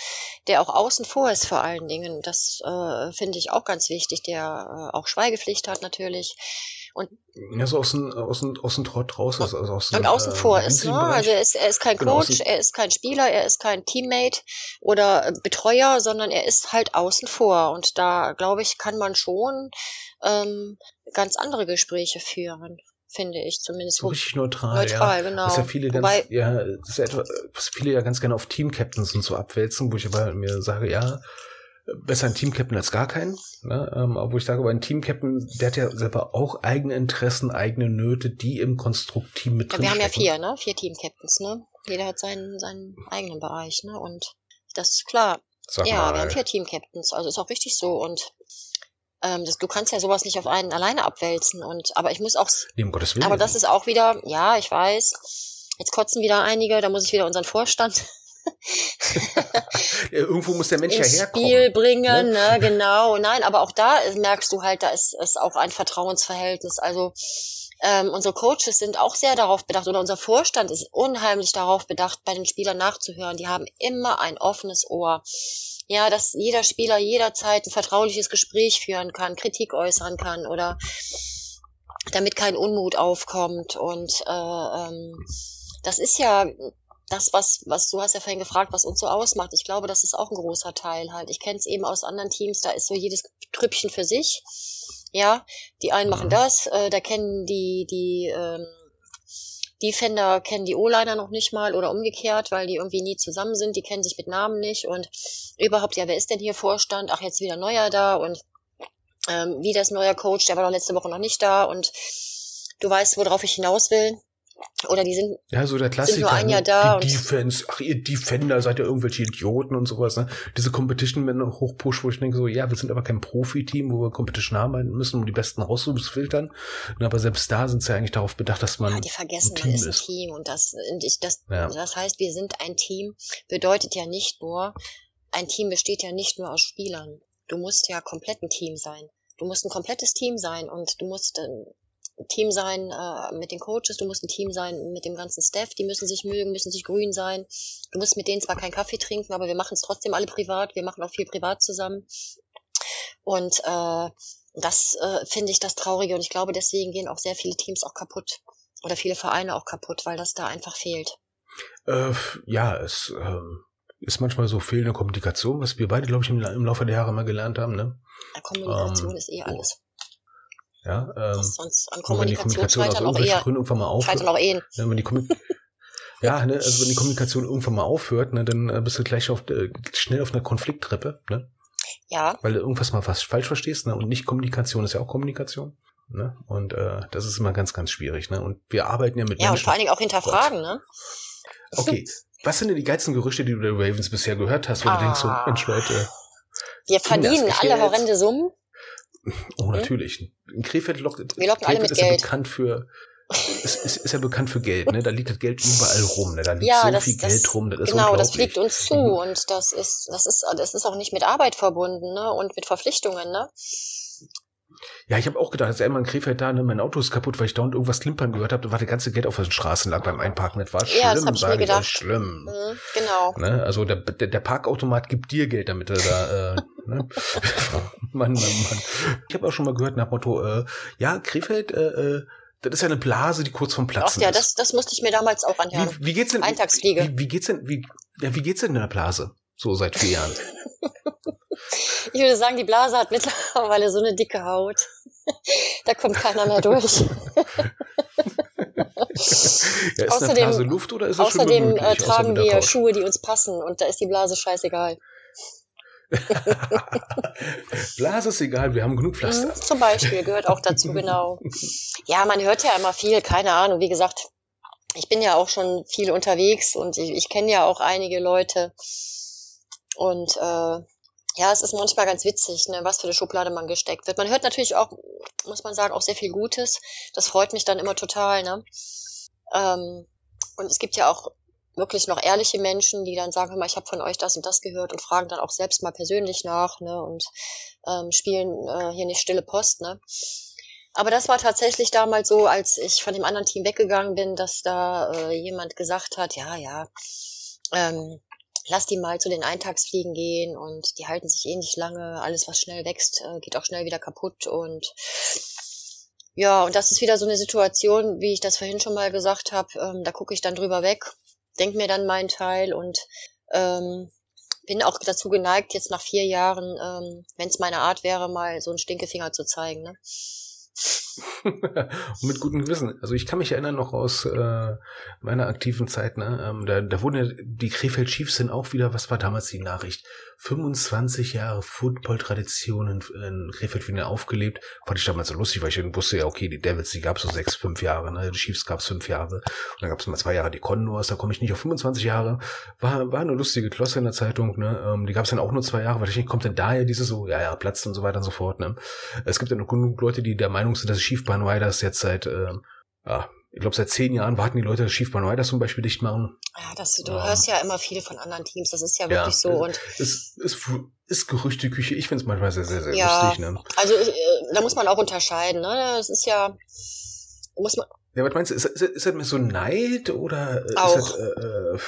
der auch außen vor ist vor allen Dingen. Das äh, finde ich auch ganz wichtig, der äh, auch Schweigepflicht hat natürlich. Und ja, so aus dem, aus dem, aus dem Trott raus ist. Also aus dem, und außen äh, vor ist, ne? Also er ist, er ist kein genau, Coach, er ist kein Spieler, er ist kein Teammate oder Betreuer, sondern er ist halt außen vor. Und da, glaube ich, kann man schon ähm, ganz andere Gespräche führen finde ich zumindest. So richtig neutral. Neutral, ja. genau. Was ja viele Wobei, ganz, ja, ist ja etwas, was viele ja ganz gerne auf Team-Captains und so abwälzen, wo ich aber mir sage, ja, besser ein Team-Captain als gar keinen. Ne? Ähm, aber wo ich sage, aber ein Team-Captain, der hat ja selber auch eigene Interessen, eigene Nöte, die im Konstruktteam mit ja, Wir haben ja vier, ne? Vier Team-Captains, ne? Jeder hat seinen, seinen eigenen Bereich, ne? Und das ist klar. Sag ja, mal. wir haben vier Team-Captains, also ist auch richtig so. Und ähm, das, du kannst ja sowas nicht auf einen alleine abwälzen. Und aber ich muss auch. Neben Gottes Willen. Aber das ist auch wieder, ja, ich weiß. Jetzt kotzen wieder einige, da muss ich wieder unseren Vorstand Irgendwo muss der Mensch ja herkommen. Spiel bringen, ne? ne? genau. Nein, aber auch da merkst du halt, da ist, ist auch ein Vertrauensverhältnis. Also ähm, unsere Coaches sind auch sehr darauf bedacht oder unser Vorstand ist unheimlich darauf bedacht, bei den Spielern nachzuhören. Die haben immer ein offenes Ohr ja, dass jeder Spieler jederzeit ein vertrauliches Gespräch führen kann, Kritik äußern kann oder damit kein Unmut aufkommt. Und äh, ähm, das ist ja das, was, was du hast ja vorhin gefragt, was uns so ausmacht. Ich glaube, das ist auch ein großer Teil halt. Ich kenne es eben aus anderen Teams, da ist so jedes Trüppchen für sich. Ja, die einen machen mhm. das, äh, da kennen die, die ähm, Defender kennen die O-Liner noch nicht mal oder umgekehrt, weil die irgendwie nie zusammen sind, die kennen sich mit Namen nicht und überhaupt, ja, wer ist denn hier Vorstand? Ach, jetzt wieder neuer da und ähm, wie das neuer Coach, der war doch letzte Woche noch nicht da und du weißt, worauf ich hinaus will. Oder die sind, ja, so der Klassiker, nur ein Jahr da die Defense, ach ihr Defender seid ja irgendwelche Idioten und sowas, ne? Diese Competition wenn hochpush, wo ich denke so, ja, wir sind aber kein Profi-Team, wo wir Competition haben müssen, um die Besten rauszufiltern. Aber selbst da sind sie ja eigentlich darauf bedacht, dass man. Ja, die vergessen, ein Team man ist ein Team und das, ich, das, ja. das heißt, wir sind ein Team, bedeutet ja nicht nur, ein Team besteht ja nicht nur aus Spielern. Du musst ja komplett ein Team sein. Du musst ein komplettes Team sein und du musst ein Team sein äh, mit den Coaches, du musst ein Team sein mit dem ganzen Staff, die müssen sich mögen, müssen sich grün sein. Du musst mit denen zwar keinen Kaffee trinken, aber wir machen es trotzdem alle privat, wir machen auch viel privat zusammen. Und äh, das äh, finde ich das Traurige und ich glaube, deswegen gehen auch sehr viele Teams auch kaputt oder viele Vereine auch kaputt, weil das da einfach fehlt. Äh, ja, es äh, ist manchmal so fehlende Kommunikation, was wir beide, glaube ich, im, im, Laufe der Jahre mal gelernt haben. Ne? Ja, Kommunikation ähm, ist eh alles. Ja, ähm, sonst an Kommunikation, scheitern auch eher. Gründen irgendwann mal aufhört, scheitern auch Ehen. Ja, wenn die ja, ne, also wenn die Kommunikation irgendwann mal aufhört, ne, dann äh, bist du gleich auf, äh, schnell auf einer Konflikttreppe, ne? Ja. Weil du irgendwas mal fast falsch verstehst, ne? Und nicht Kommunikation ist ja auch Kommunikation. Ne? Und äh, das ist immer ganz, ganz schwierig. Ne? Und wir arbeiten ja mit Ja, Menschen. und vor allen Dingen auch hinterfragen, Gott. ne? Okay, was sind denn die geilsten Gerüchte, die du der Ravens bisher gehört hast, wo ah. du denkst, so, Mensch, Leute. Wir verdienen alle horrende Summen. Oh, natürlich. In Krefeld lockt, Wir locken alle mit ist Geld. ja bekannt für, ist, ist, ist ja bekannt für Geld, ne? Da liegt das Geld überall rum, ne? Da liegt ja, so das, viel das, Geld rum, das Genau, das fliegt uns zu mhm. und das ist, das ist, das ist auch nicht mit Arbeit verbunden, ne? Und mit Verpflichtungen, ne? Ja, ich habe auch gedacht, als einmal in Krefeld da, ne, mein Auto ist kaputt, weil ich dauernd irgendwas klimpern gehört habe, da war das ganze Geld auf den Straßen lag beim Einparken. Das war schlimm, ja, das hab ich mir gedacht. Ich, schlimm. Mhm, genau. Ne? Also der, der, der Parkautomat gibt dir Geld, damit er da, äh, ne? Mann, Mann, Mann. Ich habe auch schon mal gehört nach Motto, äh, ja, Krefeld, äh, äh, das ist ja eine Blase, die kurz vom Platzen Ach ja, ist. das, das musste ich mir damals auch anhören. Wie, wie geht's denn? Eintagsfliege. Wie, wie geht's denn? Wie, ja, wie geht's denn in der Blase? So seit vier Jahren. ich würde sagen, die Blase hat mittlerweile so eine dicke Haut. da kommt keiner mehr durch. ja, ist außerdem, Blase Luft oder ist das Außerdem äh, tragen wir Schuhe, die uns passen und da ist die Blase scheißegal. Blase ist egal, wir haben genug Pflaster. Mhm, zum Beispiel gehört auch dazu, genau. Ja, man hört ja immer viel, keine Ahnung. Wie gesagt, ich bin ja auch schon viel unterwegs und ich, ich kenne ja auch einige Leute. Und äh, ja, es ist manchmal ganz witzig, ne, was für eine Schublade man gesteckt wird. Man hört natürlich auch, muss man sagen, auch sehr viel Gutes. Das freut mich dann immer total. Ne? Ähm, und es gibt ja auch wirklich noch ehrliche Menschen, die dann sagen, hör mal, ich habe von euch das und das gehört und fragen dann auch selbst mal persönlich nach ne, und ähm, spielen äh, hier nicht stille Post. Ne? Aber das war tatsächlich damals so, als ich von dem anderen Team weggegangen bin, dass da äh, jemand gesagt hat, ja, ja, ähm, lass die mal zu den Eintagsfliegen gehen und die halten sich eh nicht lange. Alles, was schnell wächst, äh, geht auch schnell wieder kaputt und ja, und das ist wieder so eine Situation, wie ich das vorhin schon mal gesagt habe, ähm, da gucke ich dann drüber weg, denk mir dann meinen Teil und ähm, bin auch dazu geneigt, jetzt nach vier Jahren, ähm, wenn es meine Art wäre, mal so einen Stinkefinger zu zeigen. Ne? mit gutem Gewissen. Also ich kann mich erinnern noch aus äh, meiner aktiven Zeit, ne? Ähm, da, da wurden ja die Krefeld Chiefs sind auch wieder, was war damals die Nachricht? 25 Jahre Football-Tradition in, in Krefeld wieder aufgelebt. Fand ich damals so lustig, weil ich wusste ja, okay, die Devils, die gab es so sechs, fünf Jahre, ne? Die Chiefs gab es fünf Jahre. Und dann gab es mal zwei Jahre die Condors, da komme ich nicht auf 25 Jahre. War, war eine lustige Klosse in der Zeitung, ne? Ähm, die gab es dann auch nur zwei Jahre, weil ich nicht, kommt denn daher diese so, ja, ja, platzt und so weiter und so fort, ne? Es gibt ja noch genug Leute, die der Meinung sind, dass Schiefbahn Riders jetzt seit, ähm, ja, ich glaube, seit zehn Jahren warten die Leute, dass Schiefbahn Riders zum Beispiel dicht machen. Ja, das, du ja. hörst ja immer viel von anderen Teams, das ist ja wirklich ja, so. Und es ist, ist Gerüchteküche, ich finde es manchmal sehr, sehr, sehr ja, lustig. Ne? Also äh, da muss man auch unterscheiden, ne? Das ist ja, muss man. Ja, was meinst du, ist, ist, ist das mir so Neid oder auch. ist das, äh, äh,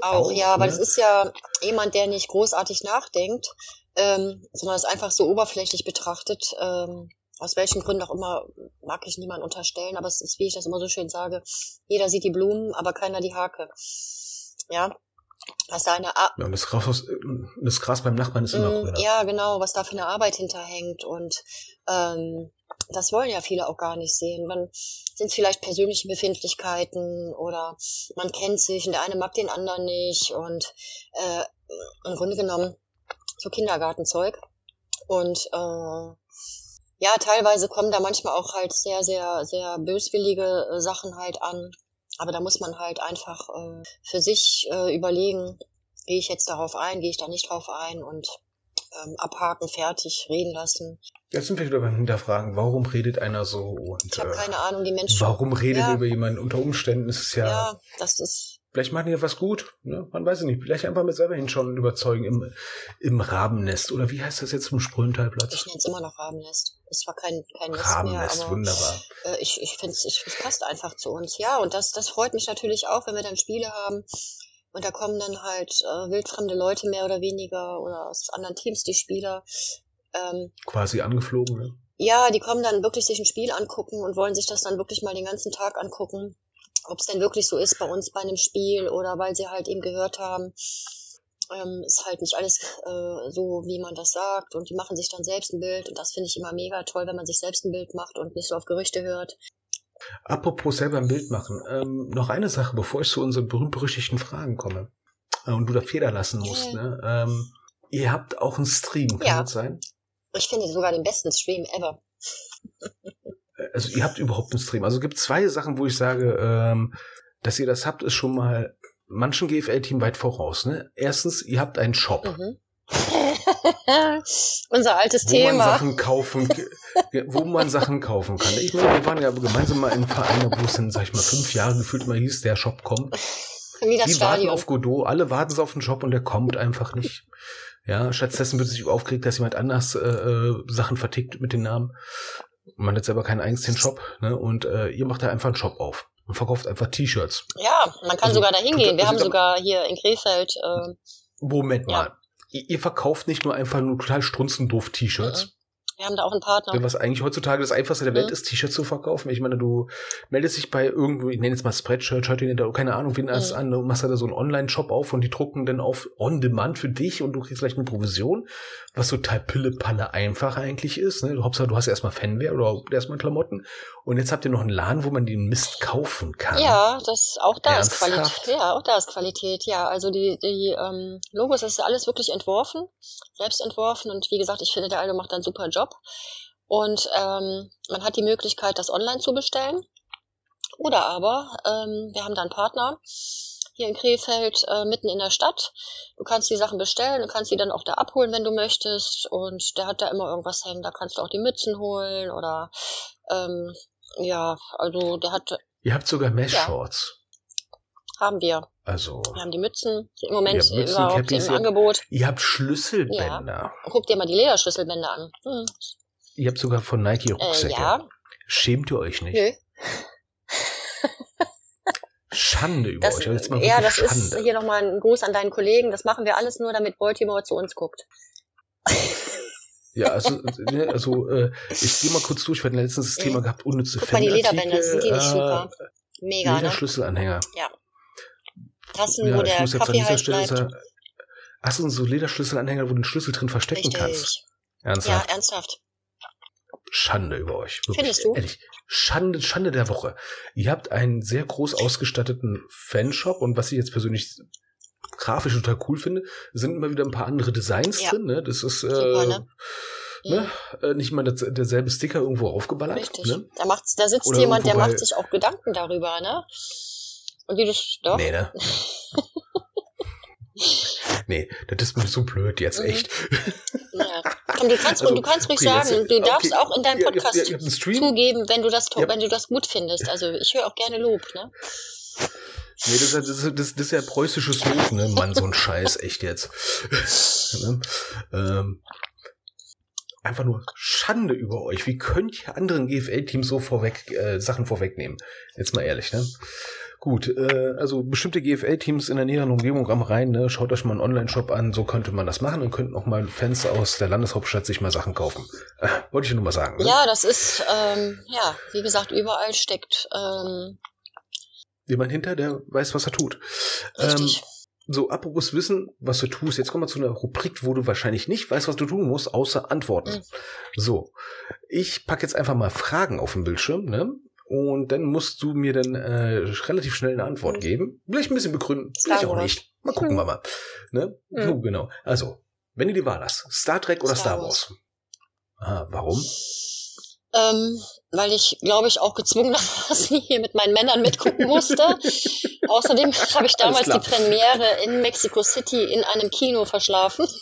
auch, auch, ja, ne? weil das ist ja jemand, der nicht großartig nachdenkt, ähm, sondern es einfach so oberflächlich betrachtet. Ähm, aus welchen Gründen auch immer, mag ich niemand unterstellen, aber es ist, wie ich das immer so schön sage, jeder sieht die Blumen, aber keiner die Hake. Ja. Was da eine Ar ja, und das Gras, das Gras beim Nachbarn ist immer mm, grüner. Ja, genau, was da für eine Arbeit hinterhängt. Und ähm, das wollen ja viele auch gar nicht sehen. Dann sind es vielleicht persönliche Befindlichkeiten oder man kennt sich und der eine mag den anderen nicht und äh, im Grunde genommen so Kindergartenzeug. Und äh, ja, teilweise kommen da manchmal auch halt sehr, sehr, sehr böswillige äh, Sachen halt an. aber da muss man halt einfach äh, für sich äh, überlegen, gehe ich jetzt darauf ein, gehe ich da nicht drauf ein und ähm, abhaken, fertig, reden lassen. Jetzt sind wir wieder beim Hinterfragen. Warum redet einer so? Und, Ich habe äh, keine Ahnung, die Menschen. warum redet Ja. über jemanden? Unter Umständen ist es ja, Ja, das ist. Vielleicht machen die ja was gut. Ne? Man weiß es nicht. Vielleicht einfach mit selber hinschauen und überzeugen im, im Rabennest. Oder wie heißt das jetzt im Spröntalplatz? Ich nenne es immer noch Rabennest. Es war kein, kein Nest Rabennest, mehr, aber wunderbar. äh, ich, ich finde es, ich, es passt einfach zu uns. Ja, und das, das freut mich natürlich auch, wenn wir dann Spiele haben. Und da kommen dann halt äh, wildfremde Leute mehr oder weniger oder aus anderen Teams, die Spieler. Ähm, Quasi angeflogen. Ne? ja, die kommen dann wirklich sich ein Spiel angucken und wollen sich das dann wirklich mal den ganzen Tag angucken. Ob es denn wirklich so ist bei uns bei einem Spiel oder weil sie halt eben gehört haben, ähm, ist halt nicht alles äh, so, wie man das sagt. Und die machen sich dann selbst ein Bild. Und das finde ich immer mega toll, wenn man sich selbst ein Bild macht und nicht so auf Gerüchte hört. Apropos selber ein Bild machen. Ähm, noch eine Sache, bevor ich zu unseren berühmt-berüchtigten Fragen komme. Äh, und du da Feder lassen musst. Ja. Ne? Ähm, ihr habt auch einen Stream, kann Ja. das sein? Ich finde sogar den besten Stream ever. also ihr habt überhaupt einen Stream. Also es gibt zwei Sachen, wo ich sage, ähm, dass ihr das habt, ist schon mal manchen GFL-Team weit voraus. Ne? Erstens, ihr habt einen Shop, Mhm. Unser altes wo man Thema. Sachen kaufen, wo man Sachen kaufen kann. Ich meine, wir waren ja gemeinsam mal in Vereinen, wo es dann, sag ich mal, fünf Jahre gefühlt mal hieß, der Shop kommt. Wie das Die warten Stadion. auf Godot, alle warten auf den Shop und der kommt einfach nicht. Ja, stattdessen wird sich aufgeregt, dass jemand anders äh, äh, Sachen vertickt mit den Namen. Man hat selber keinen eigenen Shop, ne? Und äh, ihr macht da einfach einen Shop auf und verkauft einfach T-Shirts. Ja, man kann Also, sogar da hingehen. Wir also haben sogar hier in Krefeld, äh, Moment Ja. mal. Ihr, ihr verkauft nicht nur einfach nur total strunzendoof T-Shirts, wir haben da auch einen Partner. was eigentlich heutzutage das einfachste der Welt Mhm. ist, T-Shirts zu verkaufen. Ich meine, du meldest dich bei irgendwo, ich nenne jetzt mal Spreadshirt, Shirt, keine Ahnung, wen das Mhm. an, du machst da so einen Online-Shop auf und die drucken dann auf on demand für dich und du kriegst vielleicht eine Provision, was total pille-palle einfach eigentlich ist. Ne? Du, Hauptsache, du hast erstmal Fanware oder erstmal Klamotten und jetzt habt ihr noch einen Laden, wo man den Mist kaufen kann. Ja, das auch da ist Ernsthaft? Qualität. Ja, auch da ist Qualität. Ja, also die die ähm, Logos das ist alles wirklich entworfen, selbst entworfen und wie gesagt, ich finde der Aldo macht einen super Job und ähm, man hat die Möglichkeit, das online zu bestellen oder aber ähm, wir haben da einen Partner hier in Krefeld äh, mitten in der Stadt. Du kannst die Sachen bestellen, du kannst sie dann auch da abholen, wenn du möchtest und der hat da immer irgendwas hängen. Da kannst du auch die Mützen holen oder ähm, ja, also der hat Ihr habt sogar Mesh-Shorts. haben wir. Also, Wir haben die Mützen im Moment Mützen, überhaupt Cappies, im ihr- Angebot. ihr habt Schlüsselbänder. Guck dir mal die Lederschlüsselbänder an. Hm. Ihr habt sogar von Nike Äh, Rucksäcke. ja, Schämt ihr euch nicht? nö. Schande über Das, euch. Jetzt mal ja, das ist Schande. hier nochmal ein Gruß an deinen Kollegen. Das machen wir alles nur, damit Baltimore zu uns guckt. Ja, also, ne, also äh, ich gehe mal kurz durch. Wir hatten letztens das. Thema gehabt, unnütze Guck mal, die Fanartikel, Lederbänder, sind die nicht äh, super? Mega, ne? Lederschlüsselanhänger. Tassen, Ja, wo der Kaffee Stelle bleibt. sagen, hast du so Lederschlüsselanhänger, wo du den Schlüssel drin verstecken kannst? Richtig. Ernsthaft? Ja, ernsthaft. Schande über euch. Wirklich, Findest du? Ehrlich. Schande, Schande der Woche. Ihr habt einen sehr groß ausgestatteten Fanshop und was ich jetzt persönlich grafisch total cool finde, sind immer wieder ein paar andere Designs Ja. drin. Ne? Das ist äh, Super, ne? ne? Äh, nicht mal das, derselbe Sticker irgendwo aufgeballert. Richtig. Ne? Da, macht's, da sitzt Oder jemand, der macht sich auch Gedanken darüber, ne? Und wie du, doch. Nee, ne? nee, das ist mir so blöd jetzt, Mhm. echt. Ja. Komm, du kannst, Also, du kannst ruhig okay, sagen, du darfst okay, auch in deinem Podcast einen Stream? zugeben, wenn du das, Ja. wenn du das gut findest. Also ich höre auch gerne Lob, ne? Nee, das ist, ja- das, ist, das, das ist ja preußisches Lob, ne? Mann, so ein Scheiß, echt jetzt. ne? ähm, einfach nur Schande über euch. Wie könnt ihr anderen GFL-Teams so vorweg, äh, Sachen vorwegnehmen? Jetzt mal ehrlich, ne? Gut, äh, also bestimmte GFL-Teams in der näheren Umgebung am Rhein, ne, schaut euch mal einen Online-Shop an, so könnte man das machen und könnten auch mal Fans aus der Landeshauptstadt sich mal Sachen kaufen. Äh, wollte ich nur mal sagen. Ne? Ja, das ist, ähm, ja, wie gesagt, überall steckt ähm, Jemand hinter, der weiß, was er tut. Ähm, richtig. So, apropos Wissen, was du tust. Jetzt kommen wir zu einer Rubrik, wo du wahrscheinlich nicht weißt, was du tun musst, außer Antworten. Mhm. So, ich packe jetzt einfach mal Fragen auf den Bildschirm, ne? Und dann musst du mir dann äh, relativ schnell eine Antwort Mhm. geben. Vielleicht ein bisschen begründen, vielleicht auch nicht. Mal gucken Mhm. wir mal. Ne? Mhm. So, genau. Also, wenn du die Wahl hast, Star Trek oder Star, Star Wars? Ah, warum? ähm, weil ich, glaube ich, auch gezwungenermaßen hier mit meinen Männern mitgucken musste. Außerdem habe ich damals die Premiere in Mexico City in einem Kino verschlafen.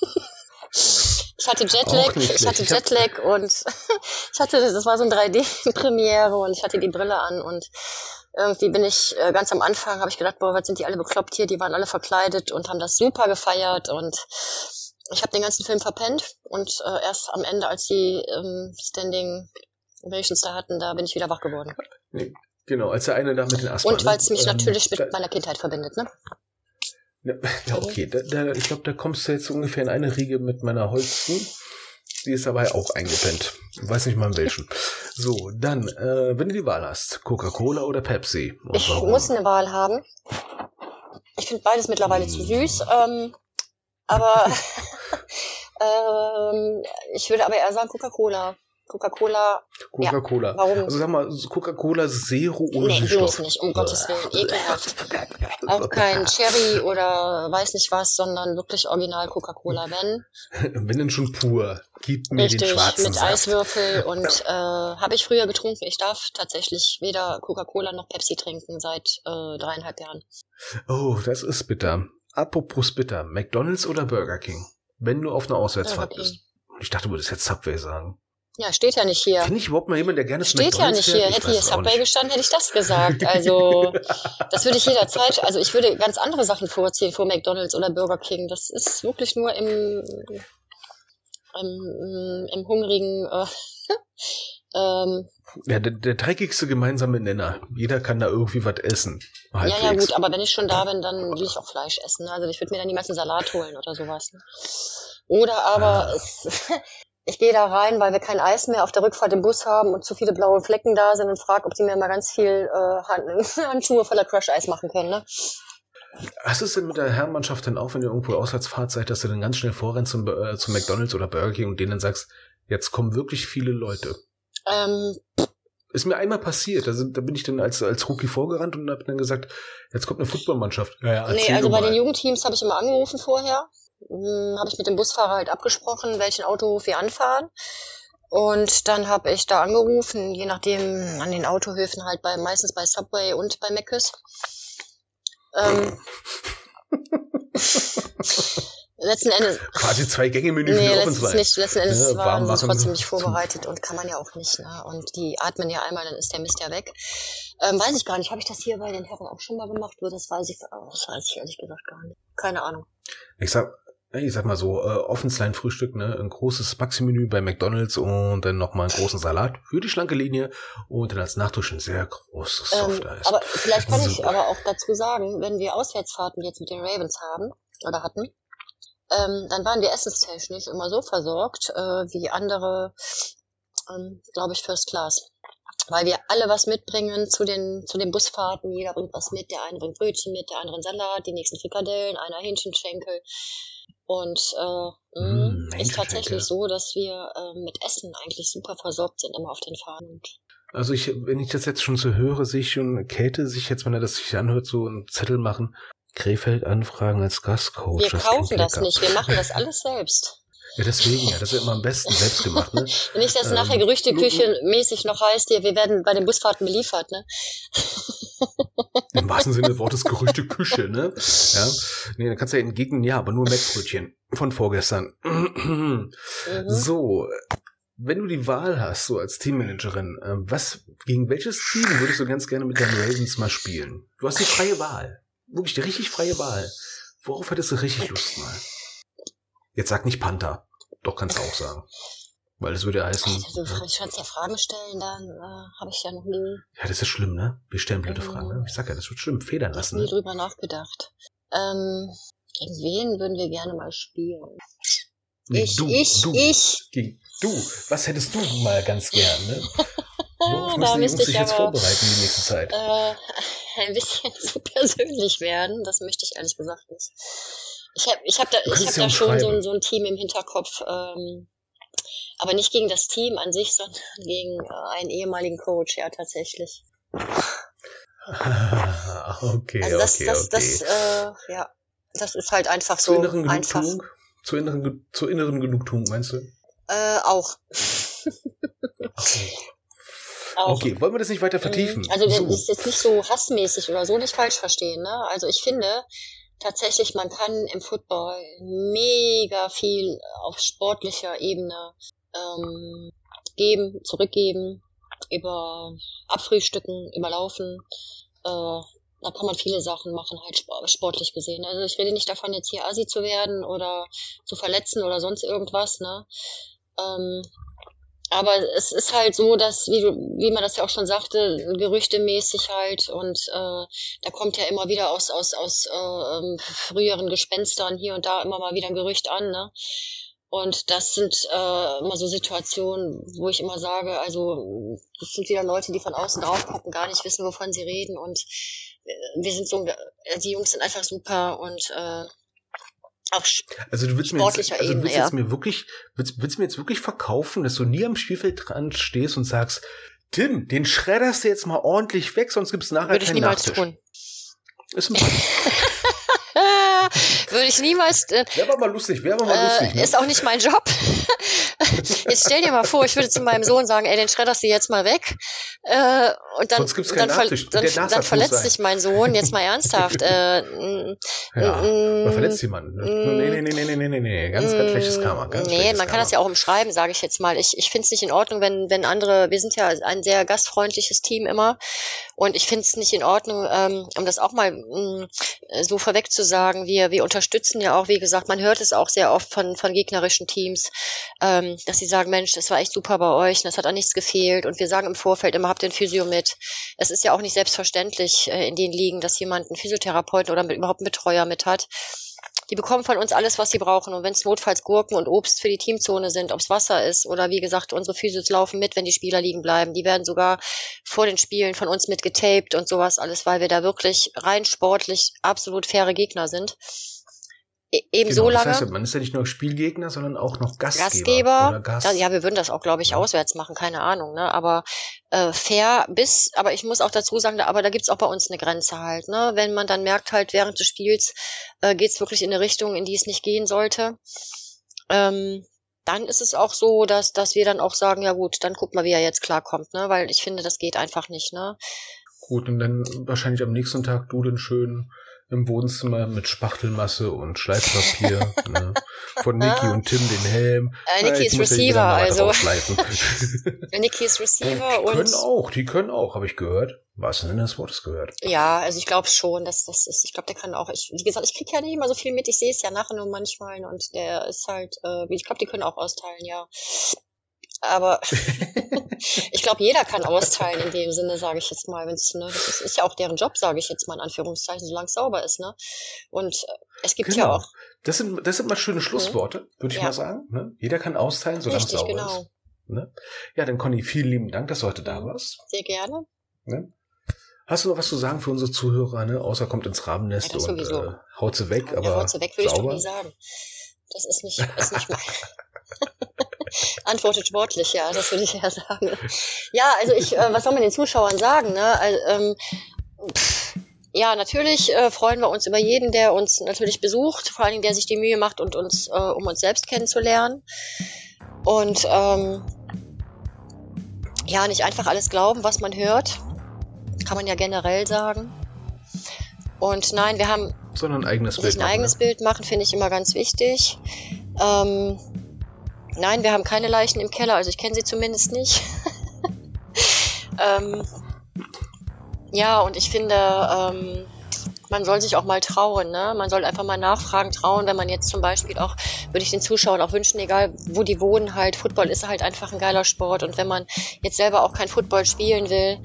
ich hatte Jetlag, ich hatte Jetlag und ich hatte, das war so ein 3D-Premiere und ich hatte die Brille an und irgendwie bin ich äh, ganz am Anfang, habe ich gedacht, boah, was sind die alle bekloppt hier, die waren alle verkleidet und haben das super gefeiert und ich habe den ganzen Film verpennt und äh, erst am Ende, als die ähm, Standing Ovations da hatten, da bin ich wieder wach geworden. Nee, genau, als der eine da mit den Asphalt. Und weil es mich ähm, natürlich mit meiner Kindheit verbindet, ne? Ja, okay, da, da, ich glaube, da kommst du jetzt ungefähr in eine Riege mit meiner Holsten. Die ist dabei auch eingepennt. Weiß nicht mal in welchen. So, dann, äh, wenn du die Wahl hast, Coca-Cola oder Pepsi? ich warum? muss eine Wahl haben. Ich finde beides mittlerweile hm. zu süß. Ähm, aber ähm, ich würde aber eher sagen Coca-Cola. Coca-Cola. Coca-Cola. Ja, warum? Also sag mal, Coca-Cola Zero ohne Nee, bloß nicht, um Gottes Willen, ekelhaft. Auch kein Cherry oder weiß nicht was, sondern wirklich original Coca-Cola, wenn. wenn denn schon pur. Gib mir Richtig, den schwarzen mit Saft. Eiswürfel und äh, habe ich früher getrunken. Ich darf tatsächlich weder Coca-Cola noch Pepsi trinken seit äh, dreieinhalb Jahren. Oh, das ist bitter. Apropos bitter, McDonald's oder Burger King? Wenn du auf einer Auswärtsfahrt bist. Ich dachte, du würdest jetzt Subway sagen. Ja, steht ja nicht hier. Finde ich überhaupt mal jemand, der gerne Steht ja nicht hier. Hätte hier Subway gestanden, hätte ich das gesagt. Also, das würde ich jederzeit, also ich würde ganz andere Sachen vorziehen vor McDonalds oder Burger King. Das ist wirklich nur im, im, im hungrigen, äh, ähm, ja, der, der dreckigste gemeinsame Nenner. Jeder kann da irgendwie was essen. Halbwegs. Ja, ja, gut, aber wenn ich schon da bin, dann will ich auch Fleisch essen. Also ich würde mir dann niemals einen Salat holen oder sowas. Oder aber ah. es, ich gehe da rein, weil wir kein Eis mehr auf der Rückfahrt im Bus haben und zu viele blaue Flecken da sind und frage, ob die mir mal ganz viel äh, Hand, Handschuhe voller Crush-Eis machen können. Ne? Hast du es denn mit der Herrenmannschaft dann auch, wenn ihr irgendwo Auswärtsfahrt seid, dass du dann ganz schnell vorrennst zum, äh, zum McDonalds oder Burger King und denen dann sagst, jetzt kommen wirklich viele Leute? Ähm, ist mir einmal passiert. Also, da bin ich dann als, als Rookie vorgerannt und habe dann gesagt, jetzt kommt eine Footballmannschaft. Ja, ja, nee, also bei den Jugendteams habe ich immer angerufen vorher habe ich mit dem Busfahrer halt abgesprochen, welchen Autohof wir anfahren. Und dann habe ich da angerufen, je nachdem an den Autohöfen halt bei meistens bei Subway und bei Mc's. Ähm, letzten Endes. Quasi zwei Gänge Menü nee, letzten Nicht, letzten Endes ja, waren sie trotzdem nicht vorbereitet und kann man ja auch nicht. Ne? Und die atmen ja einmal, dann ist der Mist ja weg. Ähm, weiß ich gar nicht. Habe ich das hier bei den Herren auch schon mal gemacht? Das weiß ich, das weiß ich ehrlich gesagt gar nicht. Keine Ahnung. Ich sag, ich sag mal so, äh, offenslein Frühstück, ne, ein großes Maxi-Menü bei McDonalds und dann nochmal einen großen Salat für die schlanke Linie und dann als Nachtisch ein sehr großes Softeis. Ähm, aber vielleicht kann Super. ich aber auch dazu sagen, wenn wir Auswärtsfahrten jetzt mit den Ravens haben oder hatten, ähm, dann waren wir essenstechnisch immer so versorgt äh, wie andere, ähm, glaube ich, First Class weil wir alle was mitbringen zu den, zu den Busfahrten. Jeder bringt was mit. Der eine bringt Brötchen mit, der andere einen Salat, die nächsten Frikadellen, einer Hähnchenschenkel. Und äh, mm, ist tatsächlich so, dass wir äh, mit Essen eigentlich super versorgt sind, immer auf den Fahrten. Also ich, wenn ich das jetzt schon so höre, sehe ich schon Kälte sich jetzt, wenn er das sich anhört, so einen Zettel machen. Krefeld anfragen als Gastcoach. Wir das kaufen das nicht, wir machen das alles selbst. Ja, deswegen, ja, das ist immer am besten selbst gemacht, ne? Wenn ich das ähm, nachher Gerüchteküche mäßig noch heißt, hier, wir werden bei den Busfahrten beliefert, ne? Im wahrsten Sinne des Wortes Gerüchteküche, ne? Ja. Nee, dann kannst du ja entgegnen, ja, aber nur Mettbrötchen von vorgestern. mhm. So, wenn du die Wahl hast, so als Teammanagerin, äh, was, gegen welches Team würdest du ganz gerne mit deinen Ravens mal spielen? Du hast die freie Wahl. Wirklich die richtig freie Wahl. Worauf hättest du richtig Lust mal? Jetzt sag nicht Panther. Doch kannst du auch sagen. Weil das würde ja heißen. Also, du ich kannst ja Fragen stellen, dann äh, habe ich ja noch nie. Ja, das ist schlimm, ne? Wir stellen blöde ähm, Fragen. Ne? Ich sag ja, das wird schlimm, federn lassen. Ich habe nie ne? drüber nachgedacht. Ähm, gegen wen würden wir gerne mal spielen? Nee, ich, du, ich, du. ich. Gegen du. Was hättest du mal ganz gern, ne? Worauf müssen die Jungs sich jetzt vorbereiten die nächste Zeit? Äh, ein bisschen zu persönlich werden. Das möchte ich ehrlich gesagt nicht. Ich habe ich hab da, ich hab da schon so ein, so ein Team im Hinterkopf, ähm, aber nicht gegen das Team an sich, sondern gegen äh, einen ehemaligen Coach, ja, tatsächlich. okay, also das, okay, das, okay. Das, äh, ja, das ist halt einfach so zur inneren einfach. Genugtuung? Zur inneren, zur inneren Genugtuung, meinst du? Äh, auch. Auch. Okay, wollen wir das nicht weiter mhm. vertiefen? Also das so. ist jetzt nicht so hassmäßig oder so, nicht falsch verstehen. Ne? Also ich finde tatsächlich, man kann im Football mega viel auf sportlicher Ebene ähm, geben, zurückgeben, über Abfrühstücken, über Laufen. Äh, da kann man viele Sachen machen, halt sportlich gesehen. Also ich rede nicht davon, jetzt hier Asi zu werden oder zu verletzen oder sonst irgendwas, ne? Ähm, aber es ist halt so, dass, wie, wie man das ja auch schon sagte, gerüchtemäßig halt und äh, da kommt ja immer wieder aus, aus, aus äh, ähm, früheren Gespenstern hier und da immer mal wieder ein Gerücht an, ne? Und das sind äh, immer so Situationen, wo ich immer sage, also das sind wieder Leute, die von außen drauf gucken, gar nicht wissen, wovon sie reden. Und äh, wir sind so, die Jungs sind einfach super und äh, auf also du willst mir jetzt, also du willst jetzt mir wirklich, willst, willst mir jetzt wirklich verkaufen, dass du nie am Spielfeld dran stehst und sagst, Tim, den schredderst du jetzt mal ordentlich weg, sonst gibt's nachher Würde ich niemals Nachtisch. tun. Ist ein Würde ich niemals. Äh, wäre aber mal lustig, wäre aber mal lustig. Ne? Ist auch nicht mein Job. jetzt stell dir mal vor, ich würde zu meinem Sohn sagen, ey, den schredderst du jetzt mal weg. Äh, und dann, dann, ver dann, dann verletzt sich mein Sohn, jetzt mal ernsthaft. äh, ja, man verletzt jemanden. Ne? Nee, nee, nee, nee, nee, nee, nee, ganz, ganz schlechtes Karma. Ganz nee, man kann Karma. das ja auch umschreiben, sage ich jetzt mal. Ich, ich finde es nicht in Ordnung, wenn, wenn andere, wir sind ja ein sehr gastfreundliches Team immer und ich finde es nicht in Ordnung, ähm, um das auch mal mh, so vorweg zu sagen, wir, wir unterstützen ja auch, wie gesagt, man hört es auch sehr oft von, von gegnerischen Teams, ähm, dass sie sagen, Mensch, das war echt super bei euch, das hat an nichts gefehlt. Und wir sagen im Vorfeld immer, habt den Physio mit. Es ist ja auch nicht selbstverständlich äh, in den Ligen, dass jemand einen Physiotherapeuten oder mit, überhaupt einen Betreuer mit hat. Die bekommen von uns alles, was sie brauchen. Und wenn es notfalls Gurken und Obst für die Teamzone sind, ob's Wasser ist oder wie gesagt, unsere Physios laufen mit, wenn die Spieler liegen bleiben. Die werden sogar vor den Spielen von uns mit getaped und sowas alles, weil wir da wirklich rein sportlich absolut faire Gegner sind. E-, eben genau, so lange. Das heißt, man ist ja nicht nur Spielgegner, sondern auch noch Gastgeber. Gastgeber. Gast. Ja, wir würden das auch, glaube ich, ja. auswärts machen, keine Ahnung. Ne? Aber äh, fair bis, aber ich muss auch dazu sagen, da, aber da gibt's auch bei uns eine Grenze halt. Ne? Wenn man dann merkt halt, während des Spiels äh, geht's wirklich in eine Richtung, in die es nicht gehen sollte. Ähm, dann ist es auch so, dass, dass wir dann auch sagen, ja gut, dann guck mal, wie er jetzt klarkommt, ne? Weil ich finde, das geht einfach nicht, ne? Gut, und dann wahrscheinlich am nächsten Tag du den schön im Wohnzimmer mit Spachtelmasse und Schleifpapier. ne? Von Niki und Tim den Helm. Äh, Niki ist Receiver, also. Niki ist Receiver die und. Die können auch, die können auch, habe ich gehört. Was denn das Wortes gehört? Ja, also ich glaube schon, dass das ist, ich glaube, der kann auch, ich, wie gesagt, ich krieg ja nicht immer so viel mit, ich sehe es ja nachher nur manchmal und der ist halt, äh, ich glaube, die können auch austeilen, ja. Aber ich glaube, jeder kann austeilen in dem Sinne, sage ich jetzt mal. Wenn's, ne, das ist, ist ja auch deren Job, sage ich jetzt mal in Anführungszeichen, solange es sauber ist. Ne? Und äh, es gibt genau. ja auch. Das sind, das sind mal schöne Schlussworte, mhm. würde ich ja. mal sagen. Ne? Jeder kann austeilen, solange es sauber genau. ist. Ne? Ja, dann Conny, vielen lieben Dank, dass du heute da warst. Sehr gerne. Ne? Hast du noch was zu sagen für unsere Zuhörer, ne? Außer kommt ins Rabennest ja, und äh, haut sie weg, aber. Ja, haut sie weg, würde ich doch nie sagen. Das ist nicht, ist nicht mein. Antwortet sportlich, ja, das würde ich ja sagen. Ja, also ich, äh, was soll man den Zuschauern sagen? Ne? Also, ähm, pff, ja, natürlich äh, freuen wir uns über jeden, der uns natürlich besucht, vor allen Dingen, der sich die Mühe macht und uns, äh, um uns selbst kennenzulernen. Und ähm, ja, nicht einfach alles glauben, was man hört. Kann man ja generell sagen. Und nein, wir haben. Sondern ein eigenes Bild. Ein machen, eigenes ne? Bild machen, finde ich immer ganz wichtig. Ähm, Nein, wir haben keine Leichen im Keller, also ich kenne sie zumindest nicht. ähm, ja, und ich finde, ähm, man soll sich auch mal trauen, ne? Man soll einfach mal nachfragen, trauen, wenn man jetzt zum Beispiel auch, würde ich den Zuschauern auch wünschen, egal wo die wohnen, halt, Football ist halt einfach ein geiler Sport und wenn man jetzt selber auch kein Football spielen will,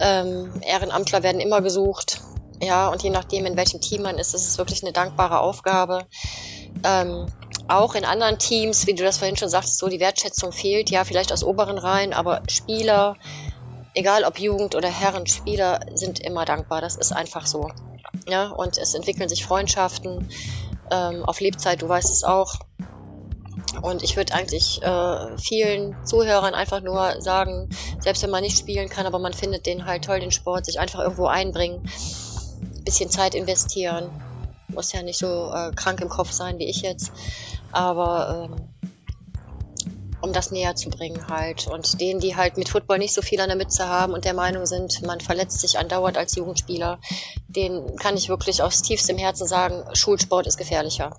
ähm, Ehrenamtler werden immer gesucht, ja, und je nachdem, in welchem Team man ist, ist es wirklich eine dankbare Aufgabe. Ähm, auch in anderen Teams, wie du das vorhin schon sagtest, so die Wertschätzung fehlt, ja, vielleicht aus oberen Reihen, aber Spieler, egal ob Jugend oder Herren, Spieler sind immer dankbar. Das ist einfach so. Ja, und es entwickeln sich Freundschaften ähm, auf Lebzeit, du weißt es auch. Und ich würde eigentlich äh, vielen Zuhörern einfach nur sagen, selbst wenn man nicht spielen kann, aber man findet den halt toll, den Sport, sich einfach irgendwo einbringen, bisschen Zeit investieren, muss ja nicht so äh, krank im Kopf sein wie ich jetzt. Aber ähm, um das näher zu bringen halt. Und denen, die halt mit Football nicht so viel an der Mütze haben und der Meinung sind, man verletzt sich andauernd als Jugendspieler, den kann ich wirklich aus tiefstem Herzen sagen, Schulsport ist gefährlicher.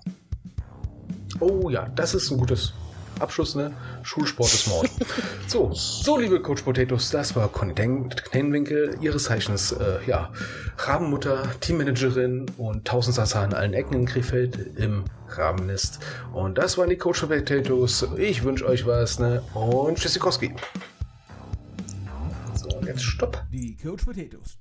Oh ja, das ist ein gutes Abschluss, ne? Schulsport ist Mord. so, so liebe Coach Potatoes, das war Conny Knenwinkel, ihres Zeichens, äh, ja, Rabenmutter, Teammanagerin und Tausendsasser an allen Ecken in Krefeld im Rabennest. Und das waren die Coach Potatoes. Ich wünsche euch was, ne? Und Tschüssikowski. So, jetzt stopp. Die Coach Potatoes.